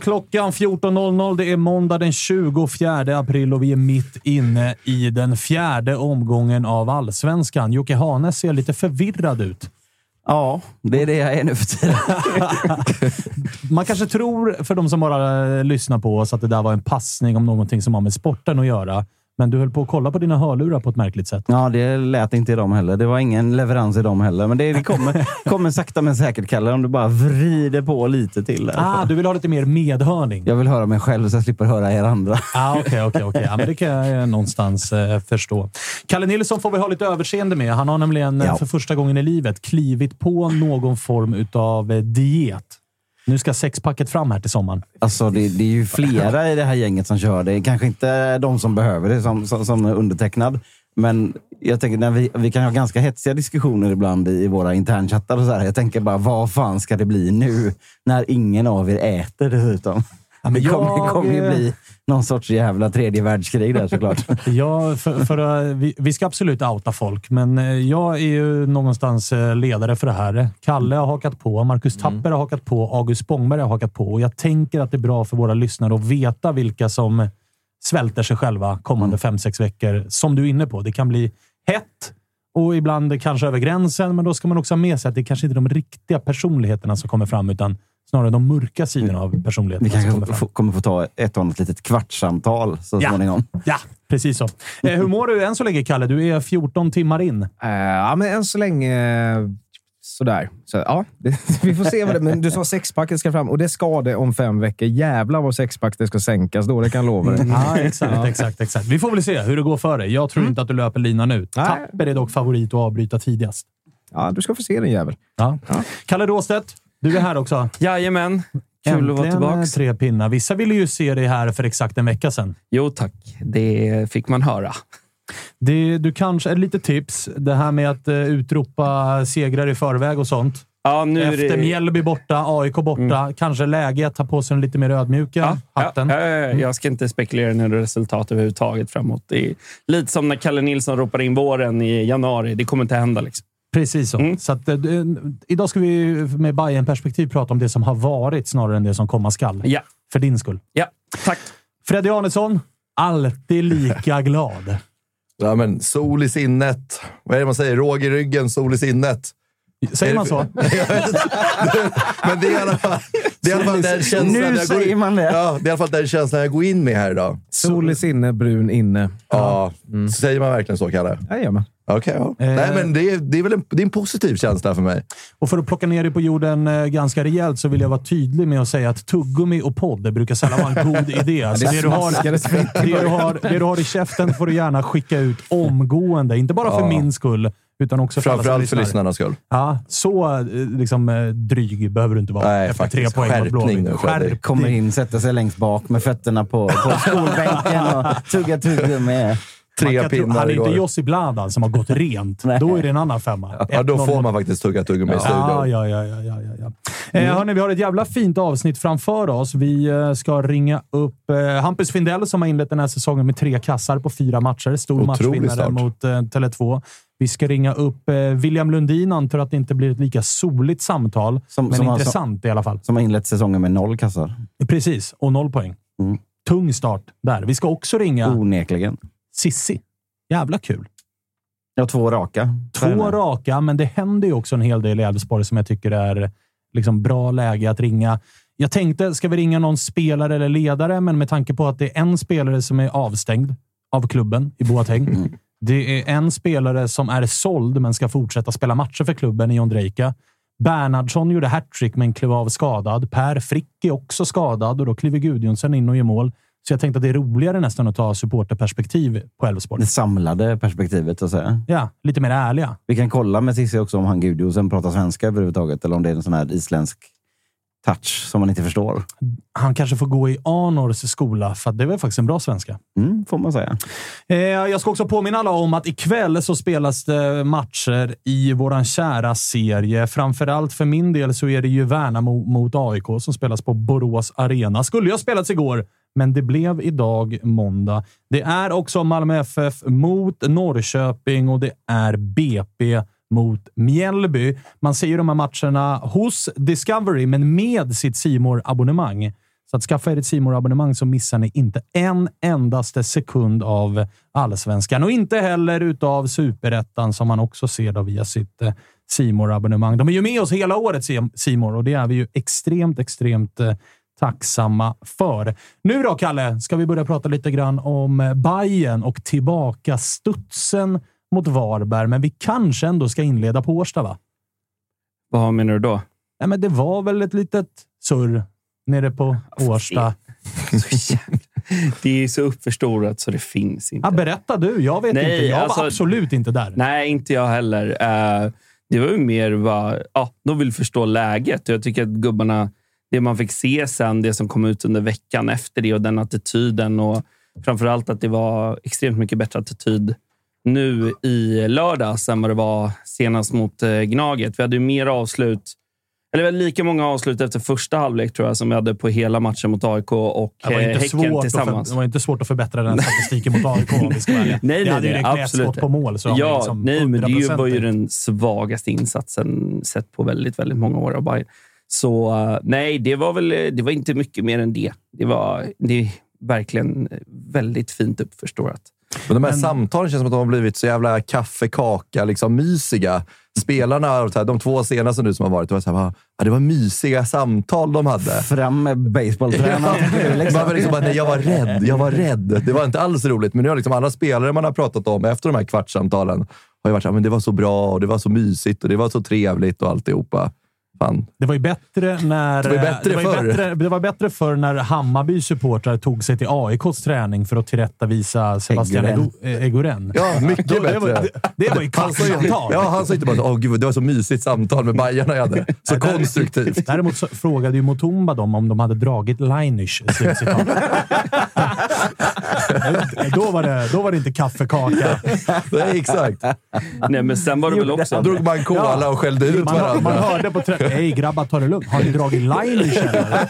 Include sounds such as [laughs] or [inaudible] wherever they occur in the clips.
klockan 14.00. Det är måndag den 24 april och vi är mitt inne i den fjärde omgången av Allsvenskan. Jocke Hanes ser lite förvirrad ut. Ja, det är det jag är nu för tiden. [laughs] Man kanske tror, för de som bara lyssnar på oss, att det där var en passning om någonting som har med sporten att göra. Men du höll på att kolla på dina hörlurar på ett märkligt sätt. Ja, det lät inte i dem heller. Det var ingen leverans i dem heller. Men det, det kommer, [laughs] kommer sakta men säkert, Kalle, om du bara vrider på lite till. Där. Ah, du vill ha lite mer medhörning? Jag vill höra mig själv så jag slipper höra er andra. Ah, Okej, okej, okej. Ja, men det kan jag eh, någonstans eh, förstå. Kalle Nilsson får vi ha lite överseende med. Han har nämligen eh, Ja. för första gången i livet klivit på någon form av eh, diet. Nu ska sexpacket fram här till sommaren. Alltså, det, det är ju flera i det här gänget som kör. Det är kanske inte de som behöver det som, som, som är undertecknad. Men jag tänker, när vi, vi kan ha ganska hetsiga diskussioner ibland i, i våra internchattar. Och så här. Jag tänker bara, vad fan ska det bli nu? När ingen av er äter dessutom men det kommer, jag- kommer ju bli någon sorts jävla tredje världskrig där såklart. [laughs] Ja, för, för, eh, vi, vi ska absolut outa folk, men eh, jag är ju någonstans eh, ledare för det här. Kalle har hakat på, Marcus Tapper har hakat på, August Spångberg har hakat på och jag tänker att det är bra för våra lyssnare att veta vilka som svälter sig själva kommande fem, sex veckor. Som du är inne på. Det kan bli hett och ibland kanske över gränsen, men då ska man också ha med sig att det kanske inte är de riktiga personligheterna som kommer fram, utan snarare de mörka sidorna av personligheterna Vi kommer kanske få, kommer få ta ett och annat litet kvartssamtal så Ja. småningom. Ja, precis så. Eh, hur mår du än så länge, Kalle? Du är 14 timmar in. Eh, ja, men än så länge eh, sådär. Så, ja, det, [laughs] vi får se. Vad det, men du sa sexpacket ska fram och det ska det om fem veckor. Jävlar vad sexpack det ska sänkas då, det kan jag lova dig. [laughs] Ja, exakt, exakt, exakt. Vi får väl se hur det går för dig. Jag tror inte att du löper linan ut. Nej. Tapper är dock favorit att avbryta tidigast. Ja, du ska få se den jävel. Ja. Kalle Råstedt, du är här också. Jajamän. Kul att vara Äntligen tillbaka. tre pinnar. Vissa ville ju se dig här för exakt en vecka sedan. Jo tack, det fick man höra. Det, du kanske, ett litet tips. Det här med att uh, utropa segrar i förväg och sånt. Ja, nu Efter det... Mjällby borta, AIK borta. Kanske läge att ta på sig den lite mer ödmjuka Ja, hatten. ja, ja, ja. Jag ska inte spekulera några resultat överhuvudtaget framåt. Det är lite som när Kalle Nilsson ropar in våren i januari. Det kommer inte hända. Liksom. Precis så. Mm. så att, eh, idag ska vi med bayern perspektiv prata om det som har varit snarare än det som komma skall. Ja, För din skull. ja. Tack. Freddy Arnesson, alltid lika glad. Ja, men sol i sinnet. Vad är det man säger? Råg i ryggen, sol i sinnet. Säger man så? [laughs] Men det är i alla fall, det är i alla fall den känslan jag går in, man det. Ja, det är i alla fall den känslan jag går in med här idag. Sol i sinne, brun inne. Ja, Säger man verkligen så, Kalle? Jajamän. Okej, ja. Nej, men det är, det är väl en, det är en positiv känsla för mig. Och för att plocka ner dig på jorden eh, ganska rejält så vill jag vara tydlig med att säga att tuggummi och podd brukar sällan vara en god [laughs] idé. Så det, du har, det, du har, det du har i käften får du gärna skicka ut omgående. Inte bara för Ja. min skull, utan också för alla Framförallt för lyssnar. lyssnarnas skull. Ja, så eh, liksom, eh, dryg behöver du inte vara Nej, efter tre faktiskt. poäng mot Skärpning nu, Fredrik. Skärp Kommer in, sätter sig längst bak med fötterna på, på skolbänken och tuggar tuggummi. Tre pinnar Han är inte. Jossi Bladan som har gått [laughs] rent. Då är det en annan femma. Ja, då 1-0 får man faktiskt tugga tuggummi i studion. ja, ja, ja, ja, ja, ja. Eh, hörni, vi har ett jävla fint avsnitt framför oss. Vi eh, ska ringa upp eh, Hampus Findell som har inlett den här säsongen med tre kassar på fyra matcher. Stor Otrolig matchvinnare start. mot eh, Tele2. Vi ska ringa upp eh, William Lundin, antar att det inte blir ett lika soligt samtal, Som- men som har- intressant i alla fall. Som har inlett säsongen med noll kassar. Precis, och noll poäng. Mm. Tung start där. Vi ska också ringa Onekligen. Sissi. Jävla kul. Ja, två raka. Två raka, men det händer ju också en hel del i Elfsborg som jag tycker är liksom bra läge att ringa. Jag tänkte, ska vi ringa någon spelare eller ledare? Men med tanke på att det är en spelare som är avstängd av klubben i Boateng. Det är en spelare som är såld, men ska fortsätta spela matcher för klubben i John Drejka. Bernhardsson gjorde hattrick, men klev av skadad. Per Frick är också skadad och då kliver Gudjonsen in och gör mål. Så jag tänkte att det är roligare nästan att ta supporterperspektiv på Elfsborg. Det samlade perspektivet, så att säga. Ja, lite mer ärliga. Vi kan kolla med Cissi också om han Gudjosen pratar svenska överhuvudtaget, eller om det är en sån här isländsk touch som man inte förstår. Han kanske får gå i Arnors skola, för det väl faktiskt en bra svenska. Mm, får man säga. Eh, jag ska också påminna alla om att ikväll så spelas det matcher i våran kära serie. Framförallt för min del så är det ju Värnamo mot AIK som spelas på Borås Arena. Skulle ha spelats igår, men det blev idag måndag. Det är också Malmö FF mot Norrköping och det är BP mot Mjällby. Man ser ju de här matcherna hos Discovery, men med sitt simor abonnemang Så att skaffa er ett simor abonnemang så missar ni inte en endaste sekund av allsvenskan och inte heller utav superettan som man också ser då via sitt eh, simor abonnemang De är ju med oss hela året, Simor och det är vi ju extremt, extremt eh, tacksamma för. Nu då, Kalle, ska vi börja prata lite grann om Bayern och tillbaka studsen mot Varberg, men vi kanske ändå ska inleda på Årsta, va? Vad menar du då? Nej, men det var väl ett litet surr nere på Årsta. [laughs] Det är så uppförstorat så det finns inte. Ja, berätta du. Jag vet Nej, inte. Jag alltså- var absolut inte där. Nej, inte jag heller. Eh, det var ju mer vad ja, de vill förstå läget. Jag tycker att gubbarna, det man fick se sen, det som kom ut under veckan efter det och den attityden och framförallt att det var extremt mycket bättre attityd nu i lördags än vad det var senast mot eh, Gnaget. Vi hade ju mer avslut, eller väl lika många avslut efter första halvlek tror jag som vi hade på hela matchen mot AIK och Det eh, Häcken att för, tillsammans. det var inte svårt att förbättra den statistiken mot AIK om vi ska vara. [laughs] Nej, nej, hade ju räckt absolut. på mål. Så ja, liksom nej, men det var ju 100%. den svagaste insatsen sett på väldigt, väldigt många år av Bayern. Så eh, nej, det var väl det var inte mycket mer än det. Det var det är verkligen väldigt fint uppförstorat. Men de här samtalen känns som att de har blivit så jävla kaffe, kaka, liksom mysiga. Spelarna, de två senaste nu som har varit, det var, så här, ja, det var mysiga samtal de hade. Fram med basebolltränaren. [laughs] Man liksom bara, nej, jag var rädd, jag var rädd. Det var inte alls roligt, men nu har liksom alla spelare man har pratat om efter de här kvartssamtalen har ju varit så här, men det var så bra och det var så mysigt och det var så trevligt och alltihopa. Fan. Det var ju bättre när... Det var bättre det var förr. bättre, det var bättre förr när Hammarbys supportrar tog sig till AIKs träning för att tillrättavisa Sebastian Egoren. Ego- eh, Egoren. Ja, mycket Då- bättre. Det var, det, det var ju kvartssamtal. Ja, han sa inte bara åh gud, det var så mysigt samtal med Bajarna jag hade. Så [laughs] konstruktivt. Däremot så frågade ju Mutumba dem om de hade dragit Leinisch. [laughs] [laughs] då, var det, då var det inte kaffekaka. [laughs] Nej, exakt. Nej, men sen var det väl också... Drog man cola och skällde ut Man, varandra. man hörde på träffen. Hej grabbar, ta det lugnt. Har ni dragit Leinisch eller?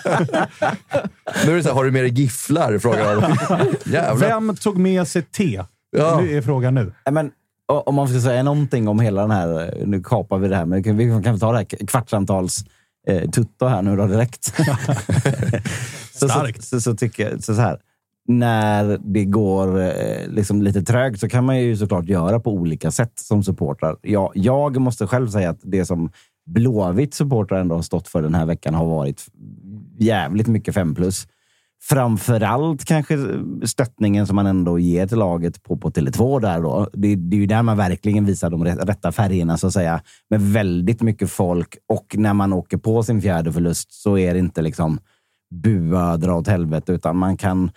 Nu är det så här, har du med dig gifflar? Frågar han. [laughs] Vem tog med sig te? Ja. Nu är frågan nu. Men, om man ska säga någonting om hela den här... Nu kapar vi det här, men vi kan, ta det här kvartssamtals eh, tutto här nu då direkt. så, så, Starkt. så, så tycker jag så, så här när det går eh, liksom lite trögt så kan man ju såklart göra på olika sätt som supportrar. Jag, jag måste själv säga att det som Blåvitt supportrar ändå har stått för den här veckan har varit jävligt mycket 5 plus. Framförallt kanske stöttningen som man ändå ger till laget på, på Tele2 där då. Det, det är ju där man verkligen visar de rätta färgerna så att säga. Med väldigt mycket folk och när man åker på sin fjärde förlust så är det inte liksom bua, dra åt helvete, utan man kan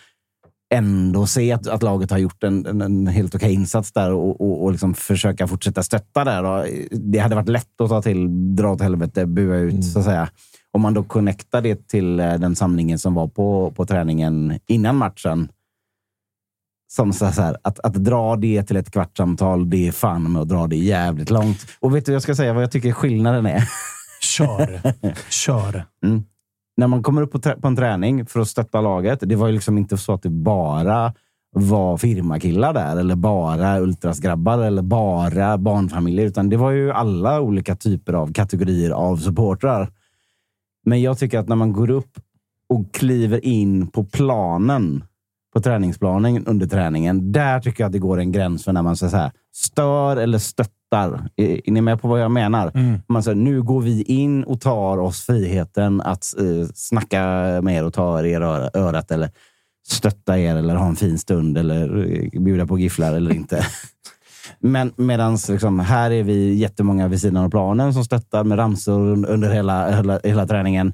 ändå se att, att laget har gjort en, en, en helt okej insats där och, och, och liksom försöka fortsätta stötta där. Och det hade varit lätt att ta till dra åt helvete, bua ut, så att säga. Om man då connectar det till eh, den samlingen som var på, på träningen innan matchen. Som så här, att, att dra det till ett kvartssamtal, det är fan med att dra det jävligt långt. Och vet du, jag ska säga vad jag tycker skillnaden är. Kör. [laughs] Kör. Mm. När man kommer upp på, på en träning för att stötta laget. Det var ju liksom inte så att det bara var firmakillar där eller bara ultrasgrabbar eller bara barnfamiljer, utan det var ju alla olika typer av kategorier av supportrar. Men jag tycker att när man går upp och kliver in på planen, på träningsplanen under träningen, där tycker jag att det går en gräns för när man så här, stör eller stöttar. Är, är ni med på vad jag menar? Man säger, nu går vi in och tar oss friheten att eh, snacka med er och ta er i öra- örat eller stötta er eller ha en fin stund eller eh, bjuda på gifflar eller inte. [laughs] Men medans liksom, här är vi jättemånga vid sidan av planen som stöttar med ramsor un- under hela, hela, hela träningen.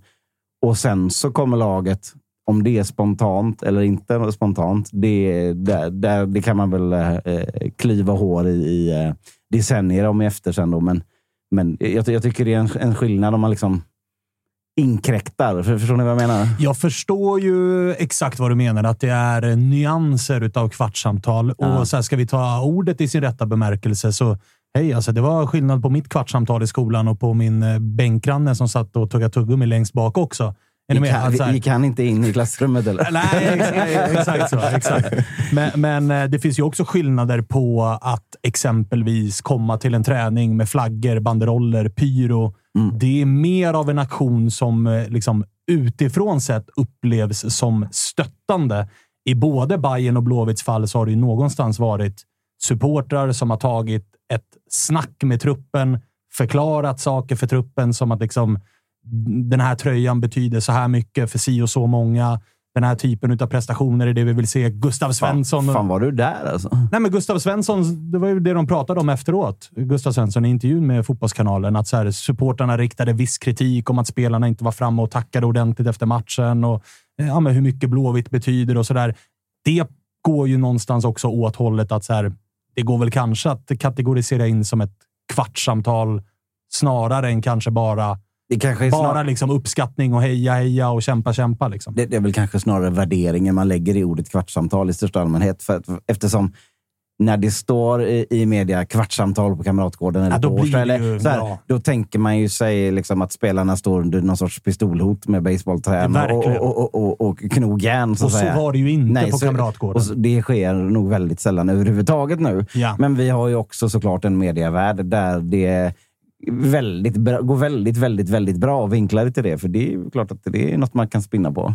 Och sen så kommer laget, om det är spontant eller inte spontant, det, där, där, det kan man väl eh, klyva hår i, i eh, decennier om efter sen. Då. Men, men jag, jag tycker det är en, en skillnad om man liksom inkräktar. För, förstår ni vad jag menar? Jag förstår ju exakt vad du menar, att det är nyanser utav kvartssamtal. Ja. Och så här, ska vi ta ordet i sin rätta bemärkelse så hej, alltså det var skillnad på mitt kvartssamtal i skolan och på min eh, bänkgranne som satt och tuggade tuggummi längst bak också. Gick med? han, Att så här- gick han inte in i klassrummet eller? [laughs] Nej, exakt, exakt så. Exakt. Men, men eh, det finns ju också skillnader på att exempelvis komma till en träning med flaggor, banderoller, pyro. Det är mer av en aktion som eh, liksom, utifrån sett upplevs som stöttande. I både Bayern och Blåvitts fall så har det ju någonstans varit supportrar som har tagit ett snack med truppen, förklarat saker för truppen som att liksom, den här tröjan betyder så här mycket för si och så många. Den här typen av prestationer är det vi vill se. Gustav Svensson. Fan, fan var du där alltså? Nej, men Gustav Svensson, det var ju det de pratade om efteråt. Gustav Svensson i intervjun med Fotbollskanalen. Att så här, supportarna riktade viss kritik om att spelarna inte var framme och tackade ordentligt efter matchen. Och eh, ja, men hur mycket Blåvitt betyder och sådär. Det går ju någonstans också åt hållet att så här, det går väl kanske att kategorisera in som ett kvartssamtal snarare än kanske bara, Det kanske är bara liksom uppskattning och heja, heja och kämpa, kämpa. Liksom. det, det är väl kanske snarare värderingen man lägger i ordet kvartssamtal i största allmänhet. För, eftersom när det står i, i media kvartssamtal på Kamratgården eller Ja, då på Årsta, eller, så här, då tänker man ju sig liksom att spelarna står under någon sorts pistolhot med basebollträn och, och, och, och, och knogjärn. Så Och så säga. var det ju inte Nej, på så- Kamratgården. Och så, det sker nog väldigt sällan överhuvudtaget nu. Ja. Men vi har ju också såklart en medievärld där det väldigt bra, går väldigt, väldigt, väldigt bra att vinkla det till det. För det är klart att det är något man kan spinna på.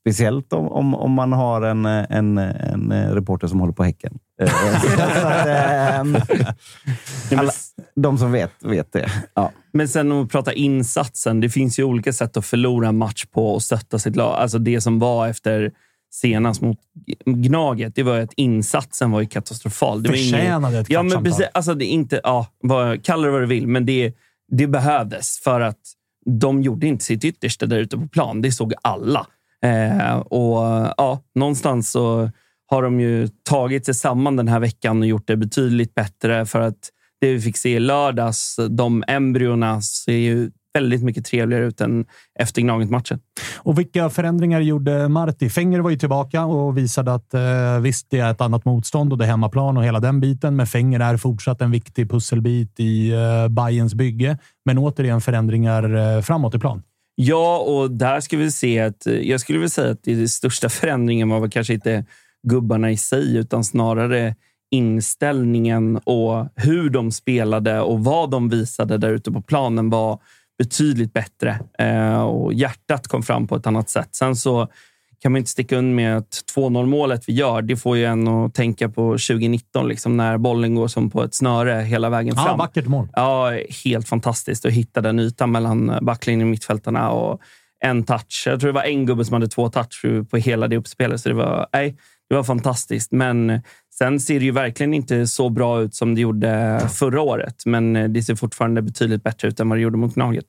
Speciellt om, om, om man har en, en, en reporter som håller på Häcken. [laughs] Eh, att, ehm, alla, de som vet, vet det. Ja. Men sen om vi pratar insatsen. Det finns ju olika sätt att förlora en match på och stötta sitt lag. Alltså det som var efter senast mot Gnaget, det var att insatsen var ju katastrofal. Det var ingen- Förtjänade ett Ja, men precis. Alltså det är inte, ja, vad, kalla det vad du vill, men det, det behövdes för att de gjorde inte sitt yttersta där ute på plan. Det såg alla. Eh, och ja, någonstans så har de ju tagit sig samman den här veckan och gjort det betydligt bättre för att det vi fick se i lördags, de embryona ser ju väldigt mycket trevligare ut än efter Gnaget-matchen. Och vilka förändringar gjorde Marti? Fenger var ju tillbaka och visade att eh, visst, det är ett annat motstånd och det är hemmaplan och hela den biten. Men Fenger är fortsatt en viktig pusselbit i eh, Bayerns bygge. Men återigen förändringar eh, framåt i plan. Ja, och där ska vi se att jag skulle vilja säga att det största förändringen var väl kanske inte gubbarna i sig, utan snarare inställningen och hur de spelade och vad de visade där ute på planen var betydligt bättre. Eh, och hjärtat kom fram på ett annat sätt. Sen så kan man inte sticka under med att 2-0 målet vi gör, det får ju en att tänka på 2019, liksom, när bollen går som på ett snöre hela vägen Ja, fram. vackert mål. Ja, helt fantastiskt att hitta den ytan mellan backlinjen och mittfältarna och en touch. Jag tror det var en gubbe som hade två touch på hela det uppspelet, så det var, nej, det var fantastiskt. Men sen ser det ju verkligen inte så bra ut som det gjorde förra året, men det ser fortfarande betydligt bättre ut än vad det gjorde mot Gnaget.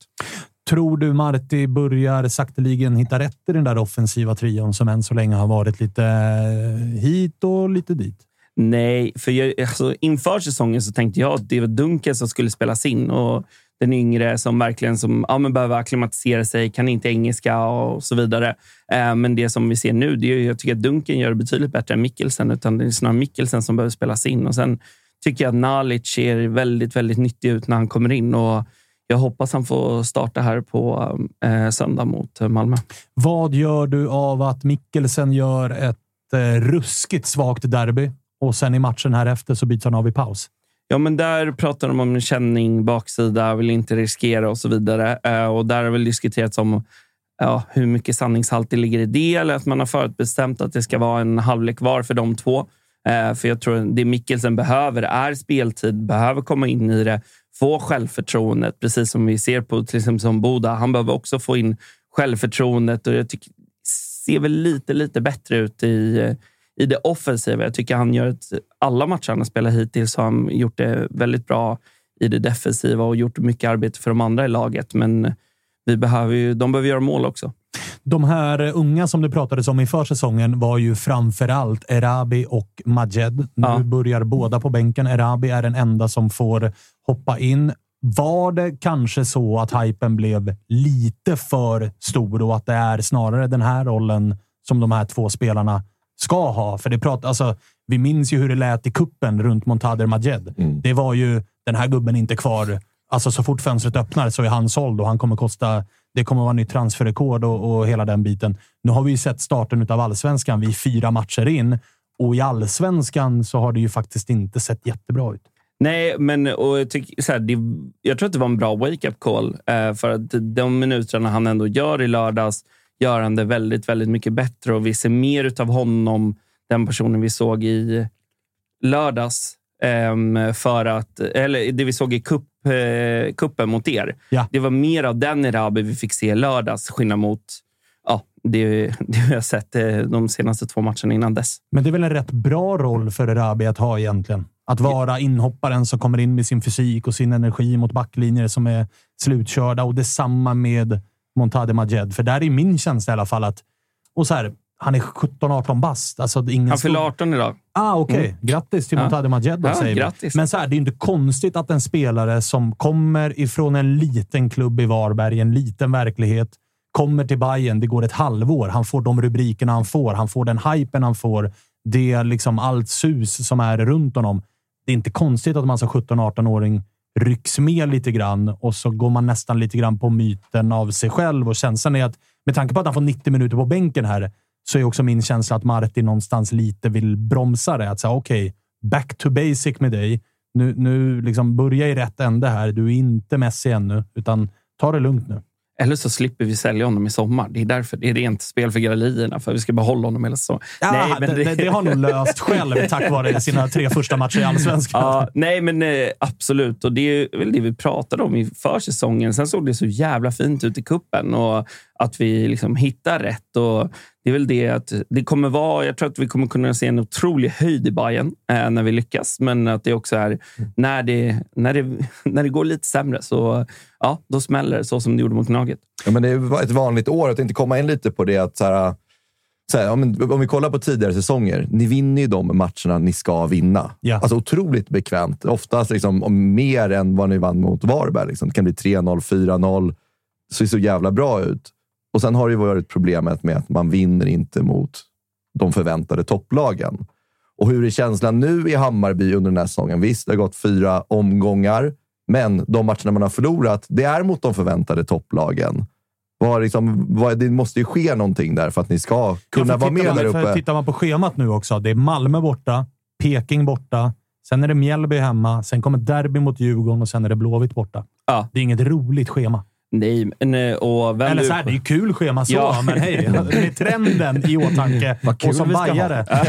Tror du Marti börjar sakteligen hitta rätt i den där offensiva trion som än så länge har varit lite eh, hit och lite dit? Nej, för jag, alltså, inför säsongen så tänkte jag att det var Dunkel som skulle spelas in och den yngre som verkligen som, ja, men behöver acklimatisera sig, kan inte engelska och så vidare. Eh, men det som vi ser nu, det är jag tycker att Dunken gör det betydligt bättre än Mikkelsen, utan det är snarare Mikkelsen som behöver spelas in. Och sen tycker jag att Nalic ser väldigt, väldigt nyttig ut när han kommer in och jag hoppas han får starta här på eh, söndag mot Malmö. Vad gör du av att Mikkelsen gör ett eh, ruskigt svagt derby och sen i matchen här efter så byts han av i paus? Ja, men där pratar de om känning, baksida, vill inte riskera och så vidare. Eh, och där har väl diskuterats om ja, hur mycket sanningshalt det ligger i det eller att man har förutbestämt att det ska vara en halvlek var för de två. Eh, för jag tror det Mikkelsen behöver är speltid, behöver komma in i det, få självförtroendet, precis som vi ser på till exempel som Boda. Han behöver också få in självförtroendet och jag tycker ser väl lite, lite bättre ut i, eh, i det offensiva. Jag tycker han gör ett, alla matcher han har spelat hittills har han gjort det väldigt bra i det defensiva och gjort mycket arbete för de andra i laget. Men vi behöver ju, de behöver göra mål också. De här unga som det pratades om inför säsongen var ju framför allt Erabi och Majed. Nu Ja. börjar båda på bänken. Erabi är den enda som får hoppa in. Var det kanske så att hypen blev lite för stor och att det är snarare den här rollen som de här två spelarna ska ha? För det prat, alltså, vi minns ju hur det lät i kuppen runt Montader Majed. Det var ju den här gubben inte kvar. Alltså så fort fönstret öppnar så är han såld och han kommer kosta. Det kommer vara nytt transferrekord och, och hela den biten. Nu har vi ju sett starten av allsvenskan. Vi är fyra matcher in och i allsvenskan så har det ju faktiskt inte sett jättebra ut. Nej, men och jag, tycker, så här, det, jag tror att det var en bra wake-up call. Eh, för att de minuterna han ändå gör i lördags gör han det väldigt, väldigt mycket bättre. Och vi ser mer av honom, den personen vi såg i lördags. ehm, för att, eller det vi såg i cup, eh, kuppen mot er. Ja. Det var mer av den Erabi vi fick se i lördags, skillnad mot ja, det, [laughs] det vi har sett eh, de senaste två matcherna innan dess. Men det är väl en rätt bra roll för Erabi att ha egentligen. Att vara inhopparen som kommer in med sin fysik och sin energi mot backlinjer som är slutkörda och detsamma med Montade Majed. För där är min känsla i alla fall att... Och så här, han är 17-18 bast. Alltså, ingen Han fyller stor- 18 idag. Ah, Okej, Mm. grattis till Ja. Montade Majed då, Ja, säger grattis. vi. Men så här, det är ju inte konstigt att en spelare som kommer ifrån en liten klubb i Varberg, en liten verklighet, kommer till Bayern. Det går ett halvår. Han får de rubrikerna han får. Han får den hypen han får. Det är liksom allt sus som är runt honom. Det är inte konstigt att man som 17-18-åring rycks med lite grann och så går man nästan lite grann på myten av sig själv. Och känslan är att med tanke på att han får 90 minuter på bänken här så är också min känsla att Martin någonstans lite vill bromsa det. Att säga okej, back to basic med dig. Nu, nu liksom börja i rätt ände här. Du är inte Messi ännu, utan ta det lugnt nu. Eller så slipper vi sälja honom i sommar. Det är därför det är rent spel för gallerierna, för vi ska behålla honom hela säsongen. Ja, det, det, det har nog löst själv tack vare sina tre första matcher i allsvenskan. Ja, nej, men eh, absolut. Och det är väl det vi pratade om i försäsongen. Sen såg det så jävla fint ut i kuppen och att vi liksom hittar rätt. Och det är väl det att det kommer vara. Jag tror att vi kommer kunna se en otrolig höjd i Bayern eh, när vi lyckas, men att det också är när det, när det, [laughs] när det går lite sämre så ja, då smäller det så som det gjorde mot Gnaget. Ja, men det var ett vanligt år. Jag tänkte komma in lite på det. att så här, så här, om, om vi kollar på tidigare säsonger. Ni vinner ju de matcherna ni ska vinna. Ja. Alltså otroligt bekvämt. Oftast liksom, om mer än vad ni vann mot Varberg. Liksom. Det kan bli 3-0, 4-0. Det ser så jävla bra ut. Och sen har det ju varit problemet med att man vinner inte mot de förväntade topplagen. Och hur är känslan nu i Hammarby under den här säsongen? Visst, det har gått fyra omgångar, men de matcherna man har förlorat, det är mot de förväntade topplagen. Vad liksom, vad, det måste ju ske någonting där för att ni ska kunna Ja, vara med tittar man, där uppe. Tittar man på schemat nu också. Det är Malmö borta, Peking borta, sen är det Mjällby hemma, sen kommer derby mot Djurgården och sen är det Blåvitt borta. Ja. Det är inget roligt schema. Nej, men, eh, och vem Eller så här, det är ju kul schema så, Ja. [laughs] men hej, med trenden i åtanke [laughs] och som bajare. [laughs]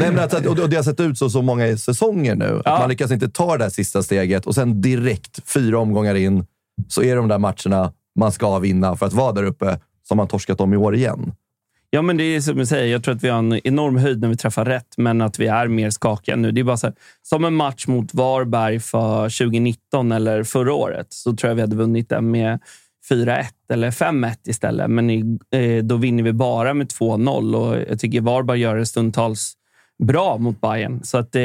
Nej, men alltså, och, det har sett ut så, så många säsonger nu. Att man lyckas inte ta det där sista steget och sen direkt, fyra omgångar in, så är de där matcherna man ska vinna för att vara där uppe som man torskat om i år igen. Ja, men det är som jag säger. Jag tror att vi har en enorm höjd när vi träffar rätt, men att vi är mer skakiga nu. Det är bara så här, som en match mot Varberg för 2019 eller förra året, så tror jag vi hade vunnit den med 4-1 eller 5-1 istället. Men i, eh, då vinner vi bara med 2-0 och jag tycker Varberg gör det stundtals bra mot Bayern. Så att, eh,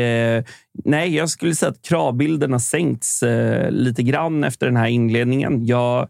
nej, jag skulle säga att kravbilden har sänkts eh, lite grann efter den här inledningen. Jag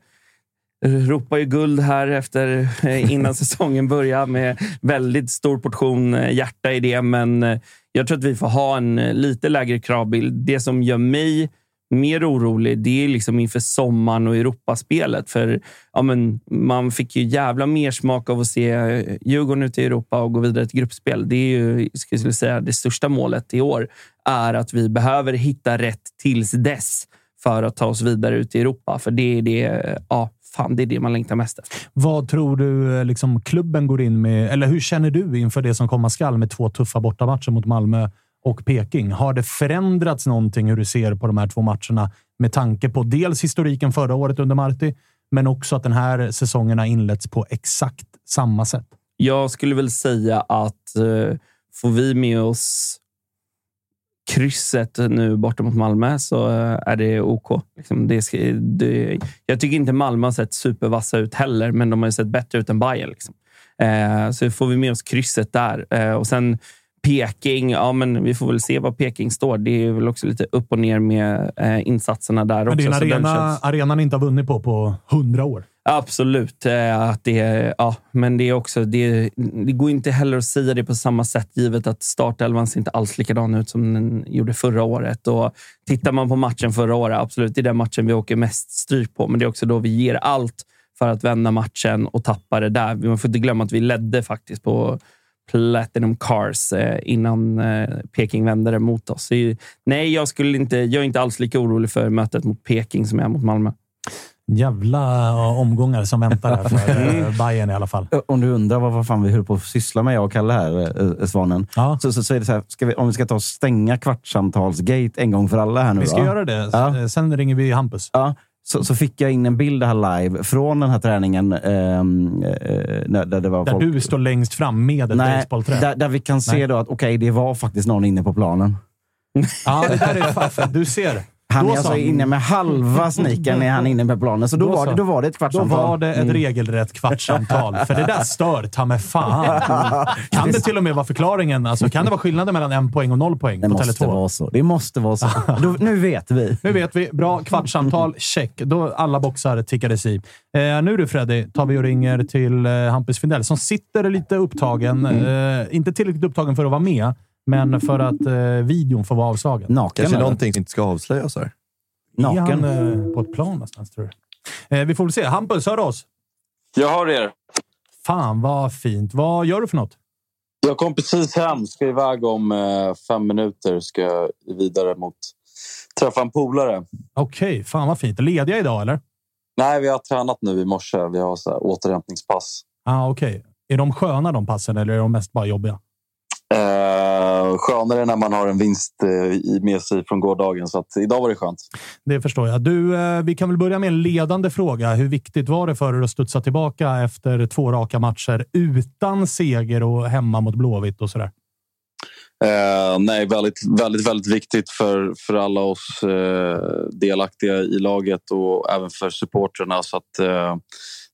ropar ju guld här efter eh, innan [laughs] säsongen börjar med väldigt stor portion eh, hjärta i det. Men eh, jag tror att vi får ha en lite lägre kravbild. Det som gör mig mer orolig det är liksom inför sommaren och Europaspelet. För ja, men, man fick ju jävla mer smak av att se Djurgården ute i Europa och gå vidare till gruppspel. Det är ju ska jag säga, det största målet i år. är att vi behöver hitta rätt tills dess för att ta oss vidare ut i Europa. För det är det, ja, fan, det, är det man längtar mest efter. Vad tror du eh, liksom, klubben går in med? Eller hur känner du inför det som komma skall med två tuffa bortamatcher mot Malmö och Peking? Har det förändrats någonting hur du ser på de här två matcherna med tanke på dels historiken förra året under Marti, men också att den här säsongen har inletts på exakt samma sätt? Jag skulle väl säga att eh, får vi med oss krysset nu borta mot Malmö så eh, är det OK. Liksom det det, jag tycker inte Malmö har sett supervassa ut heller, men de har sett bättre ut än Bayern. Liksom. Eh, så får vi med oss krysset där. Eh, och sen Peking, ja, men vi får väl se var Peking står. Det är väl också lite upp och ner med eh, insatserna där Men det också. är en så den arena, känns- arenan inte har vunnit på på hundra år. Absolut. Eh, att det, ja, men det är också, det, det går inte heller att säga det på samma sätt givet att startelvan ser inte alls likadan ut som den gjorde förra året. Och tittar man på matchen förra året, absolut, det är den matchen vi åker mest stryk på. Men det är också då vi ger allt för att vända matchen och tappa det där. Man får inte glömma att vi ledde faktiskt på Platinum Cars eh, innan eh, Peking vände det mot oss. Så, nej, jag, skulle inte, jag är inte alls lika orolig för mötet mot Peking som jag är mot Malmö. Jävla ja, omgångar som väntar här för Mm. eh, Bayern i alla fall. Om du undrar vad, vad fan vi höll på att syssla med, jag och Kalle här, eh, Svanen. Ja. Så, så, så är det så här, vi, om vi ska ta och stänga kvartssamtalsgate en gång för alla här nu. Vi ska va? göra det. Ja. Eh, Sen ringer vi Hampus. Ja, så, så fick jag in en bild här live från den här träningen. ehm, eh, där det var Där folk. du står längst fram med ett Nej, där, där vi kan se Nej. då att okej, det var faktiskt någon inne på planen. Ja, det där är faffe. Du ser. Han Då är alltså så. inne med halva sneakern [laughs] är han inne på planen. Så då, Då var, så. det, då var det ett Då kvartssamtal. var det ett Mm. regelrätt kvartssamtal. För det där stör ta mig fan. [laughs] Kan det till och med vara förklaringen? Alltså, kan det vara skillnaden mellan en poäng och noll poäng Det på måste Tele2? vara så. Det måste vara så. då, [laughs] nu vet vi. Nu vet vi. Bra kvartssamtal. Check. Då alla boxar tickades i. Eh, nu du Freddy, tar vi och ringer till eh, Hampus Findell som sitter lite upptagen. Mm. Eh, inte tillräckligt upptagen för att vara med, men för att eh, videon får vara avslagen. Naken Kanske eller? någonting som inte ska avslöjas här. Är han Naken. eh, på ett plan någonstans, tror du? Eh, vi får väl se. Hampus, hör du oss? Jag har er. Fan vad fint. Vad gör du för något? Jag kom precis hem. Ska iväg om eh, fem minuter. Ska jag vidare mot träffa en polare. Okej, fan vad fint. Lediga idag eller? Nej, vi har tränat nu i morse. Vi har så här återhämtningspass. Ah, Okej. Är de sköna de passen eller är de mest bara jobbiga? Eh, skönare när man har en vinst eh, med sig från gårdagen. Så idag var det skönt. Det förstår jag. Du, eh, vi kan väl börja med en ledande fråga. Hur viktigt var det för er att studsa tillbaka efter två raka matcher utan seger och hemma mot Blåvitt och sådär? Eh, nej, väldigt, väldigt, väldigt viktigt för, för alla oss eh, delaktiga i laget och även för supportrarna. Så att, eh,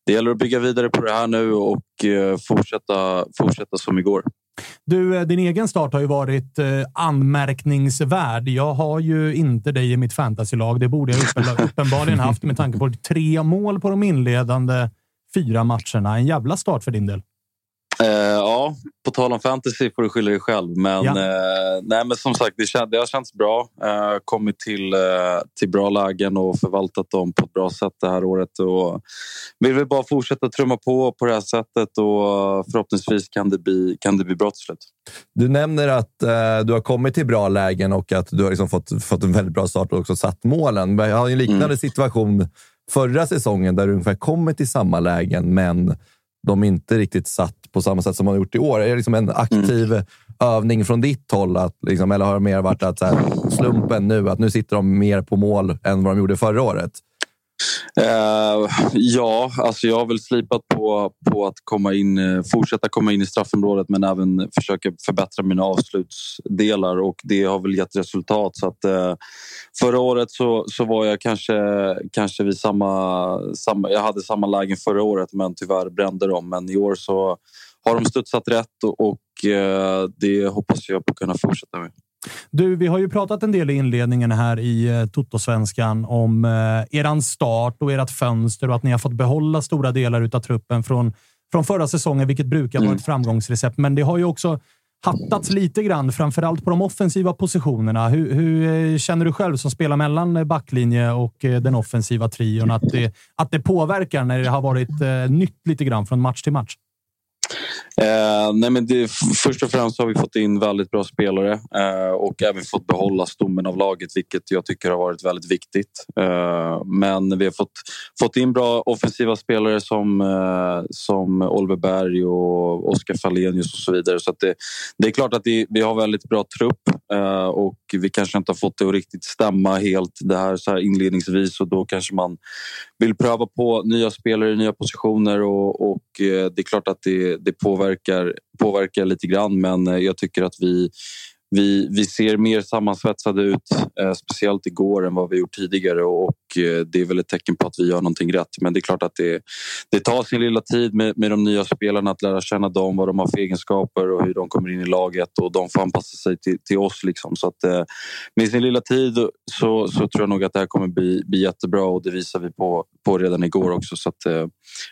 det gäller att bygga vidare på det här nu och eh, fortsätta, fortsätta som igår. Du, eh, din egen start har ju varit eh, anmärkningsvärd. Jag har ju inte dig i mitt fantasylag. Det borde jag uppen- [laughs] uppenbarligen haft med tanke på tre mål på de inledande fyra matcherna. En jävla start för din del. Eh, ja, på tal om fantasy får du skylla dig själv. Men, Ja. eh, nej, men som sagt, det, kän- det har känts bra. Eh, kommit till, till bra lägen och förvaltat dem på ett bra sätt det här året. Och vill vi bara fortsätta trumma på på det här sättet och förhoppningsvis kan det bli, kan det bli bra till slut. Du nämner att du har kommit till bra lägen och att du har liksom fått, fått en väldigt bra start och också satt målen. Men Jag har en liknande situation förra säsongen där du ungefär kommer till samma lägen, men de inte riktigt satt på samma sätt som har gjort i år? Är det liksom en aktiv mm. övning från ditt håll? Att, liksom, eller har det mer varit att så här, slumpen nu, att nu sitter de mer på mål än vad de gjorde förra året? Uh, ja, alltså jag har väl slipat på, på att komma in, eh, fortsätta komma in i straffområdet men även försöka förbättra mina avslutsdelar och det har väl gett resultat. Så att, uh, förra året så, så var jag kanske, kanske vid samma, samma... Jag hade samma lägen förra året men tyvärr brände de. Men i år så har de studsat rätt och, och uh, det hoppas jag på att kunna fortsätta med. Du, vi har ju pratat en del i inledningen här i eh, Totosvenskan om eh, eran start och ert fönster och att ni har fått behålla stora delar av truppen från, från förra säsongen, vilket brukar vara ett mm. framgångsrecept. Men det har ju också hattats lite grann, framförallt på de offensiva positionerna. Hur, hur, eh, känner du själv som spelar mellan backlinje och eh, den offensiva trion att det, att det påverkar när det har varit eh, nytt lite grann från match till match? Eh, nej men det, först och främst har vi fått in väldigt bra spelare eh, och även fått behålla stommen av laget vilket jag tycker har varit väldigt viktigt. Eh, men vi har fått, fått in bra offensiva spelare som, eh, som Oliver Berg och Oskar Fallenius och så vidare. Så det, det, är klart att det, vi har väldigt bra trupp Eh, och vi kanske inte har fått det att riktigt stämma helt det här, så här inledningsvis. Och då kanske man vill pröva på nya spelare i nya positioner. Och, och eh, det är klart att det, det påverkar, påverkar lite grann. Men eh, jag tycker att vi vi, vi ser mer sammansvetsade ut, eh, speciellt igår, än vad vi gjort tidigare och eh, det är väl ett tecken på att vi gör någonting rätt. Men det är klart att det, det tar sin lilla tid med, med de nya spelarna att lära känna dem, vad de har för egenskaper och hur de kommer in i laget och de får anpassa sig till, till oss. Liksom. Så att, eh, med sin lilla tid så, så tror jag nog att det här kommer bli, bli jättebra och det visar vi på, på redan igår också. Så att, eh,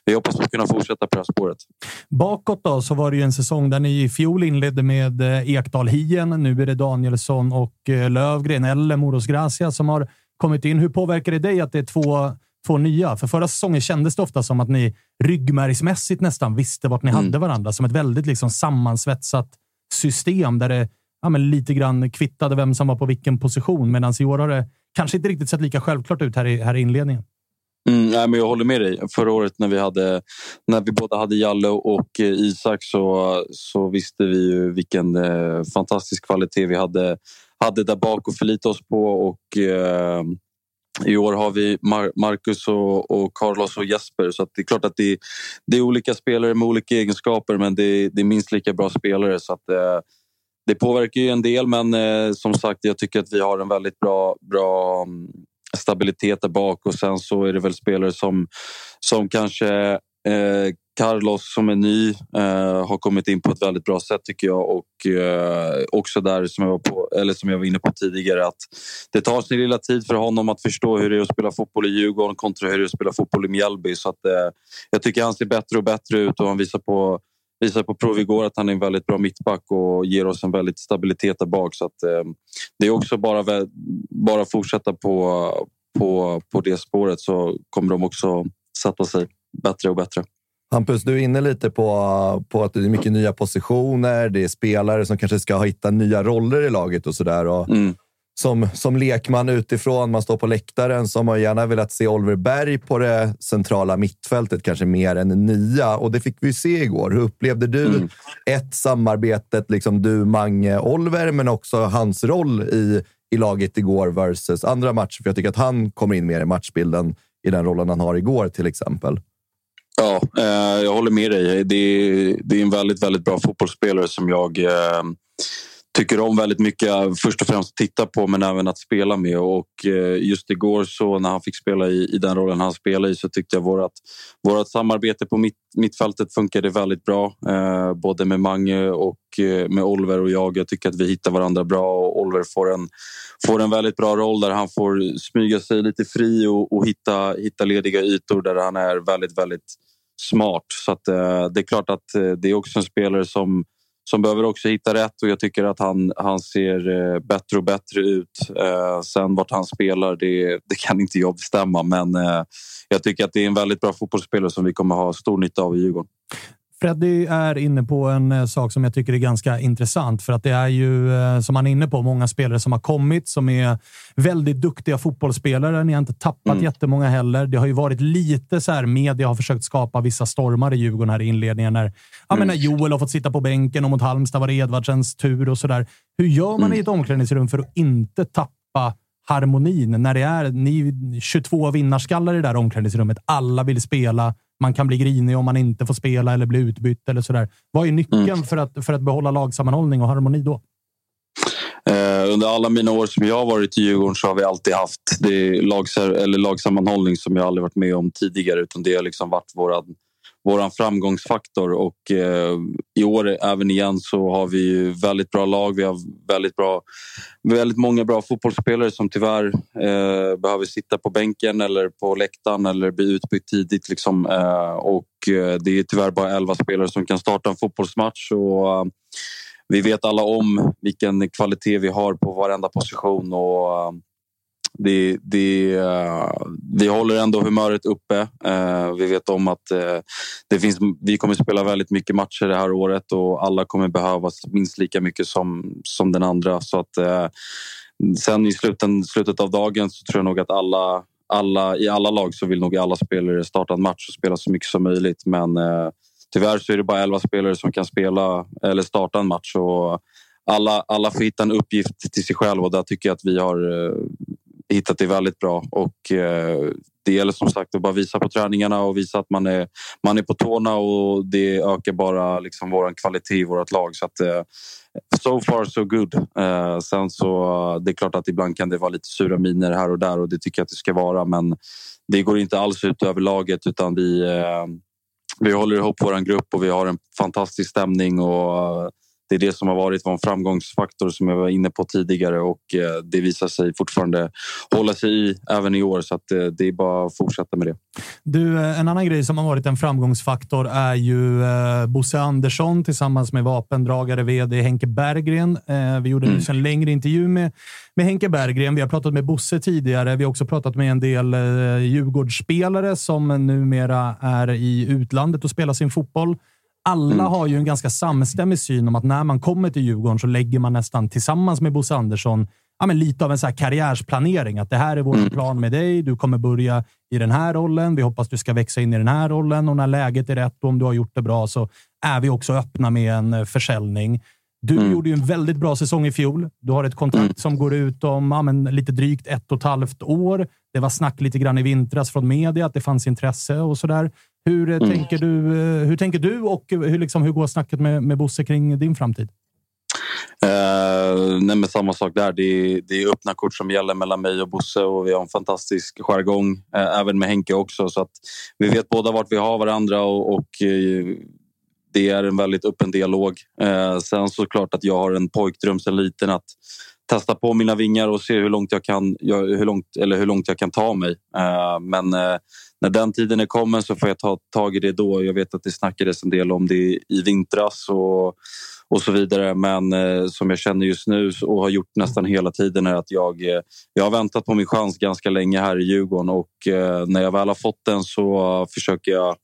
vi hoppas att kunna fortsätta på det här spåret. Bakåt då så var det ju en säsong där ni i fjol inledde med eh, Ekdal Hien nu är det Danielsson och eh, Lövgren eller Moros Gracia som har kommit in. Hur påverkar det dig att det är två, två nya? För förra säsongen kändes det ofta som att ni ryggmärgsmässigt nästan visste vart ni mm. hade varandra. Som ett väldigt liksom sammansvetsat system där det ja, men lite grann kvittade vem som var på vilken position. Medan i år har det kanske inte riktigt sett lika självklart ut här i, här i inledningen. Mm, nej, men jag håller med dig. Förra året när vi, hade, när vi båda hade Jalle och eh, Isak så, så visste vi ju vilken eh, fantastisk kvalitet vi hade, hade där bak att förlita oss på. Och, eh, i år har vi Mar Marcus och, och Carlos och Jesper så det är klart att det, det, är olika spelare med olika egenskaper men det, det är minst lika bra spelare. så att, eh, Det påverkar ju en del men eh, som sagt jag tycker att vi har en väldigt bra, bra mm, stabilitet där bak och sen så är det väl spelare som, som kanske eh, Carlos som är ny eh, har kommit in på ett väldigt bra sätt tycker jag och eh, också där som jag, var på, eller som jag var inne på tidigare att det tar sin lilla tid för honom att förstå hur det är att spela fotboll i Djurgården kontra hur det är att spela fotboll i Mjällby. Så att eh, jag tycker han ser bättre och bättre ut och han visar på visade på prov igår att han är en väldigt bra mittback och ger oss en väldigt stabilitet där bak. Så att, eh, det är också bara, bara fortsätta på, på, på det spåret så kommer de också sätta sig bättre och bättre. Hampus, du är inne lite på, på att det är mycket nya positioner. Det är spelare som kanske ska hitta nya roller i laget och sådär. Mm. Som, som lekman utifrån, man står på läktaren, så har man gärna velat se Oliver Berg på det centrala mittfältet, kanske mer än nia. Och det fick vi se igår. Hur upplevde du mm. ett, samarbetet, liksom du, Mange, Oliver, men också hans roll i i laget igår versus andra matcher. För jag tycker att han kommer in mer i matchbilden i den rollen han har igår till exempel. Ja, eh, jag håller med dig. Det är, det är en väldigt, väldigt bra fotbollsspelare som jag eh, tycker om väldigt mycket. Först och främst att titta på men även att spela med. Och eh, just igår så när han fick spela i, i den rollen han spelade i så tyckte jag vårt, vårt samarbete på mitt, mittfältet funkade väldigt bra. Eh, både med Mange och eh, med Oliver och jag. Jag tycker att vi hittar varandra bra och Oliver får en, får en väldigt bra roll där han får smyga sig lite fri och, och hitta, hitta lediga ytor där han är väldigt, väldigt smart. Så att, eh, det är klart att eh, det är också en spelare som som behöver också hitta rätt och jag tycker att han, han ser eh, bättre och bättre ut. Eh, sen vart han spelar, det, det kan inte jag bestämma men eh, jag tycker att det är en väldigt bra fotbollsspelare som vi kommer ha stor nytta av i Djurgården. Freddy är inne på en eh, sak som jag tycker är ganska intressant. För att det är ju, eh, som han är inne på, många spelare som har kommit som är väldigt duktiga fotbollsspelare. Ni har inte tappat mm. jättemånga heller. Det har ju varit lite så här, media har försökt skapa vissa stormar i Djurgården här i inledningen. När, ja, mm. när Joel har fått sitta på bänken och mot Halmstad var det Edvardsens tur och sådär. Hur gör man mm. i ett omklädningsrum för att inte tappa harmonin när det är ni 22 vinnarskallar i det där omklädningsrummet. Alla vill spela. Man kan bli grinig om man inte får spela eller bli utbytt eller sådär. Vad är nyckeln mm. för, att, för att behålla lagsammanhållning och harmoni då? Eh, under alla mina år som jag har varit i Djurgården så har vi alltid haft det lags eller lagsammanhållning som jag aldrig varit med om tidigare. Utan det har liksom varit våran vår framgångsfaktor. Och eh, I år, även igen, så har vi väldigt bra lag. Vi har väldigt, bra, väldigt många bra fotbollsspelare som tyvärr eh, behöver sitta på bänken eller på läktaren eller bli utbytt tidigt. Liksom. Eh, och eh, det är tyvärr bara elva spelare som kan starta en fotbollsmatch. Och, eh, vi vet alla om vilken kvalitet vi har på varenda position. Och, eh, det, det, uh, vi håller ändå humöret uppe. Uh, vi vet om att uh, det finns, vi kommer spela väldigt mycket matcher det här året och alla kommer behövas minst lika mycket som, som den andra. Så att, sen i sluten, slutet av dagen så tror jag nog att alla, alla, i alla lag så vill nog alla spelare starta en match och spela så mycket som möjligt. Men tyvärr så är det bara elva spelare som kan spela eller starta en match. Och alla, alla får hitta en uppgift till sig själv och där tycker jag att vi har hittat det väldigt bra. Och eh, det gäller som sagt att bara visa på träningarna och visa att man är, man är på tårna och det ökar bara liksom vår kvalitet i vårt lag. Så att, eh, so far so good. Eh, sen så det är klart att ibland kan det vara lite sura miner här och där och det tycker jag att det ska vara. Men det går inte alls ut över laget utan vi, eh, vi håller ihop vår grupp och vi har en fantastisk stämning och det är det som har varit vår framgångsfaktor som jag var inne på tidigare och eh, det visar sig fortfarande hålla sig i även i år så att eh, det är bara att fortsätta med det. Du, eh, en annan grej som har varit en framgångsfaktor är ju Bosse Andersson tillsammans med vapendragare vd Henke Berggren. Vi gjorde mm. en längre intervju med, med Henke Berggren. Vi har pratat med Bosse tidigare. Vi har också pratat med en del Djurgårdsspelare som numera är i utlandet och spelar sin fotboll alla mm. har ju en ganska samstämmig syn om att när man kommer till Djurgården så lägger man nästan tillsammans med Bosse Andersson ja, men lite av en så karriärsplanering. Att det här är vår mm. plan med dig. Du kommer börja i den här rollen. Vi hoppas du ska växa in i den här rollen och när läget är rätt och om du har gjort det bra så är vi också öppna med en eh, försäljning. Du mm. gjorde ju en väldigt bra säsong i fjol. Du har ett kontrakt mm. som går ut om ja, men, lite drygt ett och ett halvt år. Det var snack lite grann i vintras från media att det fanns intresse och så där. Hur, mm. tänker, du, eh, hur tänker du och hur, liksom, hur går snacket med, med Bosse kring din framtid? Uh, nej, men samma sak där. Det är, det är öppna kort som gäller mellan mig och Bosse och vi har en fantastisk jargong. Uh, även med Henke också. Så att vi vet båda vart vi har varandra och, och uh, det är en väldigt öppen dialog. sen såklart att jag har en pojkdröm sedan liten att testa på mina vingar och se hur långt jag kan, hur långt, eller hur långt jag kan ta mig. Eh, men eh, när den tiden är kommen så får jag ta tag i det då. Jag vet att det snackades en del om det i vintras och, och så vidare. Men eh, som jag känner just nu och har gjort nästan hela tiden är att jag, eh, jag har väntat på min chans ganska länge här i Djurgården och eh, när jag väl har fått den så försöker jag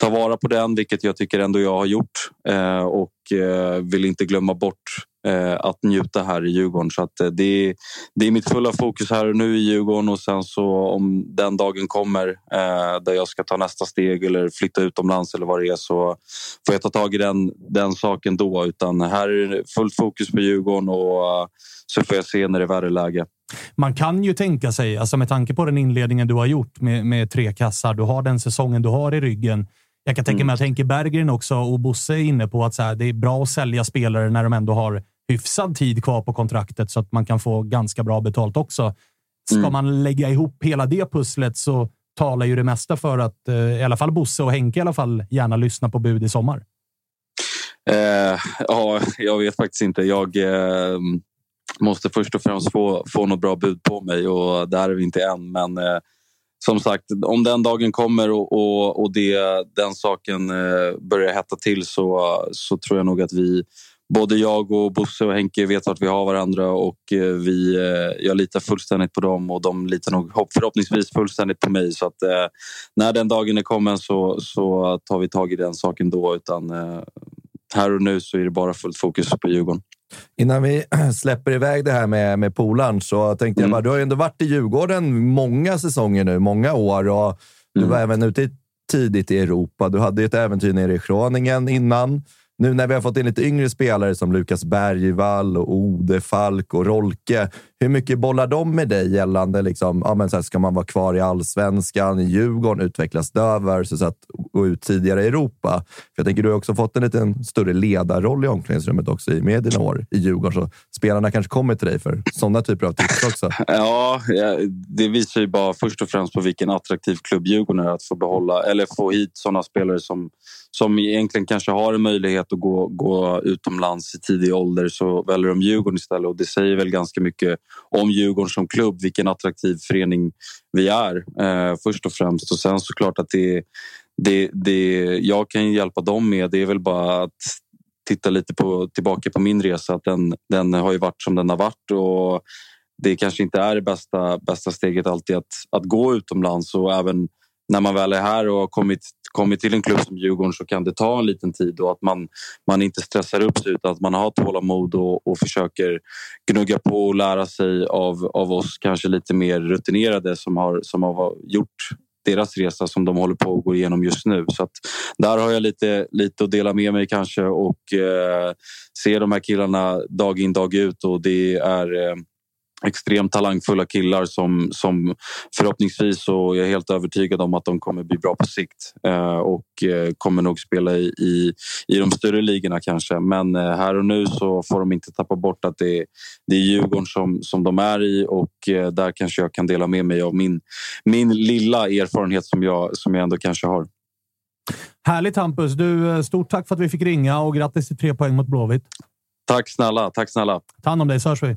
ta vara på den, vilket jag tycker ändå jag har gjort eh, och eh, vill inte glömma bort eh, att njuta här i Djurgården. Så att, eh, det, är, det är mitt fulla fokus här och nu i Djurgården och sen så om den dagen kommer eh, där jag ska ta nästa steg eller flytta utomlands eller vad det är så får jag ta tag i den, den saken då. Utan här är det fullt fokus på Djurgården och eh, så får jag se när det är värre läge. Man kan ju tänka sig, alltså med tanke på den inledningen du har gjort med, med tre kassar, du har den säsongen du har i ryggen. Jag kan tänka mig att Henke Berggren också och Bosse är inne på att så här, det är bra att sälja spelare när de ändå har hyfsad tid kvar på kontraktet så att man kan få ganska bra betalt också. Ska mm. man lägga ihop hela det pusslet så talar ju det mesta för att eh, i alla fall Bosse och Henke i alla fall gärna lyssnar på bud i sommar. Eh, ja, jag vet faktiskt inte. Jag eh, måste först och främst få, få något bra bud på mig och där är vi inte än. Men eh, som sagt, om den dagen kommer och, och, och det, den saken eh, börjar hetta till så, så tror jag nog att vi både jag och Bosse och Henke vet att vi har varandra och eh, vi, eh, jag litar fullständigt på dem och de litar nog förhoppningsvis fullständigt på mig. Så att eh, när den dagen är kommen så, så tar vi tag i den saken då. Utan eh, här och nu så är det bara fullt fokus på Djurgården. Innan vi [clears throat] släpper iväg det här med, med polaren så tänkte mm. jag bara, du har ju ändå varit i Djurgården många säsonger nu, många år och du mm. var även ute tidigt i Europa. Du hade ett äventyr nere i Groningen innan. Nu när vi har fått in lite yngre spelare som Lukas Bergvall, och Ode Falk och Rolke. Hur mycket bollar de med dig gällande liksom, ja, men så här, ska man vara kvar i allsvenskan, i Djurgården, utvecklas där versus att gå ut tidigare i Europa? För jag tänker, du har också fått en liten större ledarroll i omklädningsrummet också med dina år i Djurgården. Så spelarna kanske kommer till dig för sådana typer av tips också. [laughs] Ja, det visar ju bara först och främst på vilken attraktiv klubb Djurgården är att få behålla eller få hit sådana spelare som som egentligen kanske har en möjlighet att gå, gå utomlands i tidig ålder så väljer de Djurgården istället. Och det säger väl ganska mycket om Djurgården som klubb, vilken attraktiv förening vi är eh, först och främst. Och sen såklart att det, det, det jag kan hjälpa dem med det är väl bara att titta lite på, tillbaka på min resa. Att den, den har ju varit som den har varit. Och det kanske inte är det bästa, bästa steget alltid att, att gå utomlands och även när man väl är här och har kommit, kommit till en klubb som Djurgården så kan det ta en liten tid och att man, man inte stressar upp sig utan att man har tålamod och, och försöker gnugga på och lära sig av, av oss kanske lite mer rutinerade som har, som har gjort deras resa som de håller på att gå igenom just nu. Så att där har jag lite, lite att dela med mig kanske och eh, se de här killarna dag in dag ut och det är eh, extremt talangfulla killar som, som förhoppningsvis och jag är helt övertygad om att de kommer bli bra på sikt eh, och eh, kommer nog spela i, i, i de större ligorna kanske. Men eh, här och nu så får de inte tappa bort att det, det är Djurgården som, som de är i och eh, där kanske jag kan dela med mig av min, min lilla erfarenhet som jag, som jag ändå kanske har. Härligt Hampus! Du, eh, stort tack för att vi fick ringa och grattis till tre poäng mot Blåvitt. Tack snälla, tack snälla. Ta hand om dig så hörs vi.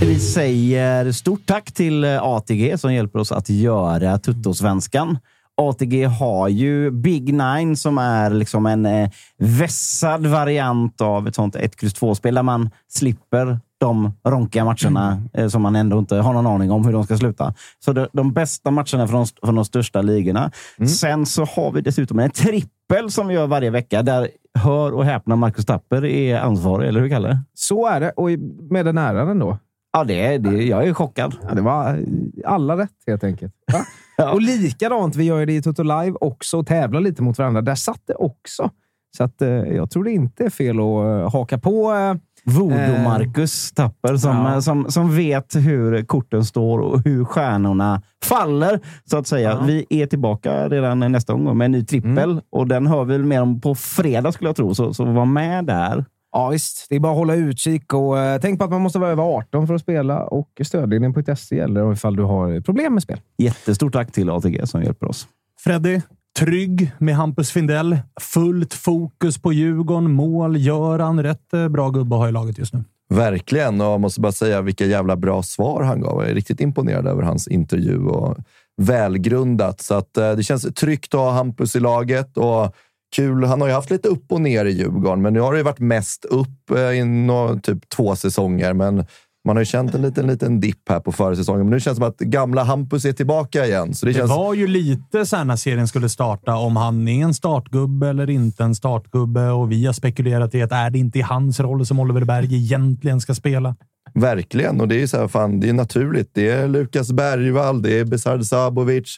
Vi säger stort tack till ATG som hjälper oss att göra Tuttosvenskan. ATG har ju Big Nine som är liksom en eh, vässad variant av ett sånt 1, X, 2-spel där man slipper de ronkiga matcherna mm. eh, som man ändå inte har någon aning om hur de ska sluta. Så de, de bästa matcherna från, från de största ligorna. Mm. Sen så har vi dessutom en trippel som vi gör varje vecka där hör och häpna Marcus Tapper är ansvarig, eller hur Kalle? Så är det, och med den äran då. Ja, det det, jag är chockad. Ja, det var alla rätt helt enkelt. [laughs] Ja. Och likadant, vi gör det i Toto Live också och tävlar lite mot varandra. Där satt det också. Så att, eh, jag tror det inte är fel att eh, haka på. Eh, Voodoo-Marcus Tapper som, ja. som, som vet hur korten står och hur stjärnorna faller, så att säga. Ja. Vi är tillbaka redan nästa gång med en ny trippel mm. och den hör vi mer om på fredag skulle jag tro, så, så var med där. Ja, visst. Det är bara att hålla utkik och eh, tänk på att man måste vara över 18 för att spela och stödlinjen.se gäller ifall du har problem med spel. Jättestort tack till ATG som hjälper oss. Freddy, trygg med Hampus Findell. Fullt fokus på Djurgården. Mål gör han. Rätt eh, bra gubbe att ha i laget just nu. Verkligen, och jag måste bara säga vilka jävla bra svar han gav. Jag är riktigt imponerad över hans intervju och välgrundat. Så att, eh, det känns tryggt att ha Hampus i laget och kul. Han har ju haft lite upp och ner i Djurgården, men nu har det ju varit mest upp eh, i nå- typ två säsonger. Men man har ju känt en liten, liten dipp här på försäsongen, men nu känns det som att gamla Hampus är tillbaka igen. Så det Det känns... var ju lite så här när serien skulle starta, om han är en startgubbe eller inte en startgubbe. Och vi har spekulerat i att är det inte i hans roll som Oliver Berg egentligen ska spela? Verkligen, och det är så här, fan, det är naturligt. Det är Lukas Bergvall, det är Besard Sabovic,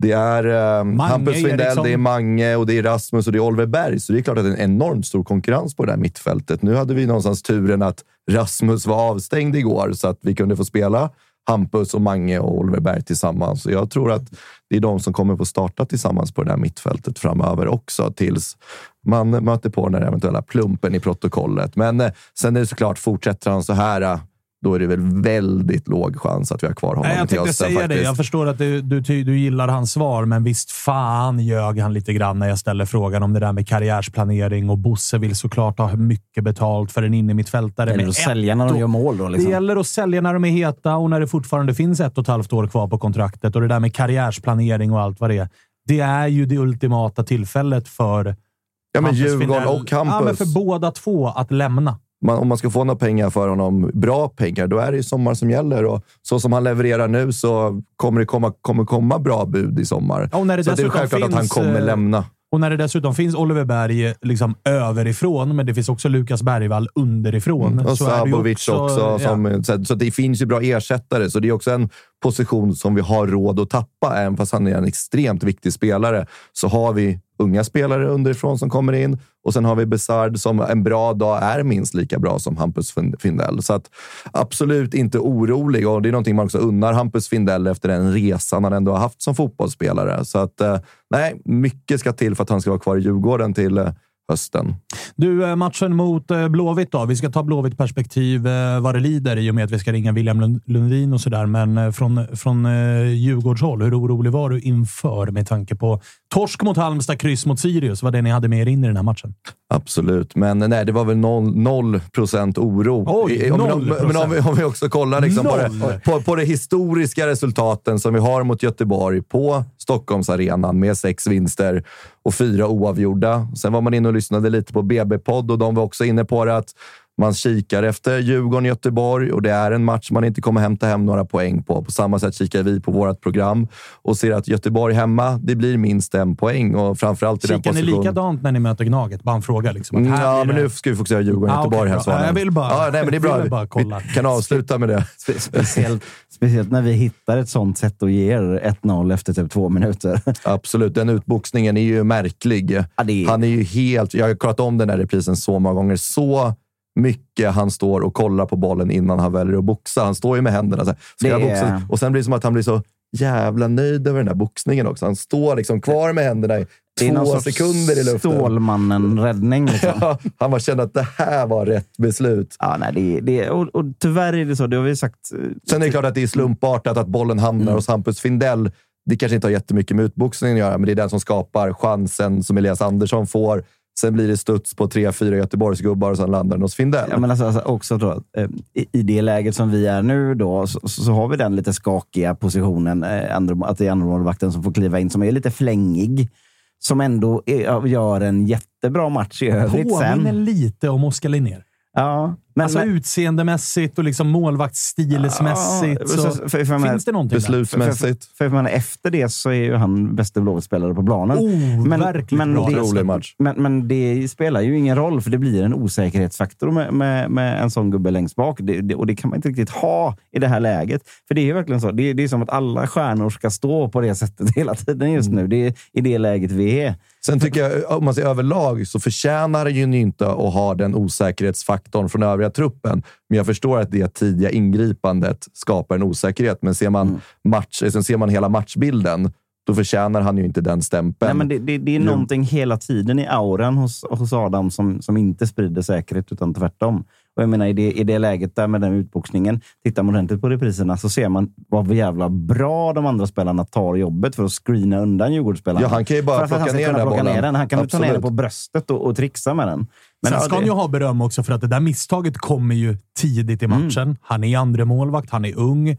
det är eh, Mange Hampus Findell, Eriksson. det är Mange, och det är Rasmus och det är Oliver Berg. Så det är klart att det är en enormt stor konkurrens på det här mittfältet. Nu hade vi någonstans turen att Rasmus var avstängd igår, så att vi kunde få spela Hampus och Mange och Oliver Berg tillsammans. Så jag tror att det är de som kommer få starta tillsammans på det här mittfältet framöver också, tills man möter på den här eventuella plumpen i protokollet. Men eh, sen är det såklart, fortsätter han så här, eh, då är det väl väldigt låg chans att vi har kvar honom Nej, jag till tänkte hösten säga det. faktiskt. Jag förstår att du, du, ty- du gillar hans svar, men visst fan ljög han lite grann när jag ställer frågan om det där med karriärsplanering och Bosse vill såklart ha mycket betalt för en innermittfältare. Det gäller med att sälja när de gör mål då, liksom. Det gäller att sälja när de är heta och när det fortfarande finns ett och ett halvt år kvar på kontraktet. Och det där med karriärsplanering och allt vad det är. Det är ju det ultimata tillfället för Ja, men Hampus Djurgården Findell- och Hampus. Ja, men för båda två att lämna. Man, om man ska få några pengar för honom, bra pengar, då är det ju sommar som gäller. Och så som han levererar nu så kommer det komma, kommer komma bra bud i sommar. Ja, och när det så det är självklart att han finns, kommer eh, lämna. Och när det dessutom finns Oliver Berg liksom överifrån, men det finns också Lukas Bergvall underifrån. Mm. Och så Sabovic också. ja. som, så, så det finns ju bra ersättare, så det är också en position som vi har råd att tappa. Även fast han är en extremt viktig spelare så har vi unga spelare underifrån som kommer in och sen har vi Besard som en bra dag är minst lika bra som Hampus Findell. Så att absolut inte orolig och det är någonting man också unnar Hampus Findell efter den resan han ändå har haft som fotbollsspelare. Så att eh, nej, mycket ska till för att han ska vara kvar i Djurgården till eh, hösten. Du, eh, matchen mot eh, Blåvitt då. Vi ska ta Blåvitt perspektiv eh, vad det lider i och med att vi ska ringa William Lundin och sådär. Men från, från Djurgårdshåll, hur orolig var du inför med tanke på torsk mot Halmstad, kryss mot Sirius? Vad det ni hade med er in i den här matchen? Absolut, men nej, det var väl noll, noll procent oro. Oj, om, noll men, men om, vi, om vi också kollar liksom på, det, på, på de historiska resultaten som vi har mot Göteborg på Stockholmsarenan med sex vinster och fyra oavgjorda. Sen var man inne och lyssnade lite på BB-podd och de var också inne på det att man kikar efter Djurgården-Göteborg och det är en match man inte kommer hämta hem några poäng på. På samma sätt kikar vi på vårt program och ser att Göteborg hemma, det blir minst en poäng och framförallt i den Kikar ni positionen. likadant när ni möter Gnaget? Bara en fråga. Liksom, att här Ja, men det- nu ska vi fokusera Djurgården Ah, här. Ja, jag vill bara- ja, nej, men det är bra. [laughs] ville bara kolla. Vi kan avsluta med det. Spe- Speciellt, speciellt när vi hittar ett sånt sätt och ger 1-0 efter typ två minuter. [laughs] Absolut. Den utboxningen är ju märklig. Han är ju helt... Jag har kollat om den här reprisen så många gånger. Så mycket han står och kollar på bollen innan han väljer att boxa. Han står ju med händerna så här. Ska Det jag boxa? Och sen blir det som att han blir så jävla nöjd över den här boxningen också. Han står liksom kvar med händerna i två sekunder i luften. Stålmannen-räddning. [laughs] Liksom. Ja, han bara kände att det här var rätt beslut. Ja, nej, det, det, och, och tyvärr är det så. Det har vi sagt. eh, Sen är det klart att det är slumpartat att bollen hamnar Mm. hos Hampus Findell. Det kanske inte har jättemycket med utboxningen att göra, men det är den som skapar chansen som Elias Andersson får. Sen blir det studs på tre, fyra Göteborgsgubbar och sen landar den hos Findell. Ja, men alltså, alltså också då, eh, i, I det läget som vi är nu då, så, så har vi den lite skakiga positionen, eh, andra, att det är andremålvakten som får kliva in, som är lite flängig. Som ändå är, gör en jättebra match i övrigt Påminner sen. lite om Oskar Linnér. Ja, men, alltså men, utseendemässigt och liksom målvaktsstilsmässigt. Ja, så för- för- för- för- finns det någonting där? Beslutsmässigt. För, för, för, men efter det så är ju han bästa Blåvitt-spelare på planen. Oh, verkligen bra. det, match. Men, men det spelar ju ingen roll, för det blir en osäkerhetsfaktor med, med, med en sån gubbe längst bak. Det, det, och det kan man inte riktigt ha i det här läget. För det är ju verkligen så. Det, det är som att alla stjärnor ska stå på det sättet [laughs] hela tiden just nu. Det är i det läget vi är. Sen tycker jag, om man ser överlag, så förtjänar det ju inte att ha den osäkerhetsfaktorn från övriga truppen. Men jag förstår att det tidiga ingripandet skapar en osäkerhet. Men ser man, Mm. match, sen ser man hela matchbilden, då förtjänar han ju inte den stämpeln. Nej, men det, det, det är någonting hela tiden i auran hos, hos Adam som, som inte sprider säkerhet, utan tvärtom. Och jag menar, i, det, I det läget där med den utboxningen, tittar man ordentligt på repriserna så ser man vad jävla bra de andra spelarna tar jobbet för att screena undan Djurgårdsspelarna. Ja, han kan ju bara han plocka ner den där plocka ner den. Han kan ju ta ner Absolut. den på bröstet och, och trixa med den. Men Sen ja, ska det- han ju ha beröm också för att det där misstaget kommer ju tidigt i matchen. Han är andra målvakt, han är ung.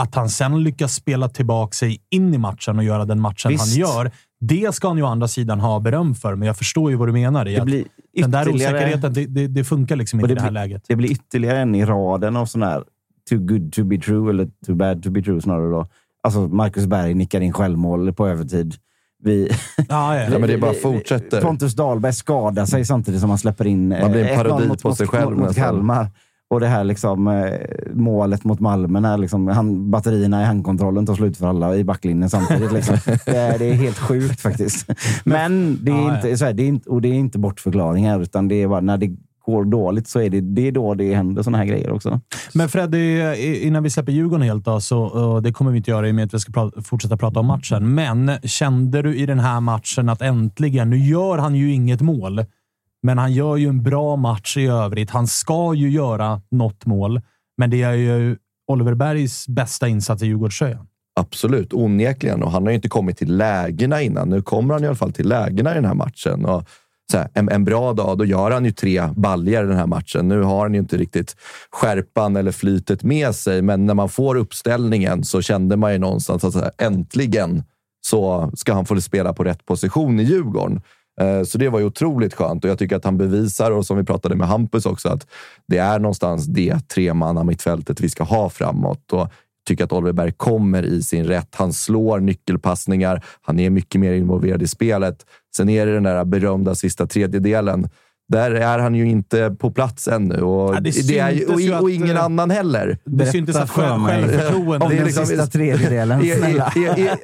Att han sen lyckas spela tillbaka sig in i matchen och göra den matchen Visst. han gör, det ska han ju å andra sidan ha beröm för. Men jag förstår ju vad du menar. I Det att blir den där osäkerheten, det, det, det funkar liksom inte i det det här blir- läget. Det blir ytterligare en i raden av sådana här too good to be true, eller too bad to be true snarare. Då. Alltså Marcus Berg nickar in självmål på övertid. Vi, Ja, ja. Ja, men det bara fortsätter. Pontus Dahlberg skadar sig samtidigt som han släpper in Man blir en eh, 1-0 parodi mot, på sig själv mot, mot. Kalmar. Och det här liksom, eh, målet mot Malmö, när liksom, han, batterierna i handkontrollen tar slut för alla i backlinjen samtidigt. Liksom. [laughs] det, är, det är helt sjukt faktiskt. [laughs] Men det är, Ja, inte, så här, det är inte, och det är inte bortförklaringar, utan det är bara när det går dåligt så är det, det är då det händer såna här grejer också. Men Freddy, i- innan vi släpper Djurgården helt, då, så, det kommer vi inte göra i och med att vi ska pra- fortsätta prata om matchen. Men kände du i den här matchen att äntligen, nu gör han ju inget mål, men han gör ju en bra match i övrigt. Han ska ju göra något mål, men det är ju Oliver Bergs bästa insats i Djurgårdströjan. Absolut, onekligen. Och han har ju inte kommit till lägena innan. Nu kommer han i alla fall till lägena i den här matchen. Och så här, en, en bra dag, då gör han ju tre baljer i den här matchen. Nu har han ju inte riktigt skärpan eller flytet med sig, men när man får uppställningen så kände man ju någonstans att så här, äntligen så ska han få spela på rätt position i Djurgården. Eh, Så det var ju otroligt skönt och jag tycker att han bevisar, och som vi pratade med Hampus också, att det är någonstans det tremanna mittfältet vi ska ha framåt. Och tycker att Oliver Berg kommer i sin rätt. Han slår nyckelpassningar. Han är mycket mer involverad i spelet. Sen är det den där berömda sista tredjedelen. Där är han ju inte på plats ännu och, Ja, det det är, och, och att, ingen eh, annan heller. Det syntes att självförtroendet... Om den liksom- sista tredjedelen, [laughs] snälla.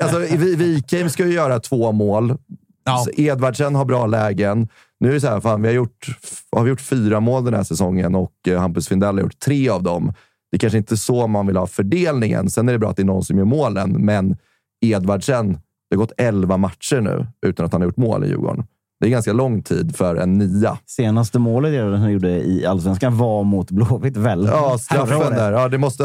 alltså, Vi- Wikheim ska ju göra två mål. Ja. Så Edvardsen har bra lägen. Nu är det så här, fan, vi har, gjort, har vi gjort fyra mål den här säsongen och eh, Hampus Findell har gjort tre av dem. Det är kanske inte så man vill ha fördelningen. Sen är det bra att det är någon som gör målen, men Edvardsen, det har gått elva matcher nu utan att han har gjort mål i Djurgården. Det är ganska lång tid för en nia. Senaste målet han gjorde i Allsvenskan var mot Blåvitt, väl? Ja, straffen där. Ja, det måste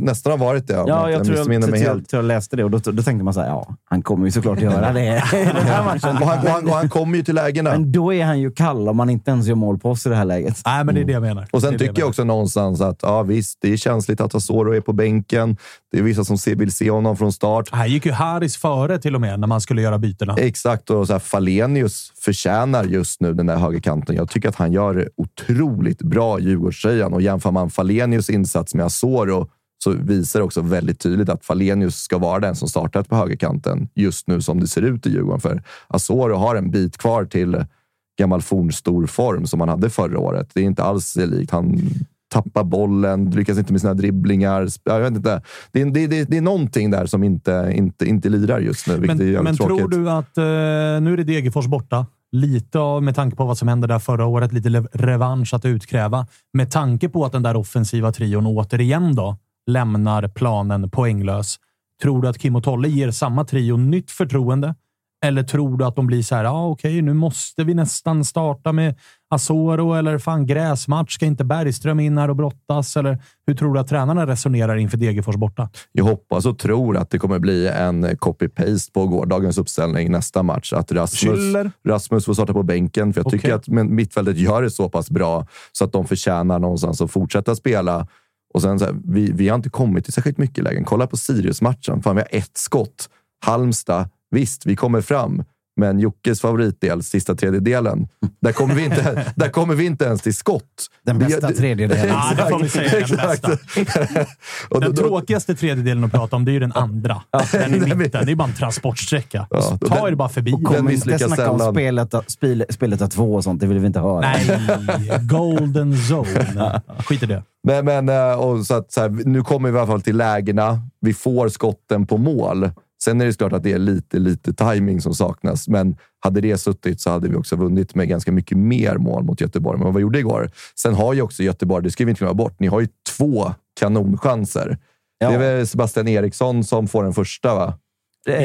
nästan ha varit det. Ja, inte jag tror jag, mig jag, helt. tror jag läste det och då, då tänkte man så här, ja, han kommer ju såklart göra det [laughs] i den här matchen. Och han, och, han, och han kommer ju till lägena. Men då är han ju kall om man inte ens gör mål på oss i det här läget. Nej, men det är det jag menar. Och sen tycker jag också någonstans att ja, visst, det är känsligt att Asoro är på bänken. Det är vissa som vill se honom från start. Här gick ju Haris före till och med när man skulle göra bytena. Exakt, och så här, Falenius förtjänar just nu den där högerkanten. Jag tycker att han gör det otroligt bra i Djurgårdströjan och jämför man Falenius insats med Asoro så visar det också väldigt tydligt att Falenius ska vara den som startat på högerkanten just nu som det ser ut i Djurgården. För Asoro har en bit kvar till gammal fornstor form som han hade förra året. Det är inte alls likt. Han tappar bollen, lyckas inte med sina dribblingar. Jag vet inte. Det, är, det, det, det är någonting där som inte, inte, inte lirar just nu, vilket är Men, jävligt men tråkigt. tror du att... Eh, nu är det Degerfors borta. Lite av, med tanke på vad som hände där förra året, lite revansch att utkräva. Med tanke på att den där offensiva trion återigen då lämnar planen poänglös. Tror du att Kim och Tolle ger samma trio nytt förtroende? Eller tror du att de blir så här, ah, okej, nu måste vi nästan starta med Asoro eller fan gräsmatch. Ska inte Bergström in här och brottas? Eller hur tror du att tränarna resonerar inför Degerfors borta? Jag hoppas och tror att det kommer bli en copy-paste på gårdagens uppställning nästa match. Att Rasmus. Rasmus får starta på bänken, för jag tycker Okej. att mittfältet gör det så pass bra så att de förtjänar någonstans att fortsätta spela. Och sen så här, vi, vi har inte kommit till särskilt mycket lägen. Kolla på Sirius-matchen. Fan, vi har ett skott. Halmstad, visst, vi kommer fram. Men Jockes favoritdel, sista tredjedelen, där kommer vi inte, [laughs] där kommer vi inte ens till skott. Den bästa [laughs] tredjedelen. Ja, det får vi säga. Den Exakt. [laughs] Den Och då- då- tråkigaste tredjedelen att prata om, det är ju den andra. Den i mitten. Det är bara en transportsträcka. Ja, Så Ta den- er bara förbi. och den. kom- inte snacka om spelet, spel, spelet av två och sånt. Det vill vi inte höra. Nej, golden zone. Skit i det. Men, men eh, och så att, så här, nu kommer vi i alla fall till lägena. Vi får skotten på mål. Sen är det klart att det är lite, lite timing som saknas, men hade det suttit så hade vi också vunnit med ganska mycket mer mål mot Göteborg än vad vi gjorde igår. Sen har ju också Göteborg, det ska vi inte glömma bort, ni har ju två kanonchanser. Ja. Det är väl Sebastian Eriksson som får den första, va?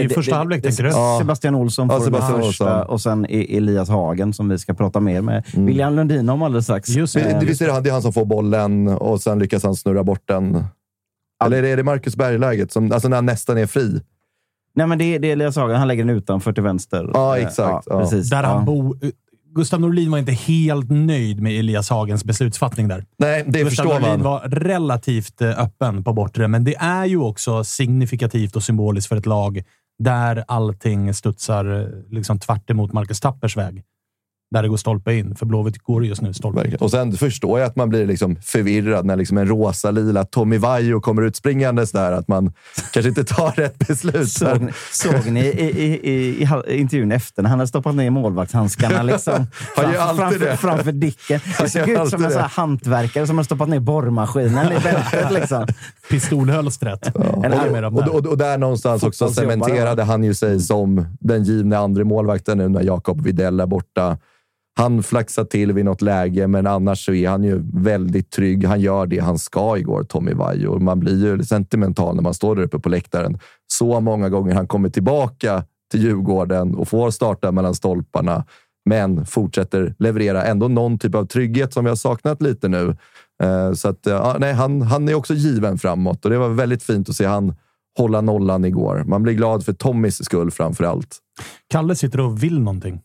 I första halvlek, tänker du? Sebastian Olsson Ja, får Sebastian den första Olsson. och sen Elias Hagen som vi ska prata mer med William Lundin om alldeles strax. Just Men, Eh, visst är det han, det är han som får bollen och sen lyckas han snurra bort den? Eller är det- är det Marcus Berg-läget? Som, alltså när han nästan är fri? Nej, men det, är- det är Elias Hagen. Han lägger den utanför till vänster. Ja, exakt. Ja. Precis. Där ja. han bo, Gustav Norlin var inte helt nöjd med Elias Hagens beslutsfattning där. Nej, det Gustav förstår Norlin man. var relativt eh, öppen på bortre, men det är ju också signifikativt och symboliskt för ett lag där allting studsar eh, liksom tvärt emot Marcus Tappers väg. Där det går stolpe in. För Blåvitt går just nu stolpe in. Och sen förstår jag att man blir liksom förvirrad när liksom en rosa-lila Tommy Vaiho kommer ut springandes där. Att man [laughs] kanske inte tar rätt beslut. Såg, ni- såg ni i, i, i, i intervjun efter när han hade stoppat ner målvaktshandskarna [laughs] liksom, Han gör framför, alltid framför, det. framför dicken? Det såg gör ut som en sån hantverkare som har stoppat ner borrmaskinen i bältet. [laughs] Liksom. Pistolhölstret. En Och, och, och, och där någonstans också cementerade han ju sig som den givne andre målvakten nu när Jakob Widell är borta. Han flaxar till vid något läge, men annars så är han ju väldigt trygg. Han gör det han ska igår, Tommy Vaiho. Man blir ju sentimental när man står där uppe på läktaren. Så många gånger han kommer tillbaka till Djurgården och får starta mellan stolparna, men fortsätter leverera ändå någon typ av trygghet som vi har saknat lite nu. Eh, så att, ja, nej, han, han är också given framåt och det var väldigt fint att se han hålla nollan igår. Man blir glad för Tommys skull framför allt. Kalle sitter och vill någonting.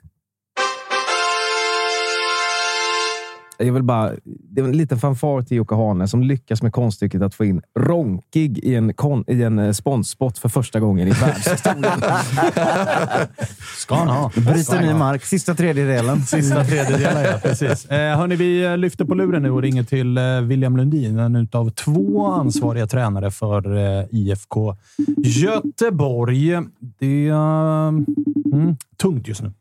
Jag vill bara, det är en liten fanfar till Jocke Hane som lyckas med konststycket att få in Ronkig i en, kon, i en eh, sponsspot för första gången i världshistorien. [laughs] Ska han ha. Bryter ny mark. Sista tredjedelen. [laughs] Sista tredjedelen, ja. Precis. Eh, hörni, vi eh, lyfter på luren nu och ringer till eh, William Lundin, en utav två ansvariga tränare för eh, IFK Göteborg. Det är eh, mm, tungt just nu.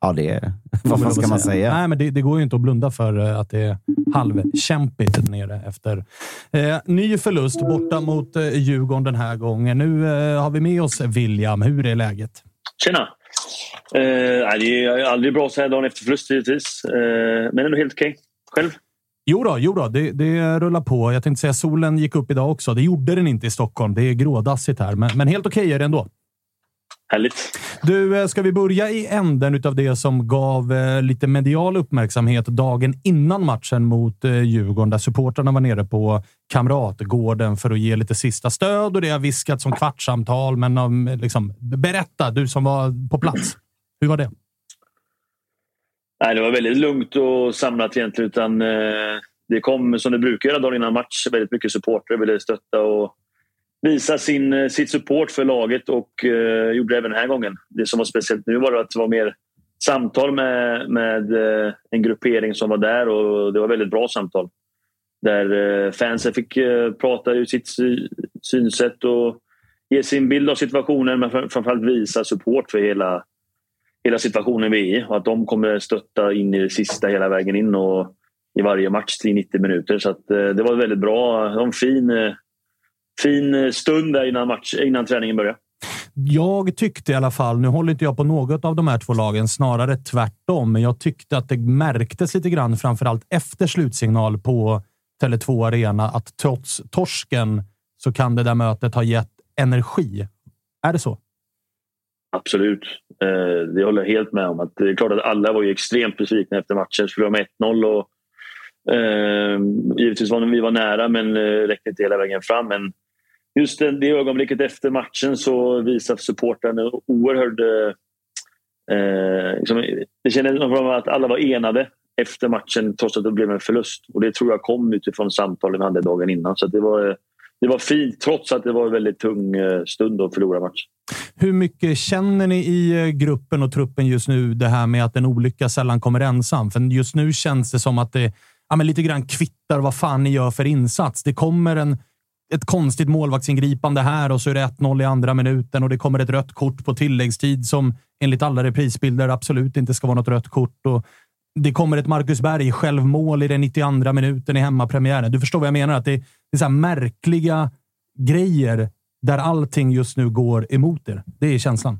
Ja, det är... får [laughs] Vad fan ska man säga? Nej, men det, det går ju inte att blunda för eh, att det är halvkämpigt nere efter eh, ny förlust borta mot eh, Djurgården den här gången. Nu eh, har vi med oss William. Hur är läget? Tjena! Eh, det är aldrig bra så här dagen efter förlust givetvis. Eh, men ändå helt okej. Själv? Jo då, jo då det, det rullar på. Jag tänkte säga solen gick upp idag också. Det gjorde den inte i Stockholm. Det är grådassigt här, men, men helt okej är det ändå. Härligt. Du, eh, ska vi börja i änden utav det som gav eh, lite medial uppmärksamhet dagen innan matchen mot eh, Djurgården, där supportrarna var nere på Kamratgården för att ge lite sista stöd och det har viskat som kvartssamtal. Men liksom, berätta, du som var på plats. Hur var det? Nej, det var väldigt lugnt och samlat egentligen. Utan, det kom som det brukar göra dagen innan match. Väldigt mycket supportrar ville stötta och visa sin, eh, sitt support för laget och eh, gjorde det även den här gången. Det som var speciellt nu var att det var mer samtal med, med eh, en gruppering som var där och det var väldigt bra samtal. Där eh, fansen fick eh, prata ur sitt synsätt och ge sin bild av situationen men framförallt visa support för hela, hela situationen vi är i och att de kommer stötta in i det sista hela vägen in och i varje match i 90 minuter. Så att, eh, det var väldigt bra. Det var en fin, fin eh, stund där innan, match, innan träningen började. Jag tyckte i alla fall, nu håller inte jag på något av de här två lagen, snarare tvärtom, men jag tyckte att det märktes lite grann, framförallt efter slutsignal på Tele2 Arena, att trots torsken så kan det där mötet ha gett energi. Är det så? Absolut. Eh, det håller jag helt med om. Att det är klart att alla var ju extremt besvikna efter matchen. Förlorade med 1-0 och eh, givetvis var vi var nära men eh, räckte inte hela vägen fram. Men just det, det ögonblicket efter matchen så visade supportrarna oerhörd... Eh, liksom, det kändes som att alla var enade efter matchen trots att det blev en förlust. Och det tror jag kom utifrån samtalen vi hade dagen innan. Så att det var det var fint trots att det var en väldigt tung eh, stund att förlora match. Hur mycket känner ni i eh, gruppen och truppen just nu det här med att en olycka sällan kommer ensam? För just nu känns det som att det ja, men lite grann kvittar vad fan ni gör för insats. Det kommer en, ett konstigt målvaktsingripande här och så är det 1-0 i andra minuten och det kommer ett rött kort på tilläggstid som enligt alla reprisbilder absolut inte ska vara något rött kort. Och det kommer ett Marcus Berg självmål i den 92 minuten i hemmapremiären. Du förstår vad jag menar? Att det, det är så här märkliga grejer där allting just nu går emot er. Det är känslan.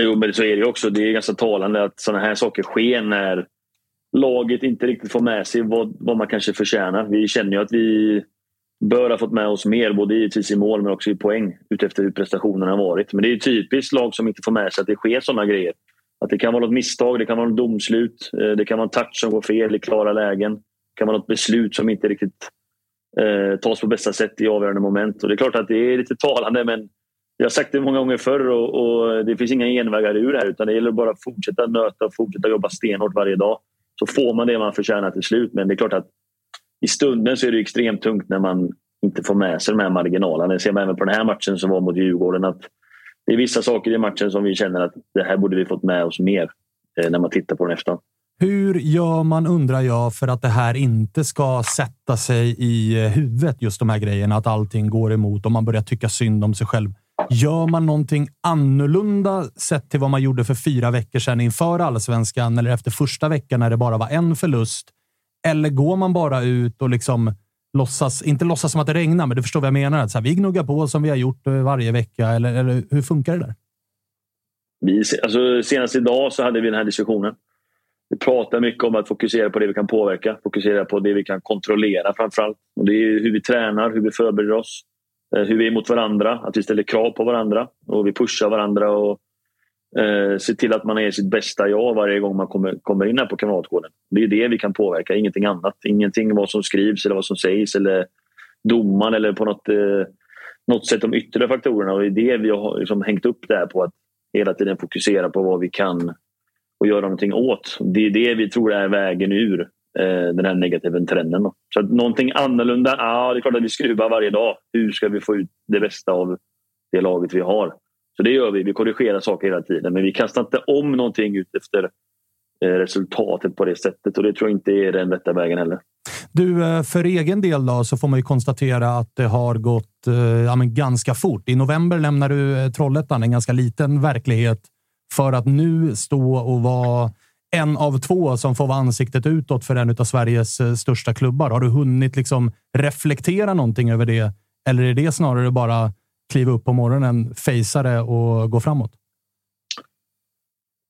Jo, men så är det ju också. Det är ganska talande att sådana här saker sker när laget inte riktigt får med sig vad, vad man kanske förtjänar. Vi känner ju att vi bör ha fått med oss mer, både givetvis i mål men också i poäng utefter hur prestationerna har varit. Men det är typiskt lag som inte får med sig att det sker sådana grejer. Att det kan vara något misstag, det kan vara något domslut, eh, det kan vara en touch som går fel i klara lägen. Det kan vara något beslut som inte riktigt eh, tas på bästa sätt i avgörande moment. Och det är klart att det är lite talande men jag har sagt det många gånger förr och, och det finns inga genvägar ur det här utan det gäller bara att fortsätta nöta och fortsätta jobba stenhårt varje dag. Så får man det man förtjänar till slut. Men det är klart att i stunden så är det extremt tungt när man inte får med sig de här marginalerna. Det ser man även på den här matchen som var mot Djurgården. Att det är vissa saker i matchen som vi känner att det här borde vi fått med oss mer eh, när man tittar på den efterhand. Hur gör man, undrar jag, för att det här inte ska sätta sig i eh, huvudet, just de här grejerna, att allting går emot och man börjar tycka synd om sig själv. Gör man någonting annorlunda sett till vad man gjorde för fyra veckor sedan inför allsvenskan eller efter första veckan när det bara var en förlust? Eller går man bara ut och liksom låtsas, inte låtsas som att det regnar, men du förstår vad jag menar. Att så här, vi gnuggar på som vi har gjort eh, varje vecka. Eller, eller hur funkar det där? Vi, alltså, senast idag så hade vi den här diskussionen. Vi pratar mycket om att fokusera på det vi kan påverka, fokusera på det vi kan kontrollera framförallt. Och det är hur vi tränar, hur vi förbereder oss, eh, hur vi är mot varandra, att vi ställer krav på varandra och vi pushar varandra och eh, se till att man är sitt bästa jag varje gång man kommer, kommer in här på Kamratgården. Det är det vi kan påverka, ingenting annat. Ingenting vad som skrivs eller vad som sägs eller domaren eller på något, eh, något sätt de yttre faktorerna. Och det är det vi har liksom hängt upp det här på, att hela tiden fokusera på vad vi kan och göra någonting åt. Det är det vi tror är vägen ur eh, den här negativa trenden. Då. Så att någonting annorlunda, ja det är klart att vi skruvar varje dag. Hur ska vi få ut det bästa av det laget vi har? Så det gör vi. Vi korrigerar saker hela tiden. Men vi kastar inte om någonting ut efter eh, resultatet på det sättet. Och det tror jag inte är den rätta vägen heller. Du, eh, för egen del då, så får man ju konstatera att det har gått eh, ja, ganska fort. I november lämnar du Trollhättan, en ganska liten verklighet, för att nu stå och vara en av två som får vara ansiktet utåt för en av Sveriges största klubbar. Har du hunnit liksom reflektera någonting över det? Eller är det snarare bara kliva upp på morgonen, fejsa det och gå framåt?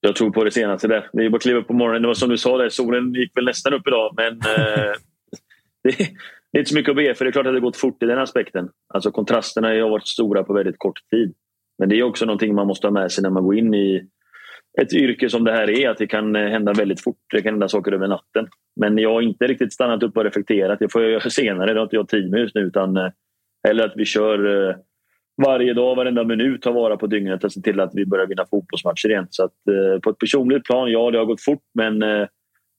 Jag tror på det senaste där. Det är bara att kliva upp på morgonen. Det var som du sa, där, solen gick väl nästan upp idag. Men [laughs] eh, det, det, är inte så mycket att be för. Det är klart att det gått fort i den aspekten. Alltså kontrasterna har varit stora på väldigt kort tid. Men det är också någonting man måste ha med sig när man går in i ett yrke som det här är. Att det kan hända väldigt fort. Det kan hända saker över natten. Men jag har inte riktigt stannat upp och reflekterat. Det får jag göra [laughs] senare. Det har inte jag tid med just nu. Utan, eh, eller att vi kör eh, varje dag, varenda minut ta vara på dygnet och se till att vi börjar vinna fotbollsmatcher igen. Så att, eh, på ett personligt plan, ja det har gått fort men eh,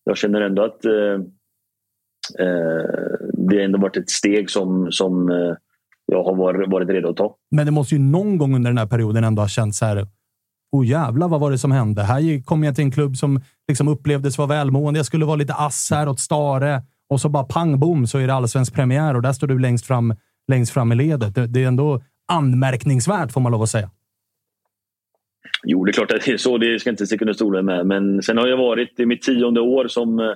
jag känner ändå att eh, eh det har ändå varit ett steg som, som eh, jag har varit, varit redo att ta. Men det måste ju någon gång under den här perioden ändå ha känts så här. Oh jävlar, vad var det som hände? Här kom jag till en klubb som liksom upplevdes vara välmående. Jag skulle vara lite ass här åt Stare och så bara pang bom så är det allsvensk premiär och där står du längst fram, längst fram i ledet. Det, det är ändå anmärkningsvärt får man lov att säga. Jo, det är klart att det är så. Det ska inte sticka under stolen med. Men sen har jag varit i mitt tionde år som, eh,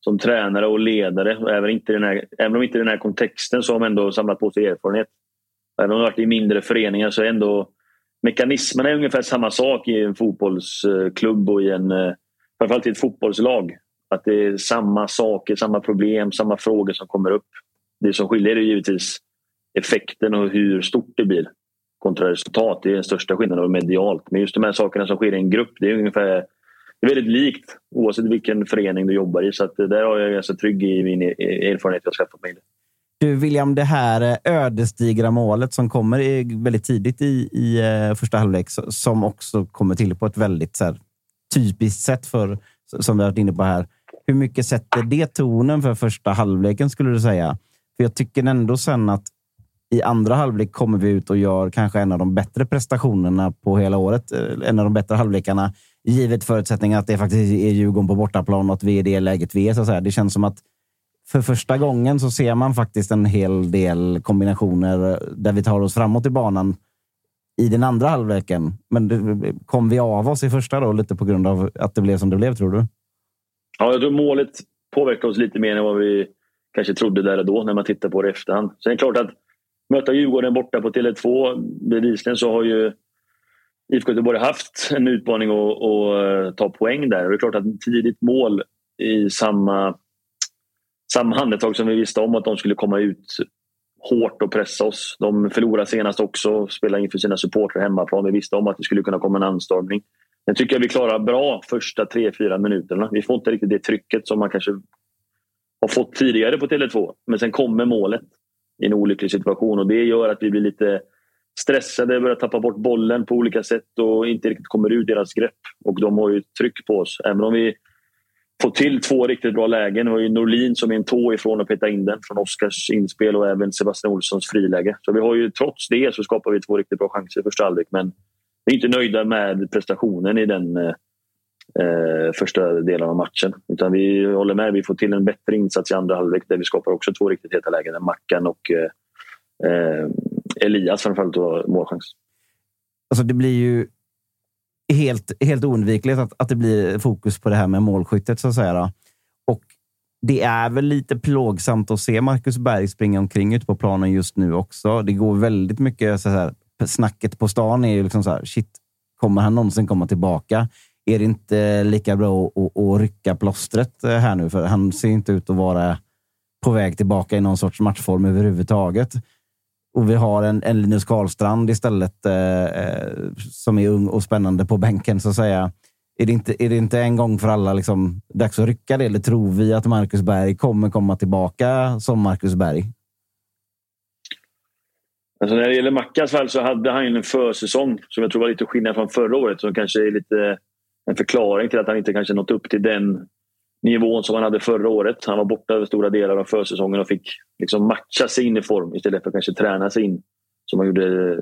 som tränare och ledare. Även, inte den här, även om inte i den här kontexten så har man ändå samlat på sig erfarenhet. Även om jag varit i mindre föreningar så är ändå mekanismerna är ungefär samma sak i en fotbollsklubb och i en, eh, framförallt i ett fotbollslag. Att det är samma saker, samma problem, samma frågor som kommer upp. Det som skiljer är givetvis effekten och hur stort det blir kontra resultat. Det är den största skillnaden medialt. Men just de här sakerna som sker i en grupp, det är ungefär det är väldigt likt oavsett vilken förening du jobbar i. Så att eh, där har jag ganska trygg i min e-, e-, erfarenhet jag skaffat mig. Du William, det här eh, ödesdigra målet som kommer väldigt tidigt i, i eh, första halvlek, som också kommer till på ett väldigt så här, typiskt sätt för, som vi har varit inne på här. Hur mycket sätter det tonen för första halvleken skulle du säga? För jag tycker ändå sen att i andra halvlek kommer vi ut och gör kanske en av de bättre prestationerna på hela året. Eh, en av de bättre halvlekarna, givet förutsättningen att det faktiskt är Djurgården på bortaplan och att vi är i det läget vi är. Så att säga. Det känns som att för första gången så ser man faktiskt en hel del kombinationer eh, där vi tar oss framåt i banan i den andra halvleken. Men det, kom vi av oss i första då, lite på grund av att det blev som det blev, tror du? Ja, jag tror målet påverkade oss lite mer än vad vi kanske trodde där och då när man tittar på det i efterhand. Sen är det klart att möta Djurgården borta på Tele2. Bevisligen så har ju IFK Göteborg haft en utmaning att, att eh, ta poäng där. Och det är klart att ett tidigt mål i samma, samma handetag som vi visste om att de skulle komma ut hårt och pressa oss. De förlorade senast också, spelade inför sina supportrar hemmaplan. Vi visste om att det skulle kunna komma en anstormning. Jag tycker jag vi klarar bra första tre, fyra minuterna. Vi får inte riktigt det trycket som man kanske har fått tidigare på Tele2. Men sen kommer målet i en olycklig situation och det gör att vi blir lite stressade, börjar tappa bort bollen på olika sätt och inte riktigt kommer ur deras grepp. Och de har ju tryck på oss. Även om vi får till två riktigt bra lägen. Vi har ju Norlin som är en tå ifrån att peta in den från Oskars inspel och även Sebastian Olssons friläge. Så vi har ju trots det så skapar vi två riktigt bra chanser i första halvlek. Men vi är inte nöjda med prestationen i den eh, eh, första delen av matchen. Utan vi håller med. Vi får till en bättre insats i andra halvlek där vi skapar också två riktigt heta lägen. Mackan och eh, eh, Elias framförallt har målchans. Alltså det blir ju helt, helt oundvikligt att, att det blir fokus på det här med målskyttet så att säga. Då. Och det är väl lite plågsamt att se Marcus Berg springa omkring ute på planen just nu också. Det går väldigt mycket så här, snacket på stan är ju liksom så här, shit, kommer han någonsin komma tillbaka? Är det inte lika bra att, att rycka plåstret eh, här nu? För han ser inte ut att vara på väg tillbaka i någon sorts matchform överhuvudtaget. Och vi har en, en Linus Karlstrand istället eh, eh, som är ung och spännande på bänken, så att säga. Är det inte, är det inte en gång för alla liksom, dags att rycka det? Eller tror vi att Marcus Berg kommer komma tillbaka som Marcus Berg? Alltså när det gäller Mackans fall så hade han en försäsong som jag tror var lite skillnad från förra året. Som kanske är lite en förklaring till att han inte kanske nått upp till den nivån som han hade förra året. Han var borta över stora delar av försäsongen och fick liksom matcha sig in i form istället för att kanske träna sig in som han gjorde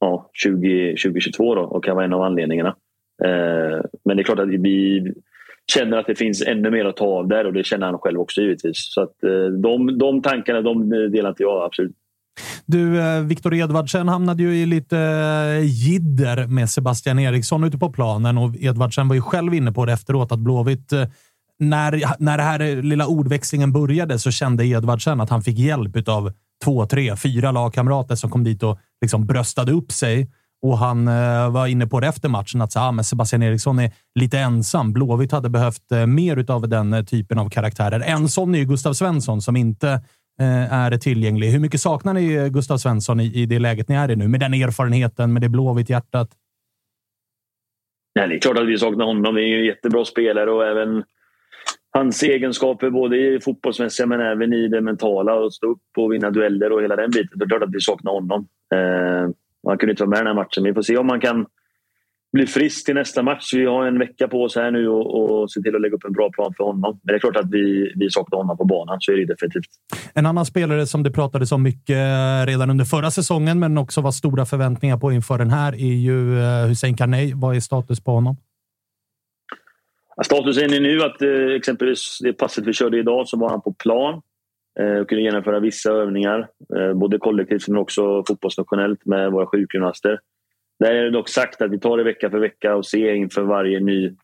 ja, 20, 2022 då, och kan vara en av anledningarna. Eh, men det är klart att vi känner att det finns ännu mer att ta av där och det känner han själv också givetvis. Så att eh, de, de tankarna de eh, delar inte jag absolut. Du, eh, Viktor Edvardsen hamnade ju i lite eh, jidder med Sebastian Eriksson ute på planen och Edvardsen var ju själv inne på det efteråt att Blåvitt eh, när, när den här lilla ordväxlingen började så kände Edvardsen att han fick hjälp av två, tre, fyra lagkamrater som kom dit och liksom bröstade upp sig. Och han eh, var inne på det efter matchen att så, ah, men Sebastian Eriksson är lite ensam. Blåvitt hade behövt eh, mer av den typen av karaktärer. En sån är ju Gustav Svensson som inte eh, Eh, är tillgänglig. Hur mycket saknar ni eh, Gustav Svensson i, i det läget ni är i nu? Med den erfarenheten, med det blåvitt hjärtat? Nej, det är klart att vi saknar honom. Det är ju en jättebra spelare och även hans egenskaper både i fotbollsmässiga men även i det mentala. Att stå upp och vinna dueller och hela den biten. Det är klart att vi saknar honom. Eh, han kunde inte vara med i den här matchen. Vi får se om han kan bli frisk till nästa match. Vi har en vecka på oss här nu och, och se till att lägga upp en bra plan för honom. Men det är klart att vi, vi saknar honom på banan. Så är det definitivt. En annan spelare som det pratades om mycket redan under förra säsongen, men också var stora förväntningar på inför den här, är ju eh, Hussein Kanei. Vad är status på honom? Statusen är nu att eh, exempelvis det passet vi körde idag så var han på plan eh, och kunde genomföra vissa övningar. Eh, både kollektivt men också fotbollsnationellt med våra sjukgymnaster. Där är det dock sagt att vi tar det vecka för vecka och ser inför varje ny,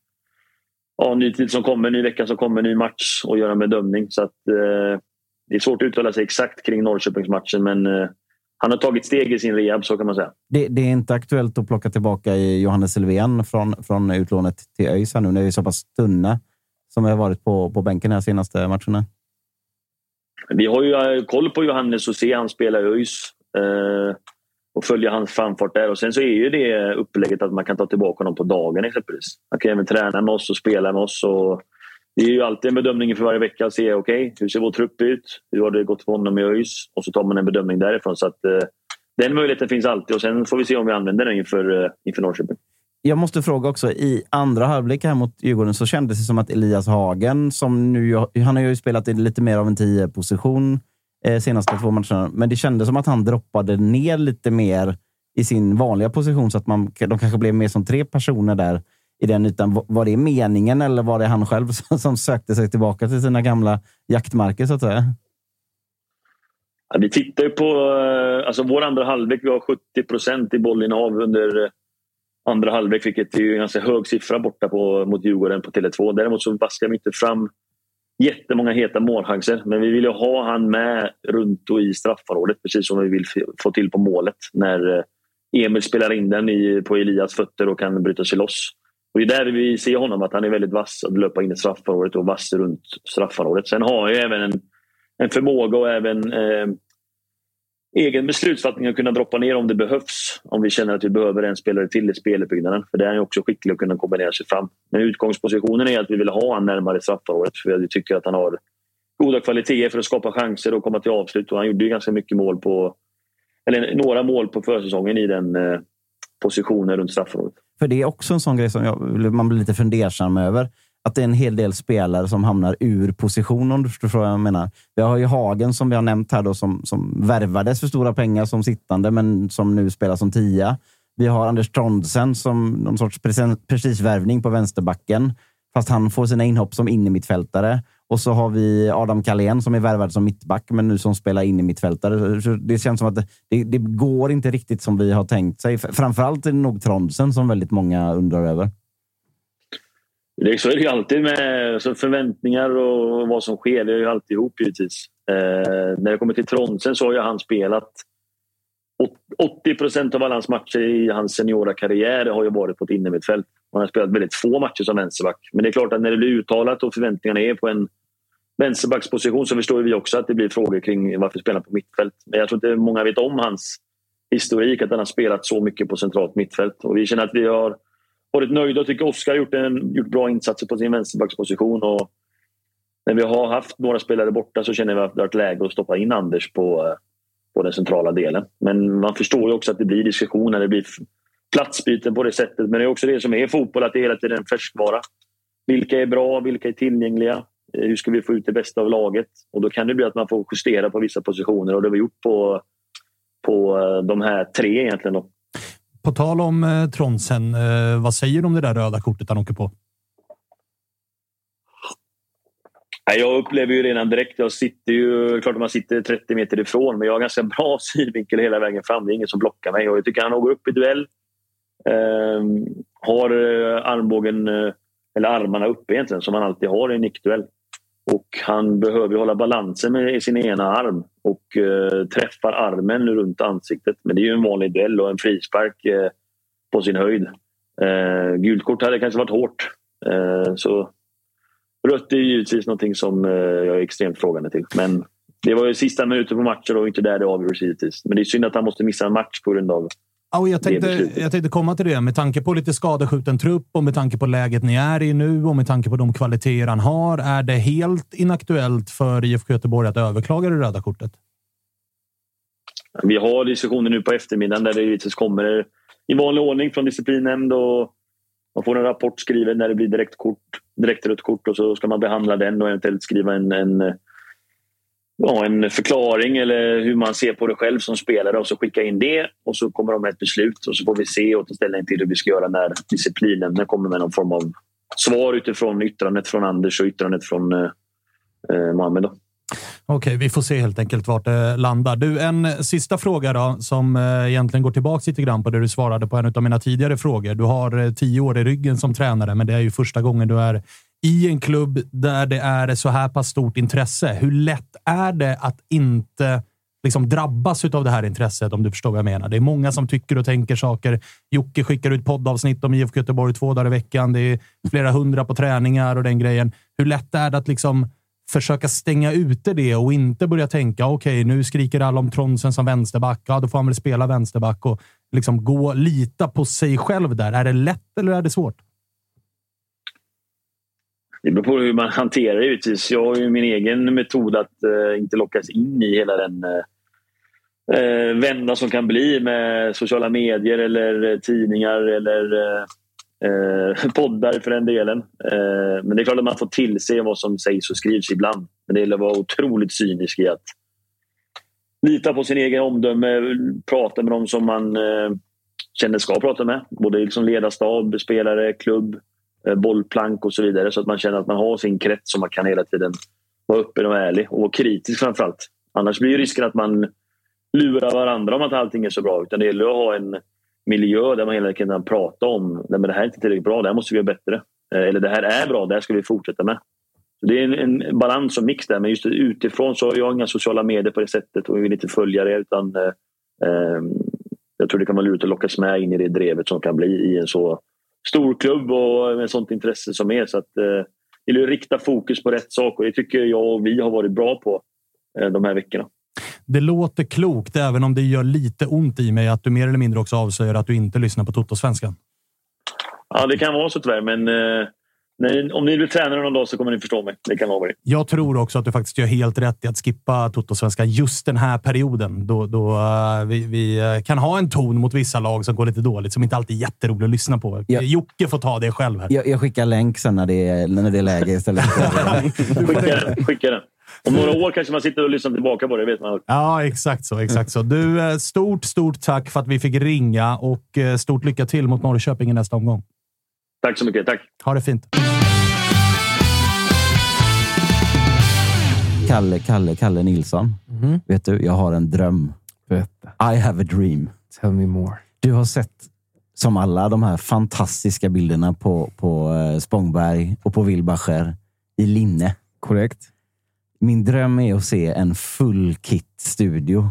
ja, ny tid som kommer, ny vecka som kommer, ny match och göra en bedömning. Så att, eh, det är svårt att uttala sig exakt kring Norrköpingsmatchen men eh, han har tagit steg i sin rehab, så kan man säga. Det, det, är inte aktuellt att plocka tillbaka Johannes Sylvén från, från utlånet till ÖIS här nu när vi är så pass tunna som vi har varit på, på bänken här senaste matcherna? Vi har ju eh, koll på Johannes och ser han spela i ÖIS eh, och följa hans framfart där. Och sen så är ju det upplägget att man kan ta tillbaka honom på dagen exempelvis. Han kan även träna med oss och spela med oss. Och det är ju alltid en bedömning för varje vecka att se okej, okay, hur ser vår trupp ut? Hur har det gått för honom i ÖIS? Och så tar man en bedömning därifrån. Så att, eh, den möjligheten finns alltid och sen får vi se om vi använder den inför, eh, inför Norrköping. Jag måste fråga också, i andra halvlek här mot Djurgården så kändes det som att Elias Hagen, som nu, han har ju spelat i lite mer av en 10-position eh, senaste två matcherna, men det kändes som att han droppade ner lite mer i sin vanliga position så att man, de kanske blev mer som tre personer där i den ytan. Var det meningen eller var det han själv [laughs] som sökte sig tillbaka till sina gamla jaktmarker så att säga? Ja, vi tittar ju på eh, alltså vår andra halvlek. Vi har 70 procent i bollinnehav under eh, andra halvlek, vilket är en ganska hög siffra borta på, mot Djurgården på Tele2. Däremot så vaskar vi inte fram jättemånga heta målchanser. Men vi vill ju ha han med runt och i straffområdet precis som vi vill få till på målet när eh, Emil spelar in den i, på Elias fötter och kan bryta sig loss. Och det är där vi ser honom, att han är väldigt vass att löpa in i straffområdet och vass runt straffområdet. Sen har han ju även en, en förmåga och även eh, egen beslutsfattning att kunna droppa ner om det behövs. Om vi känner att vi behöver en spelare till i speluppbyggnaden. För där är han också skicklig att kunna kombinera sig fram. Men utgångspositionen är att vi vill ha honom närmare straffområdet. För vi tycker att han har goda kvaliteter för att skapa chanser och komma till avslut. Och han gjorde ju ganska mycket mål på... Eller några mål på försäsongen i den eh, positionen runt straffområdet. För det är också en sån grej som jag, man blir lite fundersam över. Att det är en hel del spelare som hamnar ur position, om du förstår vad jag menar. Vi har ju Hagen som vi har nämnt här, då, som, som värvades för stora pengar som sittande, men som nu spelar som tia. Vi har Anders Trondsen som någon sorts precisvärvning på vänsterbacken, fast han får sina inhopp som innermittfältare. Och så har vi Adam Kalén som är värvad som mittback, men nu som spelar in i mittfältare. Det känns som att det, det, går inte riktigt som vi har tänkt sig. Framförallt är det nog Trondsen som väldigt många undrar över. Det, så är det ju alltid med alltså förväntningar och vad som sker. Det är ju alltid ihop givetvis. Eh, när det kommer till Trondsen så har ju han spelat 80 procent av alla hans matcher i hans seniora karriär har ju varit på ett innermittfält. Han har spelat väldigt få matcher som vänsterback. Men det är klart att när det blir uttalat och förväntningarna är på en vänsterbacksposition så förstår vi också att det blir frågor kring varför spelar på mittfält. Men jag tror inte många vet om hans historik, att han har spelat så mycket på centralt mittfält. Och vi känner att vi har varit nöjda och tycker Oskar har gjort, en, gjort bra insatser på sin vänsterbacksposition. Och när vi har haft några spelare borta så känner vi att det har varit läge att stoppa in Anders på, eh, på den centrala delen. Men man förstår ju också att det blir diskussioner, det blir platsbyten på det sättet. Men det är också det som är fotboll, att det hela tiden är en färskvara. Vilka är bra? Vilka är tillgängliga? Eh, hur ska vi få ut det bästa av laget? Och Då kan det bli att man får justera på vissa positioner och det har vi gjort på, på eh, de här tre egentligen. Då. På tal om eh, Tronsen, eh, vad säger du om det där röda kortet han åker på? Jag upplever ju redan direkt, jag sitter ju, klart man sitter 30 meter ifrån, men jag har ganska bra [laughs] synvinkel hela vägen fram. Det är ingen som blockar mig och jag tycker han går upp i duell. Ehm, eh, har armbågen, eh, eller armarna uppe egentligen, som han alltid har i en nickduell. Och han behöver hålla balansen med sin ena arm och eh, träffar armen runt ansiktet. Men det är ju en vanlig duell och en frispark eh, på sin höjd. Eh, gult kort hade kanske varit hårt. Eh, så rött är givetvis någonting som eh, jag är extremt frågande till. Men det var ju sista minuten på matchen och inte där det avgjordes givetvis. Men det är synd att han måste missa en match på grund av Ja, jag, tänkte, jag tänkte komma till det. Med tanke på lite skadeskjuten trupp och med tanke på läget ni är i nu och med tanke på de kvaliteter han har. Är det helt inaktuellt för IFK Göteborg att överklaga det röda kortet? Vi har diskussioner nu på eftermiddagen där det givetvis kommer i vanlig ordning från disciplinnämnd och man får en rapport skriven när det blir direkt, kort, direkt rött kort och så ska man behandla den och eventuellt skriva en, en ja, en förklaring eller hur man ser på det själv som spelare och så skicka in det och så kommer de med ett beslut och så får vi se och ta ställning till hur vi ska göra när disciplinen kommer med någon form av svar utifrån yttrandet från Anders och yttrandet från eh, eh Mohamed. Då. Okej, vi får se helt enkelt vart det landar. Du, en sista fråga då, som eh, egentligen går tillbaka lite grann på det du svarade på en av mina tidigare frågor. Du har eh, tio år i ryggen som tränare, men det är ju första gången du är i en klubb där det är så här pass stort intresse. Hur lätt är det att inte liksom drabbas av det här intresset, om du förstår vad jag menar. Det är många som tycker och tänker saker. Jocke skickar ut poddavsnitt om IFK Göteborg två dagar i veckan. Det är flera hundra på träningar och den grejen. Hur lätt är det att liksom försöka stänga ute det och inte börja tänka okej, okay, nu skriker alla om Tronsen som vänsterback. Ja, då får han väl spela vänsterback och liksom gå lita på sig själv där. Är det lätt eller är det svårt? Det beror på hur man hanterar det givetvis. Jag har ju min egen metod att eh, inte lockas in i hela den eh, eh vända som kan bli med sociala medier eller eh, tidningar eller eh, eh [laughs] poddar för den delen. men det är klart att man får tillse vad som sägs och skrivs ibland. Men det gäller att vara otroligt cynisk i att lita på sin egen omdöme, prata med dem som man känner ska prata med. Både liksom ledarstab, spelare, klubb Eh, bollplank och så vidare så att man känner att man har sin krets som man kan hela tiden vara öppen och ärlig och vara kritisk framförallt. Annars blir risken att man lurar varandra om att allting är så bra. Utan det gäller att ha en miljö där man hela tiden kan prata om Nej, men det här är inte tillräckligt bra, det här måste vi göra bättre. Eh, eller det här är bra, det här ska vi fortsätta med. Så det är en, en balans och mix där, men just utifrån så har jag inga sociala medier på det sättet och vill inte följa det. Utan, eh, eh jag tror det kan vara lurigt att lockas med in i det drevet som kan bli i en så stor klubb och med sånt intresse som är. Så att, eh, vill rikta fokus på rätt sak och det tycker jag och vi har varit bra på eh, de här veckorna. det låter klokt, även om det gör lite ont i mig att du mer eller mindre också avslöjar att du inte lyssnar på Toto-svenskan. Ja, det kan vara så tyvärr, men eh, om ni blir tränare någon dag så kommer ni förstå mig. Det kan jag lova er. Jag tror också att du faktiskt gör helt rätt i att skippa Toto-svenskan just den här perioden. Då, då uh, vi, vi uh, kan ha en ton mot vissa lag som går lite dåligt, som inte alltid är jätterolig att lyssna på. Ja. Jocke får ta det själv här. Jag, jag skickar länk sen när det är, när det är läge istället. [laughs] Skicka den. Skicka den. Om några år kanske man sitter och lyssnar tillbaka på det. vet man. Ja, exakt så. Exakt så. Du, eh, stort, stort tack för att vi fick ringa och eh, stort lycka till mot Norrköping i nästa omgång. Tack så mycket. Tack. Ha det fint. Kalle, Kalle, Kalle Nilsson. Mhm. Vet du, jag har en dröm. Berätta. I have a dream. Tell me more. Du har sett, som alla, de här fantastiska bilderna på, på eh, Spångberg och på Wilbacher i linne. Korrekt. Min dröm är att se en full kit-studio.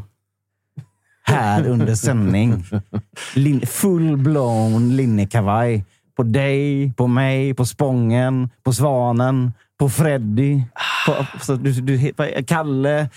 Här under sändning. [laughs] Lin, full blown linnekavaj. På dig, på mig, på Spången, på Svanen, på Freddy, på, så du, du, på Kalle.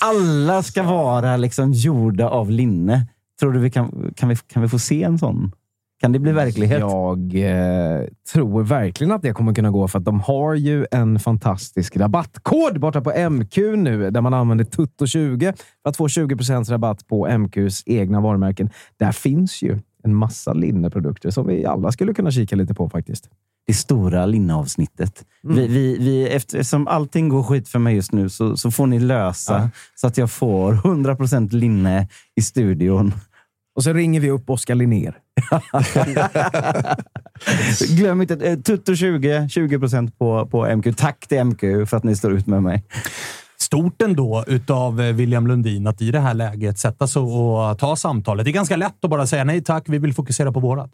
Alla ska vara liksom gjorda av linne. Tror du vi kan, kan, vi, kan vi få se en sån? Kan det bli verklighet? Jag eh, tror verkligen att det kommer kunna gå, för att de har ju en fantastisk rabattkod borta på MQ nu, där man använder TUTTO20 för att få 20% rabatt på MQs egna varumärken. Där finns ju en massa linneprodukter som vi alla skulle kunna kika lite på faktiskt. det stora linneavsnittet. Mm. Vi, vi, vi, eftersom allting går skit för mig just nu så, så får ni lösa så att jag får 100% linne i studion. Och så ringer vi upp Oskar Linnér. [laughs] Glöm inte, eh, Tutto 20, 20% på, på MQ. Tack till MQ för att ni står ut med mig. Stort ändå utav eh, William Lundin att i det här läget sätta sig och ta samtalet. Det är ganska lätt att bara säga nej tack, vi vill fokusera på vårat.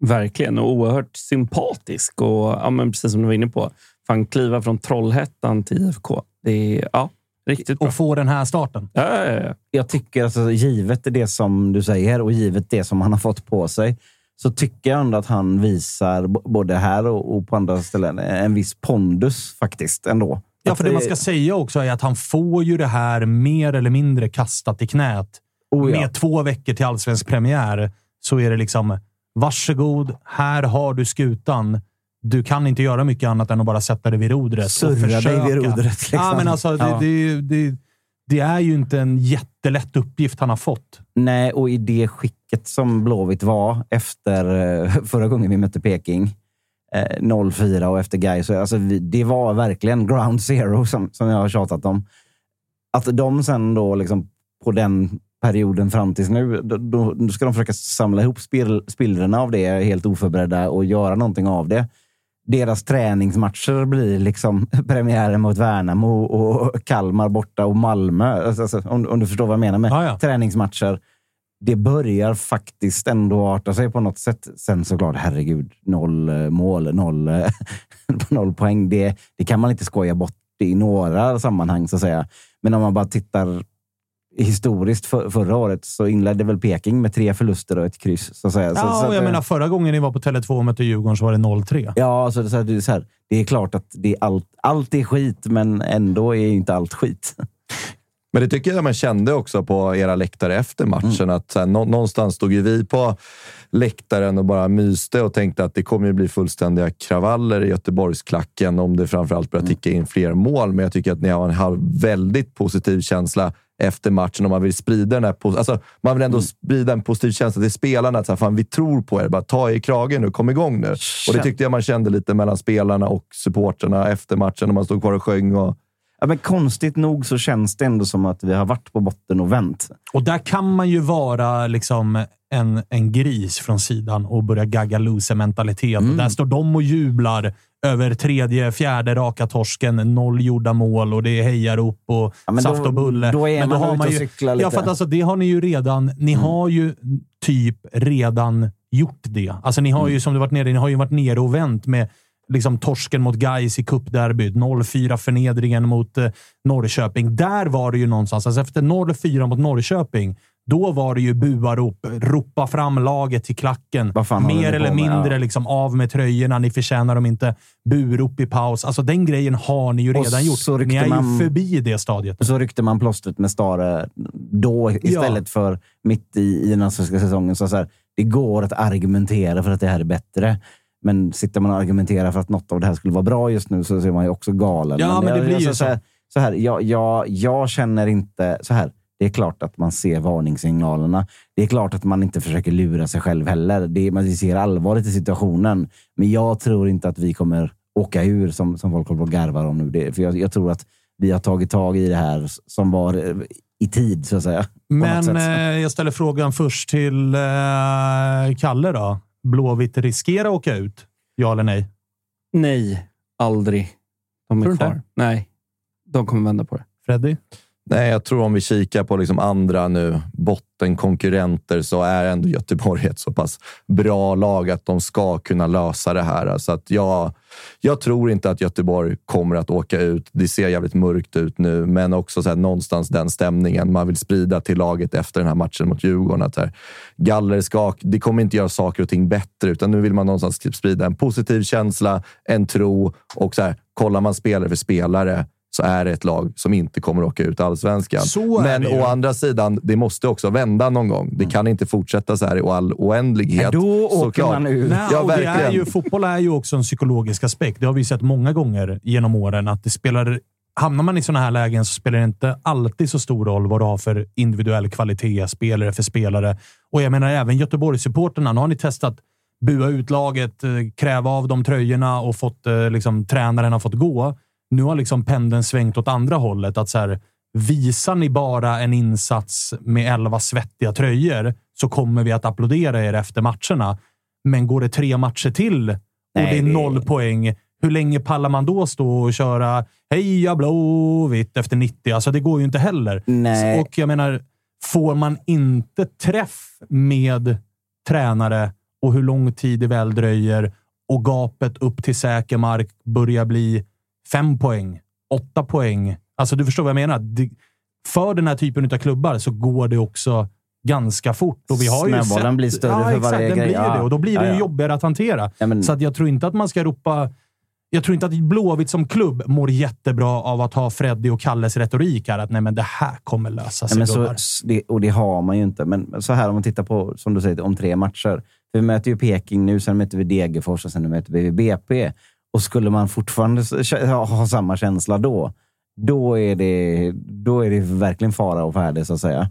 Verkligen, och oerhört sympatisk. Och ja, men precis som du var inne på, fan kliva från Trollhättan till IFK. Det är ja, riktigt bra. Och få den här starten. Ja, ja, ja. Jag tycker, alltså, givet det som du säger och givet det som han har fått på sig, så tycker jag ändå att han visar, både här och, och på andra ställen, en viss pondus faktiskt ändå. Ja, för det man ska säga också är att han får ju det här mer eller mindre kastat i knät. Oh ja. Med två veckor till allsvensk premiär så är det liksom varsågod, här har du skutan. Du kan inte göra mycket annat än att bara sätta dig vid rodret. och Surra dig vid rodret, liksom. Ja, men alltså, det, Ja. det, det, det är ju inte en jättelätt uppgift han har fått. Nej, och i det skicket som Blåvitt var efter eh, [laughs] förra gången vi mötte Peking, eh, 04 och efter Gais. Alltså, vi- det var verkligen ground zero som, som jag har tjatat om. Att de sen då liksom på den perioden fram tills nu, då, då, då ska de försöka samla ihop spil, spillrorna av det helt oförberedda och göra någonting av det. Deras träningsmatcher blir liksom [laughs] premiären mot Värnamo och Kalmar borta och Malmö. Alltså, alltså, om, om du förstår vad jag menar med Ja, ja. träningsmatcher. Det börjar faktiskt ändå arta sig på något sätt. Sen såklart, herregud, noll eh, mål, noll, eh, [laughs] noll poäng. Det, det kan man inte skoja bort i några sammanhang, så att säga. Men om man bara tittar historiskt för, förra året så inledde väl Peking med tre förluster och ett kryss. Så att säga. Så, Ja, så att, jag menar, förra gången ni var på Tele2 och mötte Djurgården så var det 0-3. Ja, så, det- så, här, det, är så här, det är klart att det är allt, allt är skit, men ändå är inte allt skit. [laughs] Men det tycker jag man kände också på era läktare efter matchen. Att så här, nå- någonstans stod ju vi på läktaren och bara myste och tänkte att det kommer ju bli fullständiga kravaller i Göteborgsklacken om det framförallt börjar ticka in fler mål. Men jag tycker att ni har en har väldigt positiv känsla efter matchen och man vill sprida den här, alltså, man vill ändå sprida en positiv känsla till spelarna. Att så här, fan, vi tror på er. Bara ta er i kragen nu. Kom igång nu. Och det tyckte jag man kände lite mellan spelarna och supporterna efter matchen när man stod kvar och sjöng. Och, Ja, men konstigt nog så känns det ändå som att vi har varit på botten och vänt. Och där kan man ju vara liksom en, en gris från sidan och börja gagga loser-mentalitet. Mm. Och Där står de och jublar över tredje, fjärde raka torsken, noll gjorda mål och det är hejarop och Ja, saft då- och bulle. då är Men man har ute och ju, cyklar lite. Ja, för att alltså, det har ni ju redan. Ni Mm. har ju typ redan gjort det. Alltså, ni har Mm. ju, som du varit nere, ni har ju varit nere och vänt med liksom torsken mot Gais i cupderbyt. 0-4 förnedringen mot eh, Norrköping. Där var det ju någonstans. Alltså efter 0-4 mot Norrköping Då var det ju buarop, ropa fram laget till klacken. Mer eller mindre Ja. liksom av med tröjorna, ni förtjänar dem inte. Burop i paus. Alltså den grejen har ni ju redan gjort. Ni är ju man- förbi det stadiet. Så ryckte man plåstret med Stare då istället för mitt i, i den allsvenska säsongen. Så så här, det går att argumentera för att det här är bättre. Men sitter man och argumenterar för att något av det här skulle vara bra just nu så är man ju också galen. Ja, men det jag- blir ju alltså, så. här, så här, jag, jag, jag känner inte... så här. Det är klart att man ser varningssignalerna. Det är klart att man inte försöker lura sig själv heller. Det man ser allvaret i situationen. Men jag tror inte att vi kommer åka ur som, som folk håller på och garvar om nu. Det, för jag, jag tror att vi har tagit tag i det här som var eh, i tid, så att säga. Men eh, jag ställer frågan först till eh, Kalle. då. Blåvitt riskerar att åka ut? Ja eller nej? Nej, aldrig. De är kvar. Nej, de kommer vända på det. Freddy? Nej, jag tror om vi kikar på liksom andra nu bottenkonkurrenter så är ändå Göteborg ett så pass bra lag att de ska kunna lösa det här. Så att jag, jag tror inte att Göteborg kommer att åka ut. Det ser jävligt mörkt ut nu, men också så här, någonstans den stämningen man vill sprida till laget efter den här matchen mot Djurgården. Att här, gallerskak, det kommer inte göra saker och ting bättre, utan nu vill man någonstans typ sprida en positiv känsla, en tro och så här, kollar man spelare för spelare så är det ett lag som inte kommer att åka ut allsvenskan. Men å andra sidan, det måste också vända någon gång. Det kan inte fortsätta så här i all oändlighet. Nej, då åker såklart. man ur. Nej, Ja, det är ju, fotboll är ju också en psykologisk aspekt. Det har vi sett många gånger genom åren. Att det spelar, hamnar man i sådana här lägen så spelar det inte alltid så stor roll vad du har för individuell kvalitet, spelare för spelare. Och jag menar även Göteborgssupporterna. Nu har ni testat bua ut laget, eh, kräva av dem tröjorna och fått, eh, liksom, tränaren har fått gå. Nu har liksom pendeln svängt åt andra hållet. Att så här, visar ni bara en insats med elva svettiga tröjor så kommer vi att applådera er efter matcherna. Men går det tre matcher till och Nej, det är det- noll poäng, hur länge pallar man då stå och köra heja Blåvitt efter 90? Alltså, det går ju inte heller. Nej. Och jag menar, får man inte träff med tränare och hur lång tid det väl dröjer och gapet upp till säker mark börjar bli fem poäng, åtta poäng. Alltså, du förstår vad jag menar. Det, för den här typen av klubbar så går det också ganska fort. Och vi har ju Snöbollen sett, blir större ja, för exakt, varje den grej. Blir Ja. det, och då blir det Ja, ja. jobbigare att hantera. Men- Så att jag tror inte att man ska ropa... Jag tror inte att Blåvitt som klubb mår jättebra av att ha Freddy och Kalles retorik här. Att nej, men det här kommer lösa sig, men så, det, och det har man ju inte. Men så här om man tittar på, som du säger, om tre matcher. Vi möter ju Peking nu, sen möter vi Degerfors och sen möter vi BP. Och skulle man fortfarande ha, samma känsla då, då är, det, då är det verkligen fara och färde, så att säga.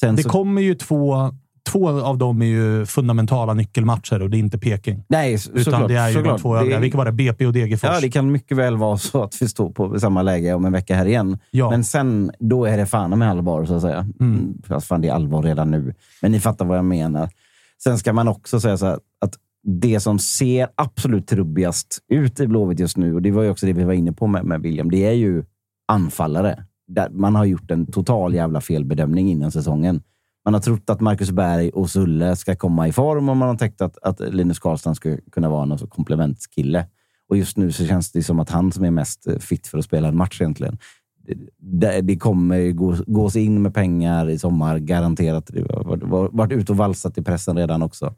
Sen Det så, kommer ju två... Två av dem är ju fundamentala nyckelmatcher och det är inte Peking. nej, så- Utan såklart, det är ju såklart. de två Det- övriga. Vilka var det? BP och Degerfors. Ja, det kan mycket väl vara så att vi står på samma läge om en vecka här igen. Ja. Men sen, då är det fan med allvar, så att säga. Mm. Fast fan, det är allvar redan nu. Men ni fattar vad jag menar. Sen ska man också säga så här, att det som ser absolut trubbigast ut i Blåvitt just nu, och det var ju också det vi var inne på med, med William, det är ju anfallare. Där man har gjort en total jävla felbedömning innan säsongen. Man har trott att Marcus Berg och Sulle ska komma i form och man har tänkt att, att Linus Karlsson ska kunna vara någon komplementskille. Och just nu så känns det som att han som är mest fit för att spela en match egentligen. Det, det kommer gå, gås in med pengar i sommar, garanterat. Det har varit ute och valsat i pressen redan också.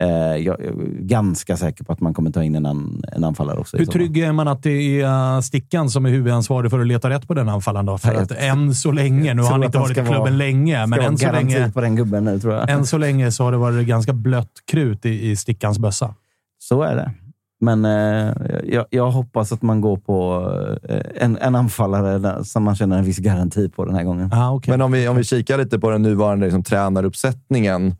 Eh, jag, är ganska säker på att man kommer ta in en, an, en anfallare också. Hur trygg är man att det är Stickan som är huvudansvarig för att leta rätt på den anfallaren? Då? För att än så länge, nu har han inte varit i klubben vara- länge, men än så, länge, på den gubben nu, tror jag. än så länge så har det varit ganska blött krut i, i Stickans bössa. Så är det. Men eh, jag, jag hoppas att man går på eh, en, en anfallare som man känner en viss garanti på den här gången. Ah, okay. Men om vi, om vi kikar lite på den nuvarande liksom, tränaruppsättningen.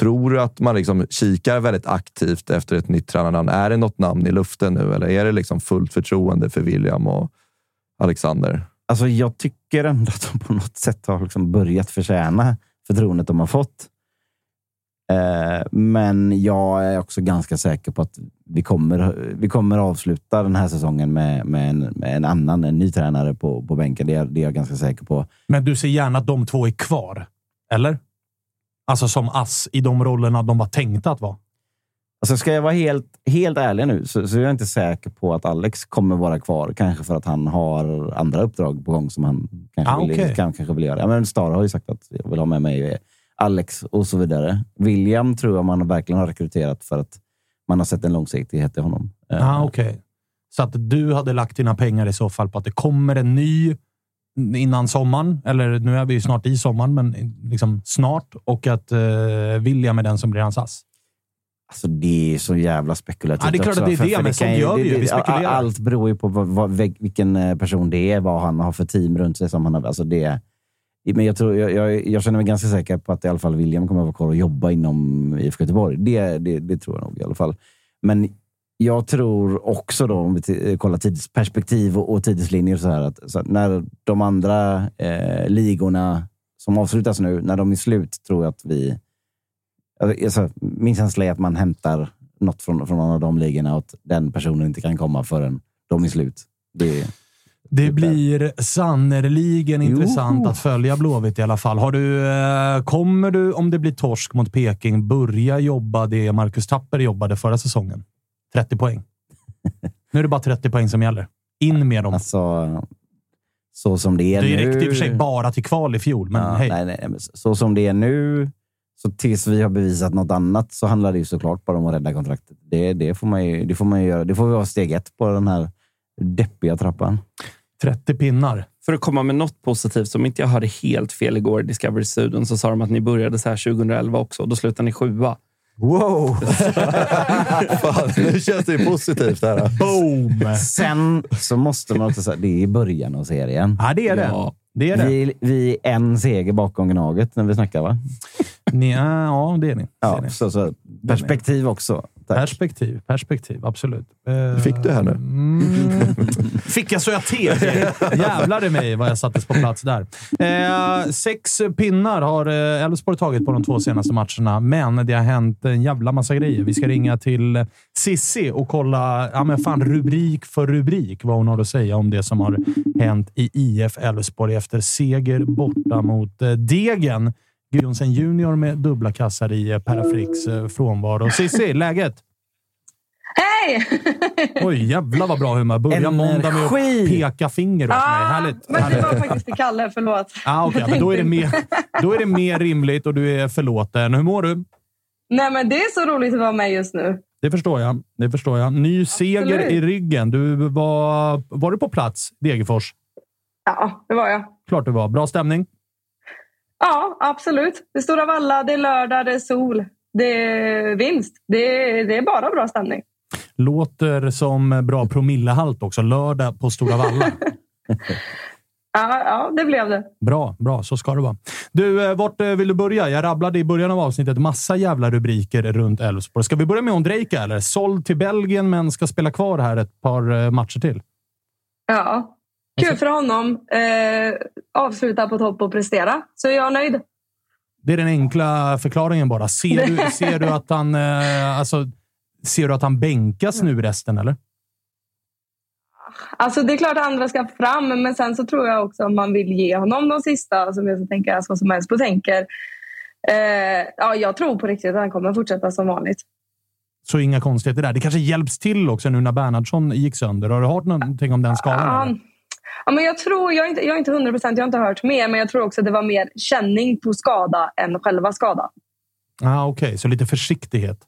Tror du att man liksom kikar väldigt aktivt efter ett nytt tränarnamn? Är det något namn i luften nu eller är det liksom fullt förtroende för William och Alexander? Alltså, jag tycker ändå att de på något sätt har liksom börjat förtjäna förtroendet de har fått. Eh, men jag är också ganska säker på att vi kommer, vi kommer avsluta den här säsongen med, med, en, med en annan, en ny tränare på, på bänken. Det är, det är jag ganska säker på. Men du ser gärna att de två är kvar, eller? Alltså som ass i de rollerna de var tänkta att vara. Alltså ska jag vara helt, helt ärlig nu så, så är jag inte säker på att Alex kommer vara kvar. Kanske för att han har andra uppdrag på gång som han kanske, Ah, vill, kan, kanske vill göra. Ja, men Star har ju sagt att jag vill ha med mig Alex och så vidare. William tror jag man verkligen har rekryterat för att man har sett en långsiktighet i honom. Eh, Ah, Okej. Så att du hade lagt dina pengar i så fall på att det kommer en ny innan sommaren, eller nu är vi ju snart i sommaren, men liksom snart, och att eh, William är den som blir hans ass. Alltså det är så jävla spekulativt Ja, det är klart också, att det är för- det, för men ju- gör vi ju. Vi spekulerar. Allt beror ju på vad, vad, vilken eh, person det är, vad han har för team runt sig. Som han har, alltså det, men jag, tror, jag, jag, jag känner mig ganska säker på att i alla fall William kommer att vara kvar och jobba inom IFK Göteborg. Det, det, det tror jag nog i alla fall. Men jag tror också då, om vi t- kollar tidsperspektiv och, och tidslinjer, så här, att, så att när de andra eh, ligorna som avslutas nu, när de är slut, tror jag att vi... Alltså, min känsla är att man hämtar något från, från någon av de ligorna och att den personen inte kan komma förrän de är slut. Det, Det blir sannerligen intressant att följa Blåvitt i alla fall. Har du, eh, kommer du, om det blir torsk mot Peking, börja jobba det Marcus Tapper jobbade förra säsongen? 30 poäng. Nu är det bara 30 poäng som gäller. In med dem. Alltså, så som det är det nu... räckte i och för sig bara till kval i fjol, men Ja, hej. nej, nej, men så som det är nu, så tills vi har bevisat något annat, så handlar det ju såklart bara om att rädda kontraktet. Det, det, får, man ju, det får man ju göra. Det får vara steg ett på den här deppiga trappan. 30 pinnar. För att komma med något positivt, som inte jag hörde helt fel igår i Discovery Studion, så sa de att ni började så här 2011 också. Då slutade ni sjua. Wow! [laughs] Fan, nu känns det ju positivt. Här. Boom! Sen så måste man också säga, det är i början av serien. Ja, det är det. Ja. det, är det. Vi, vi är en seger bakom Gnaget när vi snackar, va? Ni, ja, det är ni. Ja, så, så, perspektiv också. Tack. Perspektiv, perspektiv. Absolut. Eh, Fick du här nu? Mm. Fick jag så jag teg? Jävlar i mig vad jag sattes på plats där. Eh, sex pinnar har eh, Elfsborg tagit på de två senaste matcherna, men det har hänt en jävla massa grejer. Vi ska ringa till Sissi och kolla ja, men fan, rubrik för rubrik vad hon har att säga om det som har hänt i IF Elfsborg efter seger borta mot eh, Degen. Gudjonsen junior med dubbla kassar i eh, Perafricks eh, frånvaro. Sissi, läget? Hej! [laughs] Oj, jävlar vad bra humör. Börja måndag med att peka finger åt mig. Ah, Härligt. men det var faktiskt till Kalle, förlåt. [laughs] Ah, okay, men då, är det mer, då är det mer rimligt och du är förlåten. Hur mår du? Nej, men det är så roligt att vara med just nu. Det förstår jag. Det förstår jag. Ny seger Absolut. i ryggen. Du var, var du på plats, Degerfors? Ja, det var jag. Klart du var. Bra stämning? Ja, absolut. Det står av alla. Det är lördag, det är sol, det är vinst. Det är, det är bara bra stämning. Låter som bra promillehalt också. Lördag på Stora Valla. [laughs] Ja, ja, det blev det. Bra, bra. Så ska det vara. Du, eh, vart eh, vill du börja? Jag rabblade i början av avsnittet massa jävla rubriker runt Elfsborg. Ska vi börja med Ondrejka, eller? Såld till Belgien, men ska spela kvar här ett par eh, matcher till. Ja. Kul för honom. Eh, avsluta på topp och prestera. Så jag är nöjd. Det är den enkla förklaringen bara. Ser du, [laughs] ser du att han... Eh, alltså, ser du att han bänkas nu resten, eller? Alltså det är klart att andra ska fram, men sen så tror jag också om man vill ge honom de sista, som jag så tänker, så som helst på tänker. Eh, ja, jag tror på riktigt att han kommer fortsätta som vanligt. Så inga konstigheter där. Det kanske hjälps till också nu när Bernhardsson gick sönder. Har du hört någonting om den skadan? Eller? Ja, men jag tror, jag är inte, jag är inte 100 procent, jag har inte hört mer, men jag tror också att det var mer känning på skada än själva skada. Ah, Okej, så lite försiktighet.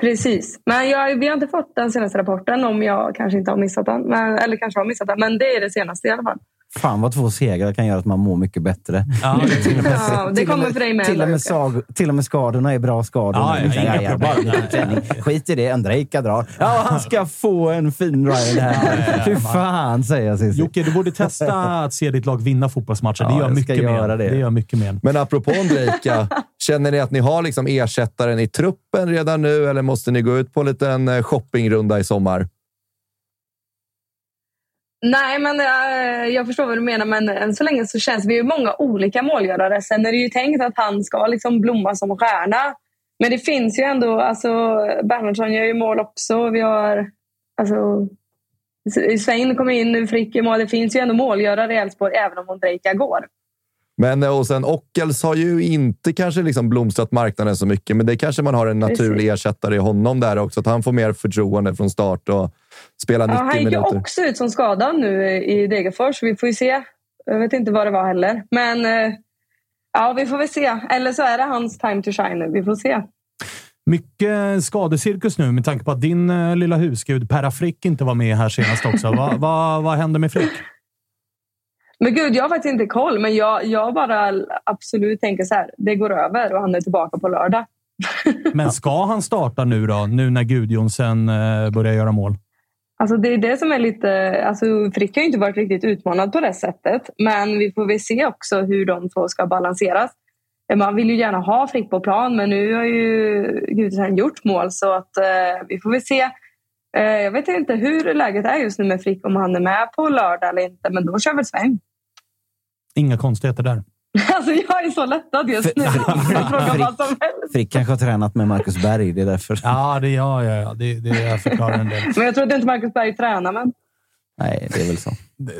Precis. Men jag, vi har inte fått den senaste rapporten om jag kanske inte har missat den. Men, eller kanske har missat den, men det är det senaste i alla fall. Fan vad två segrar kan göra att man mår mycket bättre. Ja, [laughs] till och med, Ja, det kommer för dig med, Till och, med sag, till och med skadorna är bra skador. Ja, ja, Liksom, ja, problem. bara lite träning. Skit i det, Andrejka drar. Ja, han ska få en fin ride här. Fy fan, säger jag Cissi. Jocke, du borde testa att se ditt lag vinna fotbollsmatcher. Ja, det gör mycket göra mer. det. det gör mycket mer. Men apropå Ondrejka, [laughs] känner ni att ni har liksom ersättaren i truppen redan nu eller måste ni gå ut på en liten eh, shoppingrunda i sommar? Nej, men jag förstår vad du menar. Men än så länge så känns vi ju många olika målgörare. Sen är det ju tänkt att han ska liksom blomma som stjärna. Men det finns ju ändå... Alltså, Bernhardsson gör ju mål också. Vi har... Alltså, Svein kommer in nu, Frick gör mål. Det finns ju ändå målgörare i Elfsborg även om Ondrejka går. Men eh, och sen Ockels har ju inte kanske liksom blomstrat marknaden så mycket, men det kanske man har en naturlig ersättare i honom där också. Att han får mer förtroende från start och spela Ja, 90 han gick ju minuter. också ut som skadad nu i Degerfors. Vi får ju se. Jag vet inte vad det var heller. Men eh, Ja, vi får väl se. Eller så är det hans time to shine nu. Vi får se. Mycket skadecirkus nu med tanke på att din eh, lilla husgud Perra Frick inte var med här senast också. vad vad vad hände med Frick? Men gud, jag har faktiskt inte koll. Men jag, jag bara absolut tänker så här. Det går över och han är tillbaka på lördag. Men [laughs] ska han starta nu då? Nu när Gudjonsen eh, börjar göra mål? Alltså det är det som är lite... Alltså Frick har ju inte varit riktigt utmanad på det sättet. Men vi får väl se också hur de två ska balanseras. Man vill ju gärna ha Frick på plan, men nu har ju Gudjonsen gjort mål så att eh, vi får väl se. Eh, jag vet inte hur läget är just nu med Frick, om han är med på lördag eller inte, men då kör väl Sven. Inga konstigheter där. [laughs] Alltså jag är så lättad just nu. [laughs] Jag. Frick kanske har tränat med Marcus Berg. Det är därför. Ja, det gör jag. Ja. Det, det förklarar en del. Men jag tror att inte Marcus Berg tränar, men... Nej, det är väl så.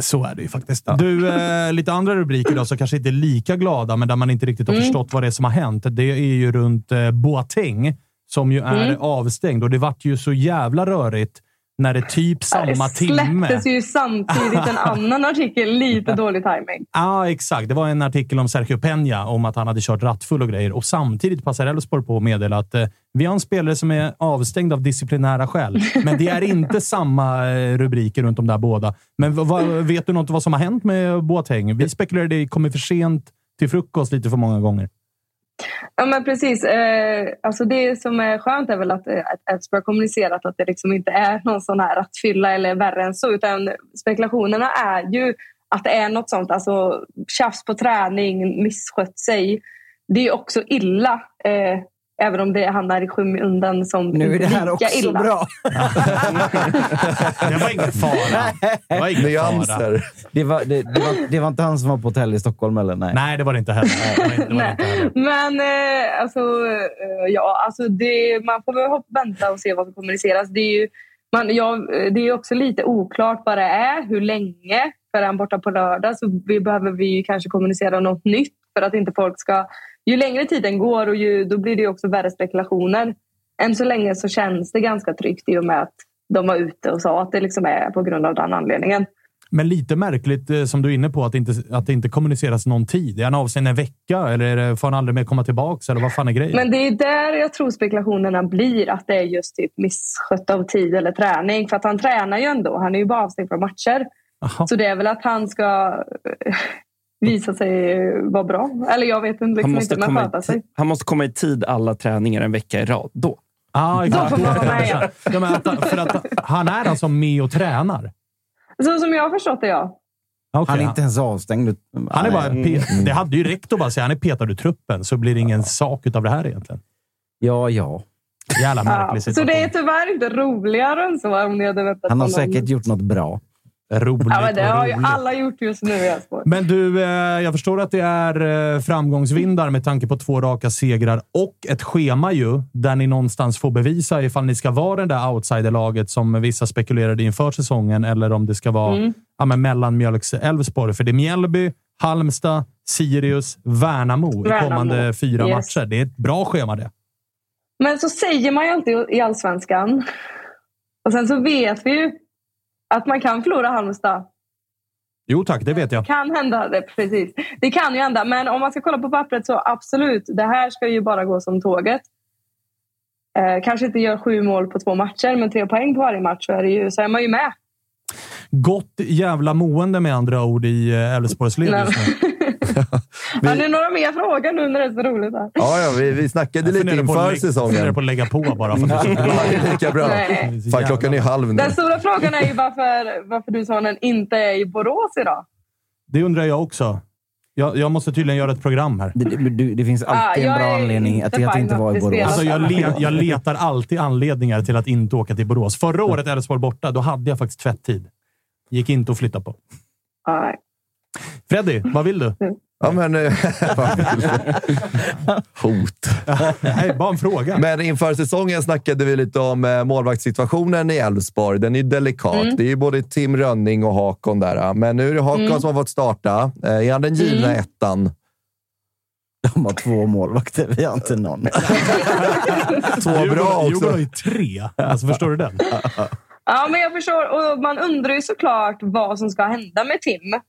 Så är det ju faktiskt. Du, eh, lite andra rubriker då, som kanske inte är lika glada, men där man inte riktigt har Mm. förstått vad det är som har hänt. Det är ju runt eh, Boateng, som ju är Mm. avstängd. Och det vart ju så jävla rörigt när det typ samma det timme... släpptes ju samtidigt en [laughs] annan artikel. Lite dålig timing. Ja, exakt. Det var en artikel om Sergio Peña, om att han hade kört rattfull och grejer. Och samtidigt passar Elfsborg på att meddela att eh, vi har en spelare som är avstängd av disciplinära skäl. Men det är inte [laughs] samma eh, rubriker runt de där båda. Men vet du något vad som har hänt med Boateng? Vi spekulerade i kommer för sent till frukost lite för många gånger. Ja, men precis. Eh, alltså det som är skönt är väl att eh, Elfsborg har kommunicerat att det liksom inte är någon sån här rattfylla eller värre än så. Utan spekulationerna är ju att det är något sånt. Alltså tjafs på träning, misskött sig. Det är också illa. Eh, även om det hamnar i skymundan som Nu är det här också illa. bra. Det var ingen fara. Det var ingen fara. Nyanser. Det var, det, det, var, det var inte han som var på hotell i Stockholm, eller? Nej. Nej, det var det inte heller. Det var inte. Men eh, alltså, eh, ja, alltså det, man får väl vänta och se vad som kommuniceras. Det är ju man, ja, det är också lite oklart vad det är, hur länge. För är han borta på lördag så vi behöver vi ju kanske kommunicera något nytt för att inte folk ska... Ju längre tiden går och ju, då blir det också värre spekulationer. Än så länge så känns det ganska tryggt i och med att de var ute och sa att det liksom är på grund av den anledningen. Men lite märkligt, eh, som du är inne på, att det inte, att det inte kommuniceras någon tid. Är han avstängd en vecka eller får han aldrig mer komma tillbaka? Eller vad fan är grejen? Men det är där jag tror spekulationerna blir. Att det är just typ misskött av tid eller träning. För att han tränar ju ändå. Han är ju bara avstängd från matcher. Så det är väl att han ska visa sig vara bra. Eller jag vet inte, Han liksom måste, inte, men sköta sig. han måste komma i tid alla träningar en vecka i rad. Då. Ah, Då får man vara med, ja. Ja, men att, för att han är alltså med och tränar? Så som jag har förstått det, ja. Okej. Han är inte ens avstängd. Han är bara pe- det hade ju räckt att bara säga han är petad ur truppen, så blir det ingen sak av det här egentligen. Ja, ja. Jävla ja. märklig Så situation. det är tyvärr inte roligare än så om ni hade vetat Han har säkert gjort något bra. Roligt Ja, det har ju roligt. alla gjort just nu i Elfsborg. Men du, eh, jag förstår att det är eh, framgångsvindar med tanke på två raka segrar och ett schema ju, där ni någonstans får bevisa ifall ni ska vara det där outsiderlaget som vissa spekulerade inför säsongen eller om det ska vara Mm. ja, men mellanmjölks Elfsborg. För det är Mjällby, Halmstad, Sirius, Värnamo i Värnamo. kommande fyra Yes. matcher. Det är ett bra schema det. Men så säger man ju alltid i allsvenskan. Och sen så vet vi ju att man kan förlora Halmstad. Jo tack, det vet jag. kan hända. Det, precis. det kan ju hända. Men om man ska kolla på pappret så absolut. Det här ska ju bara gå som tåget. Eh, kanske inte gör sju mål på två matcher, men tre poäng på varje match så är, det ju, så är man ju med. Gott jävla mående med andra ord i eh, Elfsborgs led just nu. [laughs] Har ni några mer frågor nu när det är så roligt här? Ja, ja vi, vi snackade lite funderar på inför lägga- funderar säsongen. på att lägga på bara. För är lika bra. Nej. Fan, klockan är halv nu. Den stora frågan är ju varför, varför du sonen inte är i Borås idag. Det undrar jag också. Jag, jag måste tydligen göra ett program här. Det, det, det finns alltid Ah, en bra jag anledning att, att inte vara i Borås. Alltså jag, le, jag letar alltid anledningar till att inte åka till Borås. Förra året Elfsborg borta, då hade jag faktiskt tvätttid. Gick inte att flytta på. Nej. Freddy, vad vill du? Ja, men... eh, [laughs] Hot. Nej, bara en fråga. Men inför säsongen snackade vi lite om eh, målvaktssituationen i Elfsborg. Den är delikat. Mm. Det är ju både Tim Rönning och Hakon där. Men nu är det Hakon Mm. som har fått starta. Eh, Är han den givna Mm. ettan? De har två målvakter, vi har inte någon. [laughs] Två bra Djurgården har också. ju tre. Alltså, förstår du den? [laughs] Ja, men jag förstår. Och man undrar ju såklart vad som ska hända med Tim.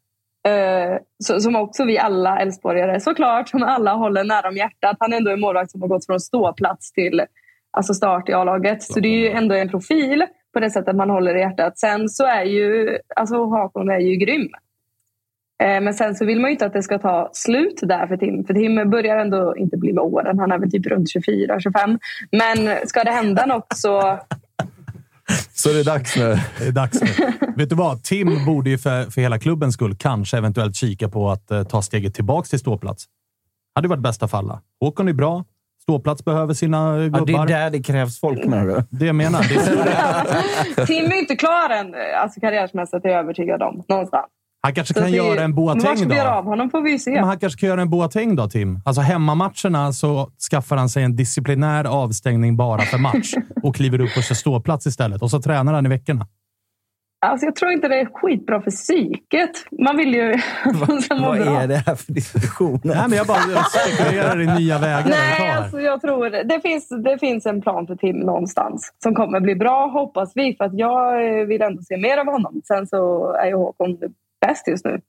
Eh, som också vi alla Elfsborgare såklart, som alla håller nära om hjärtat. Han är ändå en målvakt som har gått från ståplats till alltså start i A-laget. Så det är ju ändå en profil på det sättet man håller i hjärtat. Sen så är ju alltså Hakon är ju grym. Eh, Men sen så vill man ju inte att det ska ta slut där för Tim. För Tim börjar ändå inte bli med åren. Han är väl typ runt 24-25. Men ska det hända något så... Så det är dags nu. Det är dags nu. Vet du vad? Tim borde ju för, för hela klubbens skull kanske eventuellt kika på att eh, ta steget tillbaka till ståplats. Hade varit bästa falla. Håkon är bra. Ståplats behöver sina eh, Ja, gubbar. det är där det krävs folk menar du? Det jag menar. Det är, [laughs] Tim är inte klar än, alltså karriärsmässigt, är jag övertygad om. Någonstans. Han kanske Så kan det- göra en Boateng då. av honom får vi se. Men han kanske kan göra en Boateng då, Tim. Alltså hemmamatcherna så skaffar han sig en disciplinär avstängning bara för match [laughs] och kliver upp och kör ståplats istället. Och så tränar han i veckorna. Alltså, jag tror inte det är skitbra för psyket. Man vill ju [laughs] [laughs] Vad bra. är det här för diskussioner? Nej, men jag bara spekulerar i nya vägar Nej, alltså jag tror det finns, det finns en plan för Tim någonstans som kommer bli bra, hoppas vi. För att jag eh, vill ändå se mer av honom. Sen så är ju Håkon bäst just nu.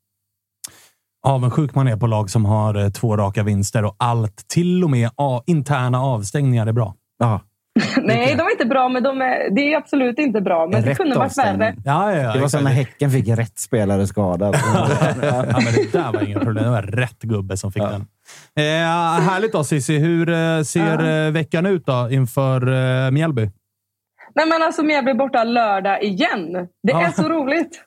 Avundsjuk man är på lag som har eh, två raka vinster och allt, till och med interna avstängningar är bra. Ja. [laughs] Nej, de är inte bra, men de är, det är absolut inte bra. Men det kunde varit värre. Ja, ja, ja, Det var som när Häcken fick rätt spelare skadad. [laughs] Ja, men det där var inga problem. Det var rätt gubbe som fick den. Eh, härligt då, Cissi. Hur eh, ser eh, veckan ut då inför eh, Mjällby? Nej, men alltså Mjällby borta lördag igen. Det är Ja. så roligt.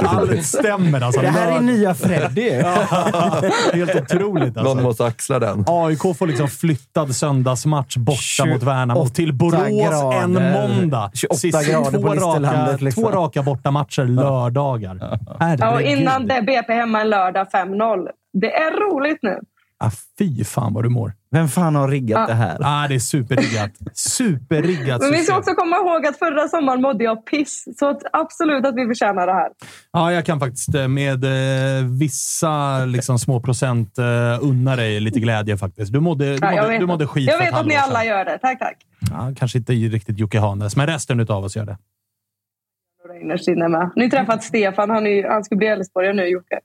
Allt stämmer alltså. Det här är nya Freddy. [laughs] Helt otroligt alltså. Någon måste axla den. AIK får liksom flyttad söndagsmatch borta mot Värnamo till Borås grader. en måndag. 28 Sist, grader på två, raka, liksom. två raka bortamatcher lördagar. Ja, och innan det BP hemma en lördag 5-0. Det är roligt nu. Ah, fy fan vad du mår. Vem fan har riggat Ja. det här? Ah, det är superriggat. Superriggat Men vi ska också komma ihåg att förra sommaren mådde jag piss. Så att absolut att vi förtjänar det här. Ja, jag kan faktiskt eh, med eh, vissa liksom, små procent eh, unna dig lite glädje faktiskt. Du mådde, du Ja, jag mådde, vet, du mådde skit jag vet att ni alla gör det. Tack, tack. Ja, kanske inte riktigt Jocke Hanes, men resten av oss gör det. Innerst inne med. Ni har träffat Stefan. Han, är, han ska bli Elfsborgare nu, Jocke.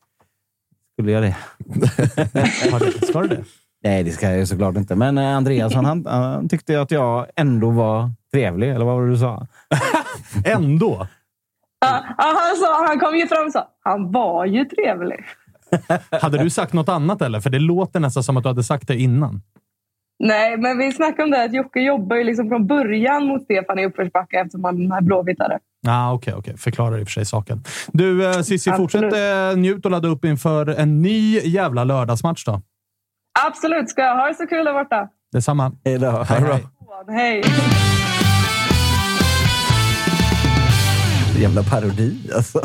Skulle jag det? [laughs] Har Ska du det? Nej, det ska jag ju såklart inte. Men eh, Andreasson, han, han tyckte att jag ändå var trevlig. Eller vad var det du sa? [laughs] Ändå? Ja, han, sa, han kom ju fram och sa han var ju trevlig. [laughs] Hade du sagt något annat eller? För det låter nästan som att du hade sagt det innan. Nej, men vi snackade om det att Jocke jobbar ju liksom från början mot Stefan i uppförsbacke eftersom han är blåvittare. Ah, Okej, okej. Förklarar i och för sig saken. Du, eh, Cissi, fortsätt eh, njut och ladda upp inför en ny jävla lördagsmatch då. Absolut, ska jag ha det så kul där borta. Detsamma. Hej då. Hej, hej. Hej! Jävla parodi alltså.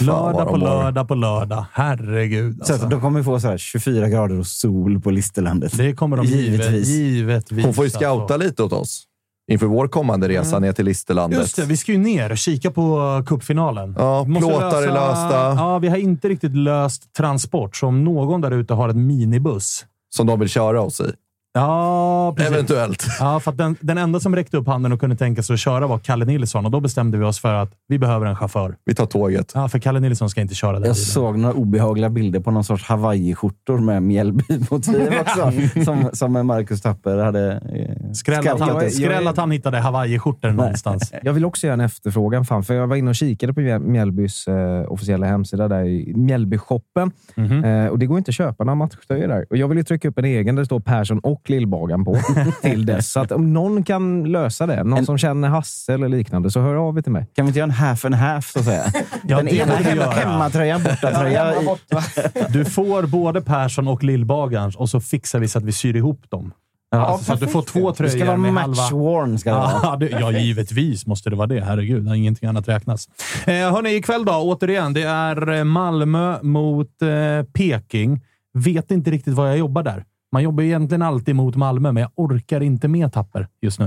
Lördag på lördag på lördag. Herregud. Så Alltså. att de kommer få så här 24 grader och sol på Listerlandet. Det kommer de givetvis. Givetvis. Hon får ju alltså. scouta lite åt oss inför vår kommande resa ner till Listerlandet. Just det, vi ska ju ner och kika på cupfinalen. Ja, plåtar är lösta. Ja, vi har inte riktigt löst transport, så om någon där ute har en minibuss. Som de vill köra oss i. Ja, precis. Eventuellt. Ja, för att den, den enda som räckte upp handen och kunde tänka sig att köra var Kalle Nilsson och då bestämde vi oss för att vi behöver en chaufför. Vi tar tåget. Ja, för Kalle Nilsson ska inte köra den Jag bilen. såg några obehagliga bilder på någon sorts Hawaii-skjortor med Mjällby-motiv [laughs] också. som, som Marcus Tapper hade eh, Skräll att, han, skräll att han hittade hawaiiskjortor någonstans. [laughs] Jag vill också göra en efterfrågan. Fan, för jag var inne och kikade på Mjäl- Mjällbys eh, officiella hemsida, där i Mjällby-shoppen. Mhm. Eh, och det går inte att köpa några matchtröjor där. Och jag vill ju trycka upp en egen där det står Persson och Lillbagan på [laughs] till dess. Så att om någon kan lösa det, någon som känner Hasse eller liknande, så hör av er till mig. Kan vi inte göra en half and half, så att säga? [laughs] Ja, Den det ena hemma, hemmatröjan, [laughs] bortatröja. Du får både Persson och Lillbagarns och så fixar vi så att vi syr ihop dem. Ja, så att du får två det tröjor ska vara med match halva... worn. Ska det vara. Ja, det, ja, givetvis måste det vara det. Herregud, ingenting annat räknas. Eh, hörni, ikväll då, återigen. Det är eh, Malmö mot eh, Peking. Vet inte riktigt vad jag jobbar där. Man jobbar ju egentligen alltid mot Malmö, men jag orkar inte med tapper just nu.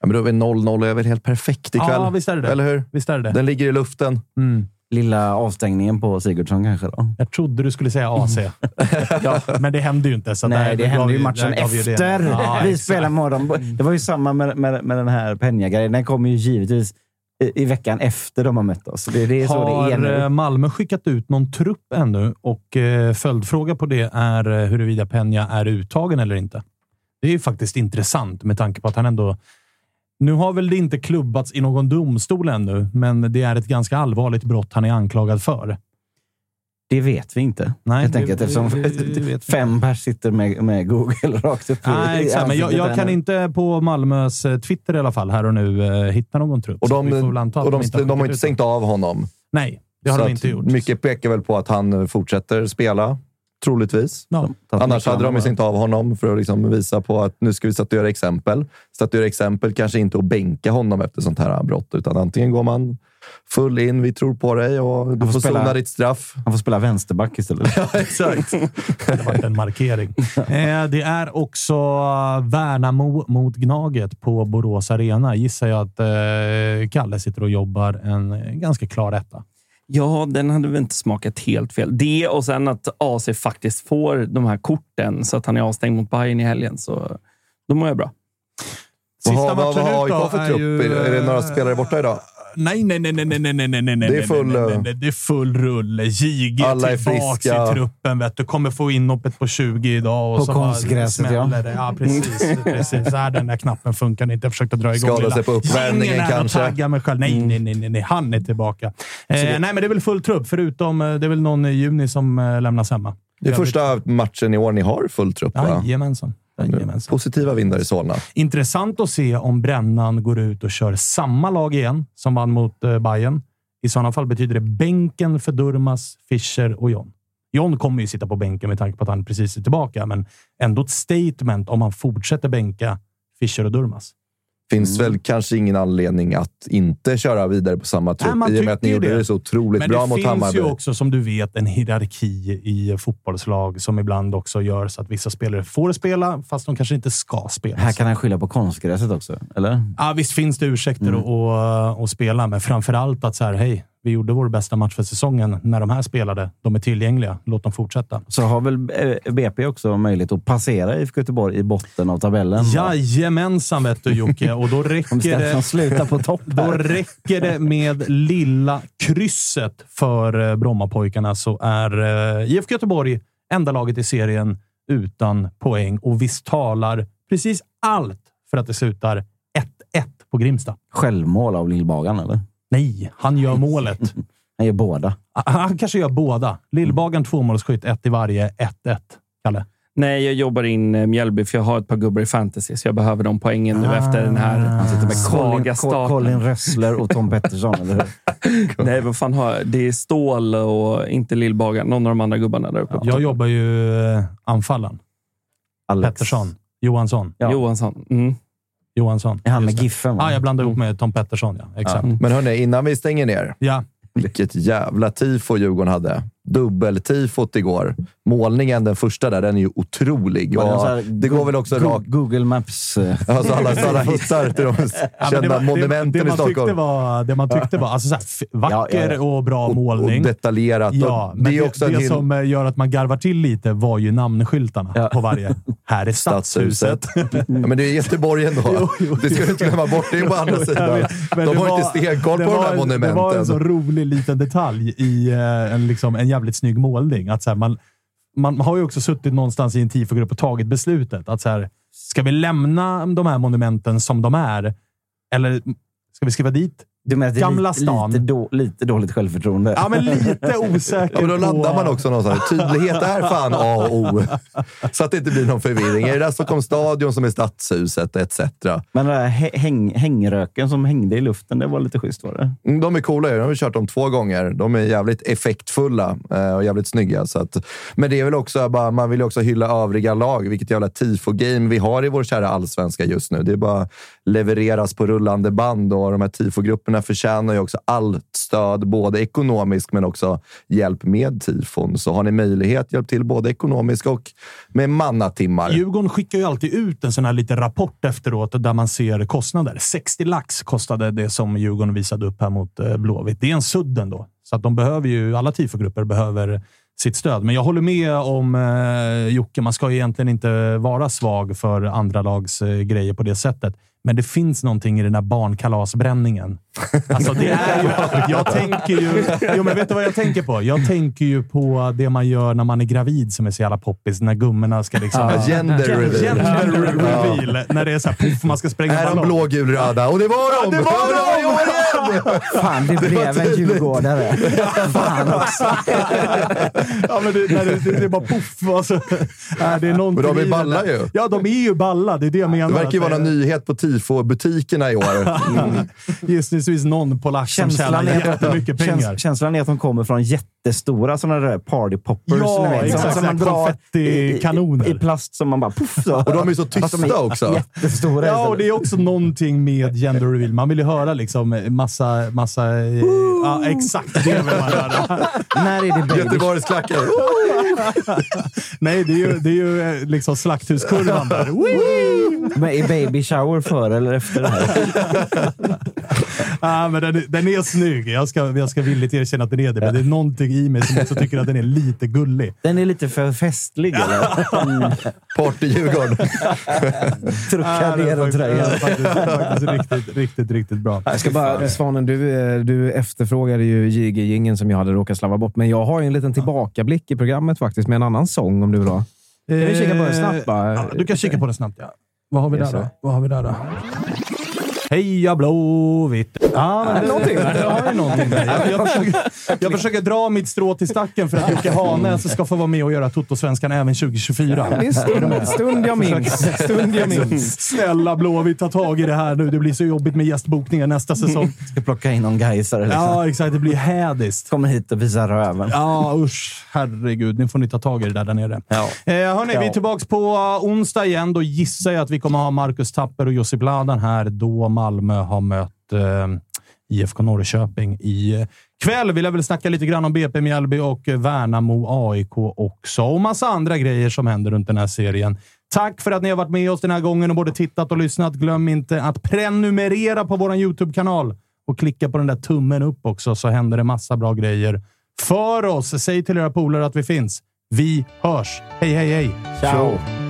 Ja, men då är vi 0-0 och är väl helt perfekt ikväll. Ja, visst är det det. Eller hur? Visst är det? Den ligger i luften. Mm. Lilla avstängningen på Sigurdsson kanske då? Jag trodde du skulle säga AC. [laughs] ja, men det hände ju inte. Så Nej, där det hände ju matchen efter Ja, vi spelade dem. Det var ju samma med, med, med den här Peña-grejen. Den kommer ju givetvis i, i veckan efter de har mött oss. Det, det är så Har det är nu. eh, Malmö skickat ut någon trupp ännu? Och eh, följdfråga på det är eh, huruvida Peña är uttagen eller inte. Det är ju faktiskt intressant med tanke på att han ändå... Nu har väl det inte klubbats i någon domstol ännu, men det är ett ganska allvarligt brott han är anklagad för. Det vet vi inte. Nej, helt det- enkelt, eftersom det- [laughs] fem pers sitter med, med Google rakt upp Nej, i exakt. Men jag, jag kan inte på Malmös eh, Twitter i alla fall här och nu eh, hitta någon trupp. Och de, att och de, inte de, har inte ut stängt av honom. Nej, det har Så de att inte gjort. Mycket pekar väl på att han fortsätter spela, troligtvis. Ja. Annars hade de stängt av honom för att liksom visa på att nu ska vi statuera exempel. Statuera exempel kanske inte att bänka honom efter sånt här brott, utan antingen går man full in, vi tror på dig och du får får, spela- sona ditt straff. Han får spela vänsterback istället. [laughs] ja, exakt. [laughs] Det har varit en markering. [laughs] Eh, det är också Värnamo mot Gnaget på Borås Arena. Gissar jag att eh, Kalle sitter och jobbar en ganska klar etta. Ja, den hade väl inte smakat helt fel. Det och sen att AC faktiskt får de här korten så att han är avstängd mot Bayern i helgen. Så då mår jag bra. Vad Sista har, vad, har AIK för är trupp? ju- Är, är det några spelare borta idag? Nej, nej, nej, nej, nej, nej, nej, nej, nej, Det är full, nej, nej, eh, nej, det är full rulle. JG alla är friska. i truppen. Vet du. Kommer få inhoppet på 20 idag. Och På så konstgräset, ja. det. Ja, precis. precis. Här, den där knappen funkar inte. Jag försökte dra igång Skadade sig på uppvärmningen kanske. taggar mig själv. Nej, nej, nej, nej, nej. Han är tillbaka. Eh, nej, men det är väl full trupp, förutom eh, det är väl någon i juni som eh, lämnas hemma. Det är första matchen i år ni har full trupp, va? Jajamensan. Jajamensan. Positiva vindar i Solna. Intressant att se om Brännan går ut och kör samma lag igen som vann mot eh, Bayern. I sådana fall betyder det bänken för Durmas, Fischer och John. John kommer ju sitta på bänken med tanke på att han precis är tillbaka, men ändå ett statement om han fortsätter bänka Fischer och Durmas. Finns väl kanske ingen anledning att inte köra vidare på samma trupp man i och med att ni gjorde ju det så otroligt Men bra det mot finns Hammarby. ju också, som du vet, en hierarki i fotbollslag som ibland också gör så att vissa spelare får spela, fast de kanske inte ska spela. Här kan han skylla på konstgräset också, eller? Ja, visst finns det ursäkter Mm. att, att, att spela, men framför allt att så här, hej, vi gjorde vår bästa match för säsongen när de här spelade. De är tillgängliga. Låt dem fortsätta. Så har väl eh, BP också möjlighet att passera IFK Göteborg i botten av tabellen? Jajamensan vet du Jocke. Och då [laughs] räcker det, på topp då räcker det med lilla krysset för eh, Brommapojkarna så är eh, IFK Göteborg enda laget i serien utan poäng. Och visst talar precis allt för att det slutar 1-1 på Grimsta. Självmål av Lillbagan, eller? Nej, han gör målet. [laughs] Han gör båda. Han kanske gör båda. Lillbagan tvåmålsskytt, ett i varje. 1-1. Kalle? Nej, jag jobbar in eh, Mjällby för jag har ett par gubbar i fantasy, så jag behöver de poängen nu Ah. efter den här Han sitter med svaga starten. Colin Rössler och Tom Pettersson, eller hur? [laughs] Nej, vad fan har jag? Det är Stål och inte Lillbagan. Någon av de andra gubbarna där uppe. på Jag jobbar ju eh, anfallen. Alex. Pettersson. Johansson. Ja. Johansson. Mm. Johansson. Är han med. Giffen? Ja, jag blandade ihop med Tom Pettersson. Ja. Exakt. Ja. Men hörni, innan vi stänger ner. Vilket jävla tifo Djurgården hade. Dubbeltifot igår. Målningen, den första där, den är ju otrolig. Var det det går väl också Go- rakt... Google Maps. eh, Alltså alla, [laughs] alla hittar till de kända det, var, det, monumenten det, i Stockholm. var, det man tyckte var alltså så här, vacker Ja, ja, och bra Och, målning. och detaljerat. Ja, Och det det, är också det hel... som eh, gör att man garvar till lite var ju namnskyltarna Ja. på varje. Här är Stadshuset. Ja, men det är Göteborg ändå. [laughs] Jo, jo, det ska du inte glömma bort. Det är på andra sidan. De det har var- inte stenkoll det på de här en- monumenten. Det var en så rolig liten detalj i eh, en, liksom, en jävligt snygg målning. Att så här, man, man har ju också suttit någonstans i en tifogrupp och tagit beslutet att så här, ska vi lämna de här monumenten som de är? Eller ska vi skriva dit du menar att det är Gamla lite. Lite, då, lite dåligt självförtroende? Ja, men lite osäker Ja, men då på... landar man också någonstans. Tydlighet är fan A och O. Så att det inte blir någon förvirring. Är det där Stockholms stadion som är stadshuset etc? Men den där hä- häng, hängröken som hängde i luften, det var lite schysst var det? Mm, De är coola. ju. De har vi kört dem två gånger. De är jävligt effektfulla eh, och jävligt snygga. Så att, men det är väl också bara, man vill ju också hylla övriga lag. Vilket jävla tifo-game vi har i vår kära allsvenska just nu. Det är bara levereras på rullande band och de här tifogrupperna förtjänar ju också allt stöd, både ekonomiskt men också hjälp med tifon. Så har ni möjlighet, hjälp till både ekonomiskt och med mannatimmar. Djurgården skickar ju alltid ut en sån här liten rapport efteråt där man ser kostnader. 60 lax kostade det som Djurgården visade upp här mot eh, Blåvitt. Det är en sudden då. Så att de behöver ju, alla tifogrupper behöver sitt stöd. Men jag håller med om eh, Jocke. Man ska ju egentligen inte vara svag för andra lags eh, grejer på det sättet. Men det finns någonting i den där barnkalasbränningen Alltså det är ju, jag tänker ju... Jo, men vet du vad jag tänker på? Jag tänker ju på det man gör när man är gravid som är så jävla poppis. När gummorna ska liksom... Ja. Gender reveal. Gender reveal. När det är så här, puff, man ska spränga Är de blågulröda? Och det var de! Ja, det var de! i år igen! Fan, det blev en djurgårdare. Fan också. Ja, men det, när det, det, är bara poff. Alltså. Det är någonting Men de är balla ju. Ja, de är ju balla. Det är det jag menar. Det verkar ju vara det- nyhet på tifo-butikerna i år. [laughs] Gissningsvis någon polack som tjänar Känslan är, att, jättemycket pengar. käns, känslan är att de kommer från jättestora sådana där party poppers. Ja, vet, exakt. som man drar Konfettikanoner. i, i plast som man bara puff. Så. Och de är så tysta också. Jättestora. Ja, och det är också någonting med gender reveal. Man vill ju höra liksom massa... massa eh, ja, exakt det vill man höra. När är det baby? Göteborgsklackar. Nej, det är ju, det är ju eh, liksom slakthuskurvan där. [laughs] Men är baby shower före eller efter det här? Ja, men den, är- den är snygg. Jag ska, jag ska villigt erkänna att den är det, men det är någonting i mig som också tycker att den är lite gullig. Den är lite för festlig, eller? Mm. Party-Djurgården. Trocadero-tröja. Ja, [laughs] faktiskt, faktiskt riktigt, riktigt, riktigt bra. Jag ska bara, Svanen, du, eh, du efterfrågade ju JG-gingen som jag hade råkat slarva bort, men jag har ju en liten tillbakablick i programmet faktiskt med en annan sång om du vill ha. Kan vi kika på den snabbt bara? Ja, du kan kika på den snabbt, ja. Vad har vi där då? Vad har vi där då? Heja Blåvitt! Ja, men det, någonting där. det har ju någonting där. Jag, jag, försöker, jag försöker dra mitt strå till stacken för att Jocke Hanäs ska få vara med och göra Toto-svenskan även 2024. Det är en stund, stund jag minns. Stund jag minns. Snälla Blåvitt, ta tag i det här nu. Det blir så jobbigt med gästbokningar nästa säsong. [laughs] Ska plocka in någon gaisare liksom. Ja, exakt. Det blir hädiskt. Kommer hit och visar röven. Ja, usch. Herregud. Nu får ni ta tag i det där, där nere. Ja. Eh, hörni, vi är Ja. tillbaka på uh, onsdag igen. Då gissar jag att vi kommer ha Marcus Tapper och Josip Ladan här då Malmö har mött eh, IFK Norrköping i kväll. Vill jag väl snacka lite grann om BP Mjällby och eh, Värnamo AIK också. Och massa andra grejer som händer runt den här serien. Tack för att ni har varit med oss den här gången och både tittat och lyssnat. Glöm inte att prenumerera på vår YouTube-kanal och klicka på den där tummen upp också så händer det massa bra grejer för oss. Säg till era polare att vi finns. Vi hörs. Hej, hej, hej! Ciao!